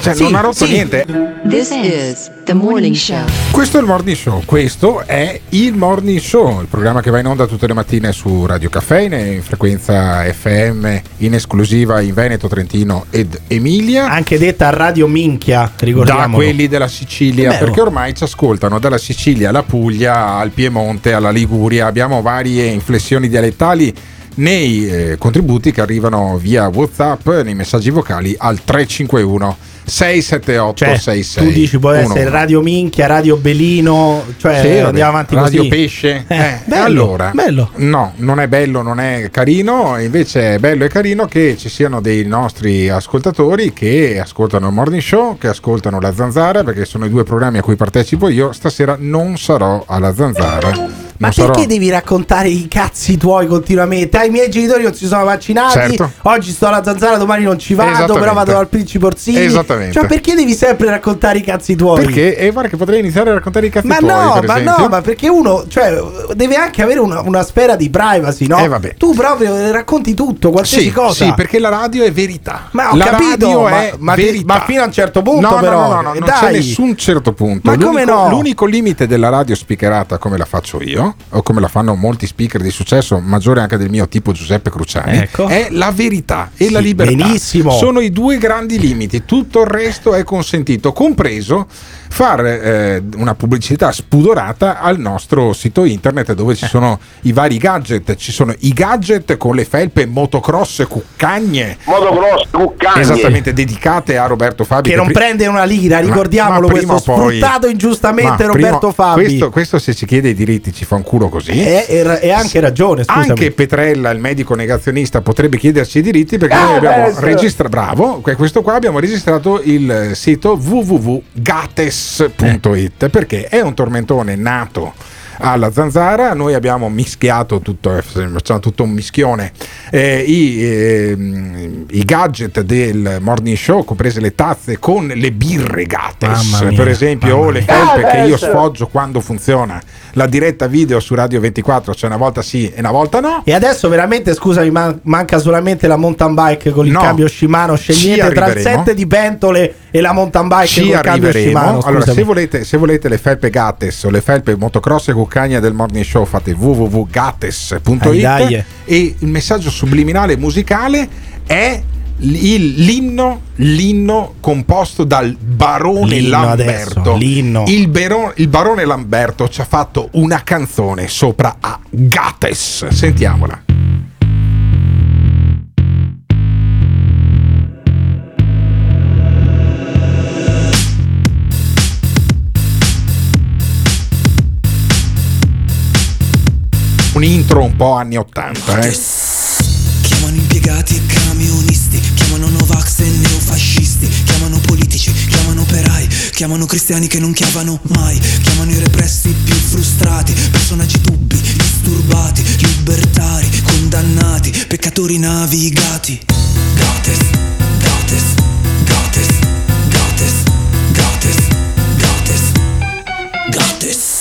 cioè, Sì, non ha rotto sì. niente. This is the morning show. Questo è il Morning Show, questo è il Morning Show, il programma che va in onda tutte le mattine su Radio Caffeine, in frequenza FM, in esclusiva in Veneto, Trentino ed Emilia. Anche detta Radio Minchia, ricordiamo. Da quelli della Sicilia, perché ormai ci ascoltano dalla Sicilia alla Puglia, al Piemonte, alla Liguria. Abbiamo varie inflessioni dialettali nei eh, contributi che arrivano via WhatsApp, nei messaggi vocali al 351 678 Cioè, 66 tu dici può essere Radio Minchia, Radio Belino, cioè Sì, andiamo avanti Radio così. Pesce. Eh, Eh, bello, allora, bello. no, non è bello, non è carino, invece è bello e carino che ci siano dei nostri ascoltatori che ascoltano il Morning Show, che ascoltano la Zanzara, perché sono i due programmi a cui partecipo io. Stasera non sarò alla Zanzara. Ma perché sarò- devi raccontare i cazzi tuoi continuamente? Ah, I miei genitori non si sono vaccinati. Certo. Oggi sto alla zanzara, domani non ci vado, però vado dal principe Orsini. Esattamente. Cioè, perché devi sempre raccontare i cazzi tuoi? Perché? E guarda che potrei iniziare a raccontare i cazzi Ma tuoi, no, ma esempio. no, ma perché uno cioè, deve anche avere una, una sfera di privacy, no? Eh, vabbè. Tu proprio racconti tutto, qualsiasi Sì, cosa. sì, perché la radio è verità. Ma ho la capito, radio ma- è ma ma fino a un certo punto, no, no, però. No, no, no, Eh, non c'è nessun certo punto. Ma come l'unico, no? l'unico limite della radio speakerata come la faccio io, o come la fanno molti speaker di successo, maggiore anche del mio tipo Giuseppe Cruciani, Ecco. è la verità e la Sì, libertà. benissimo. Sono i due grandi limiti, tutto il resto è consentito, compreso fare eh, una pubblicità spudorata al nostro sito internet dove Eh. ci sono i vari gadget, ci sono i gadget con le felpe motocross cuccagne Motocross, cuccagne. esattamente dedicate a Roberto Fabi Che non pri- prende una lira, Ma- ricordiamolo ma prima questo poi- sfruttato ingiustamente Ma Roberto prima- Fabi. Questo, questo se ci chiede i diritti ci fa un culo così. E, e- e anche ragione, scusami. Anche Petrella, il medico negazionista, potrebbe chiederci i diritti perché Ah, noi abbiamo registrato, bravo, que- questo qua abbiamo registrato il sito www.gates.it perché è un tormentone nato alla zanzara, noi abbiamo mischiato tutto, eh, facciamo tutto un mischione, eh, i, ehm, i gadget del morning show, comprese le tazze con le birre Gates, mia, per esempio, o le felpe che io sfoggio quando funziona, la diretta video su Radio 24, cioè una volta sì e una volta no. E adesso veramente, scusami, man- manca solamente la mountain bike con il No. cambio Shimano. Scegliete tra il set di pentole e la mountain bike ci arriveremo. Shimano. allora, se volete, se volete le felpe Gates o le felpe motocross e cuccagna del morning show, fate dai. e il messaggio subliminale musicale è il- l'inno, l'inno composto dal barone L'inno Lamberto. adesso. Il, bero- il barone Lamberto ci ha fatto una canzone sopra a Gates. Sentiamola. un'intro un po' anni 80. Eh. Chiamano impiegati e camionisti, chiamano Novax e neofascisti, chiamano politici, chiamano operai, chiamano cristiani che non chiamano mai, chiamano i repressi più frustrati, personaggi dubbi, disturbati, libertari, condannati, peccatori navigati. Gates, Gates, Gates, Gates, Gates, Gates, Gates.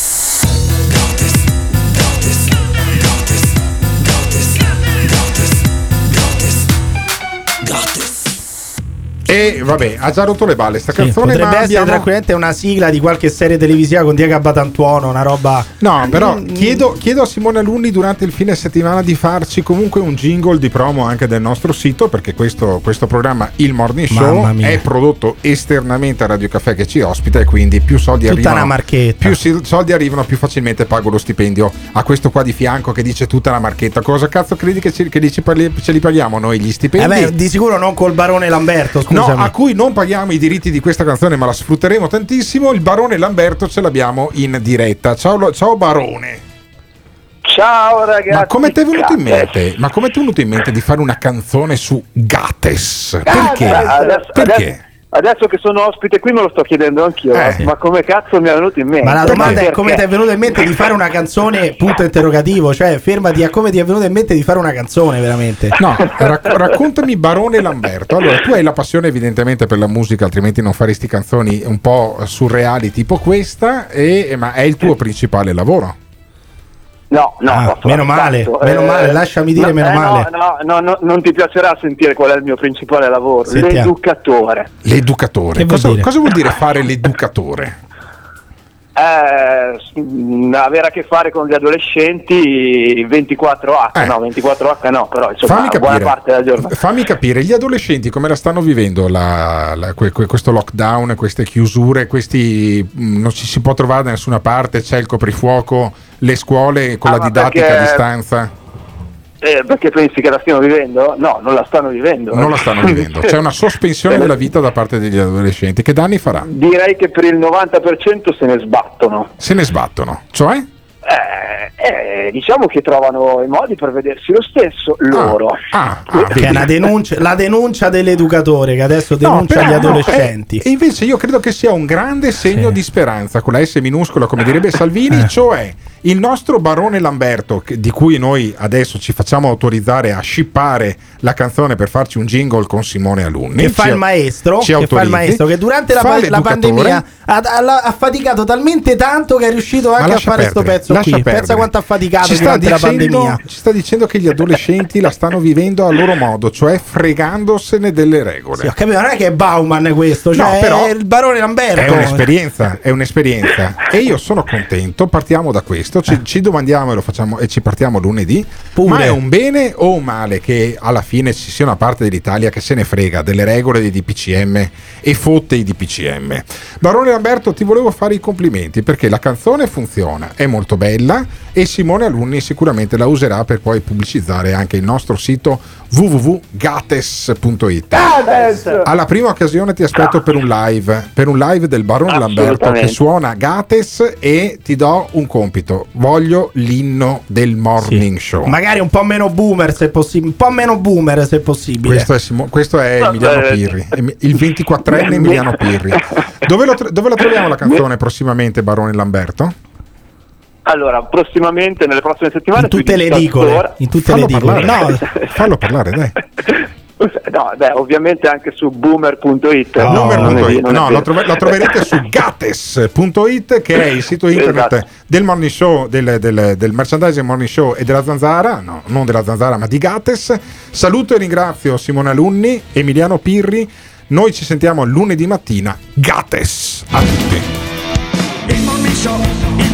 E vabbè, ha già rotto le balle sta Sì, canzone, potrebbe ma essere abbiamo... tranquillamente una sigla di qualche serie televisiva con Diego Abbatantuono, una roba. No, però Mm, chiedo, chiedo a Simone Alunni durante il fine settimana di farci comunque un jingle di promo anche del nostro sito, perché questo, questo programma, il Morning Show, è prodotto esternamente a Radio Caffè che ci ospita e quindi più soldi Tutta arrivano. Più soldi arrivano, più facilmente pago lo stipendio a questo qua di fianco che dice tutta la marchetta. Cosa cazzo credi che, ci, che li ce li paghiamo noi gli stipendi? Eh beh, di sicuro non col barone Lamberto, No, scusami. a cui non paghiamo i diritti di questa canzone, ma la sfrutteremo tantissimo. Il barone Lamberto ce l'abbiamo in diretta. Ciao, ciao barone. Ciao ragazzi. Ma come ti è venuto in mente? Ma come ti è venuto in mente di fare una canzone su Gates? Perché? adesso, Perché? adesso- adesso che sono ospite qui me lo sto chiedendo anch'io. Eh. Ma come cazzo mi è venuto in mente? Ma la domanda è come ti è venuto in mente di fare una canzone, punto interrogativo, cioè fermati a come ti è venuto in mente di fare una canzone veramente. No, rac- raccontami Barone Lamberto. Allora, tu hai la passione evidentemente per la musica, altrimenti non faresti canzoni un po' surreali tipo questa, e- ma è il tuo principale lavoro. No, no, Ah, meno male, tanto. meno male, lasciami dire meno eh, no, male. No, no, no, non ti piacerà sentire qual è il mio principale lavoro, Sentiamo. l'educatore. L'educatore. Vuol Cosa, dire? cosa vuol dire fare l'educatore? Eh, s- avere a che fare con gli adolescenti 24H, no, 24H no, però insomma Fammi buona capire. parte della giornata. Fammi capire, gli adolescenti come la stanno vivendo la- la- que- que- questo lockdown, queste chiusure, questi mh, non ci si può trovare da nessuna parte, c'è il coprifuoco, le scuole con Ah, la didattica a perché- distanza. Eh, perché pensi che la stiano vivendo? No, non la stanno vivendo. Non la stanno vivendo. C'è una sospensione della vita da parte degli adolescenti. Che danni farà? Direi che per il 90% se ne sbattono. Se ne sbattono. Cioè? Eh, eh, diciamo che trovano i modi per vedersi lo stesso loro. Ah, che è una denuncia, la denuncia dell'educatore che adesso denuncia però gli no, adolescenti. eh, E invece io credo che sia un grande segno di speranza con la S minuscola, come direbbe Salvini, Eh. cioè il nostro barone Lamberto, che- di cui noi adesso ci facciamo autorizzare a scippare la canzone per farci un jingle con Simone Alunni. che fa il maestro, che fa il maestro che durante la, pa- la pandemia ha, ha- ha faticato talmente tanto che è riuscito anche a fare questo pezzo qui. perdere. Pensa quanto ha faticato Ci sta, durante la dicendo, pandemia. ci sta dicendo che gli adolescenti la stanno vivendo a loro modo, cioè fregandosene delle regole. Sì, ho capito, non è che è Bauman questo, cioè No, però è il barone Lamberto. È un'esperienza, è un'esperienza. e io sono contento, partiamo da questo, ci, ci domandiamo e, lo facciamo, e ci partiamo lunedì. Pure. Ma è un bene o un male che alla fine ci sia una parte dell'Italia che se ne frega delle regole dei DPCM e fotte i DPCM? Barone Lamberto, ti volevo fare i complimenti perché la canzone funziona, è molto bella e Simone Alunni sicuramente la userà per poi pubblicizzare anche il nostro sito www.gates.it. Alla prima occasione ti aspetto per un live, per un live del Barone Lamberto che suona Gates e ti do un compito. Voglio l'inno del morning show. Magari un po' meno boomer se possibile, un po' meno boomer se possibile. Questo è, Simo- questo è Emiliano. Pirri, il 24enne Emiliano Pirri. Dove, lo tro- dove la troviamo la canzone prossimamente, Barone Lamberto? Allora, prossimamente, nelle prossime settimane... in tutte le edicole, in tutte Fallo le edicole. parlare. No, Fallo parlare, dai. No, beh, ovviamente anche su boomer.it. No, non è- Boomer.it. non è No, vero. lo, trove- lo troverete su gates.it che è il sito internet Esatto. del morning show, del, del, del merchandising morning show e della zanzara, no, non della zanzara ma di Gates. Saluto e ringrazio Simone Alunni, Emiliano Pirri. Noi ci sentiamo lunedì mattina. Gates a tutti. Il morning show,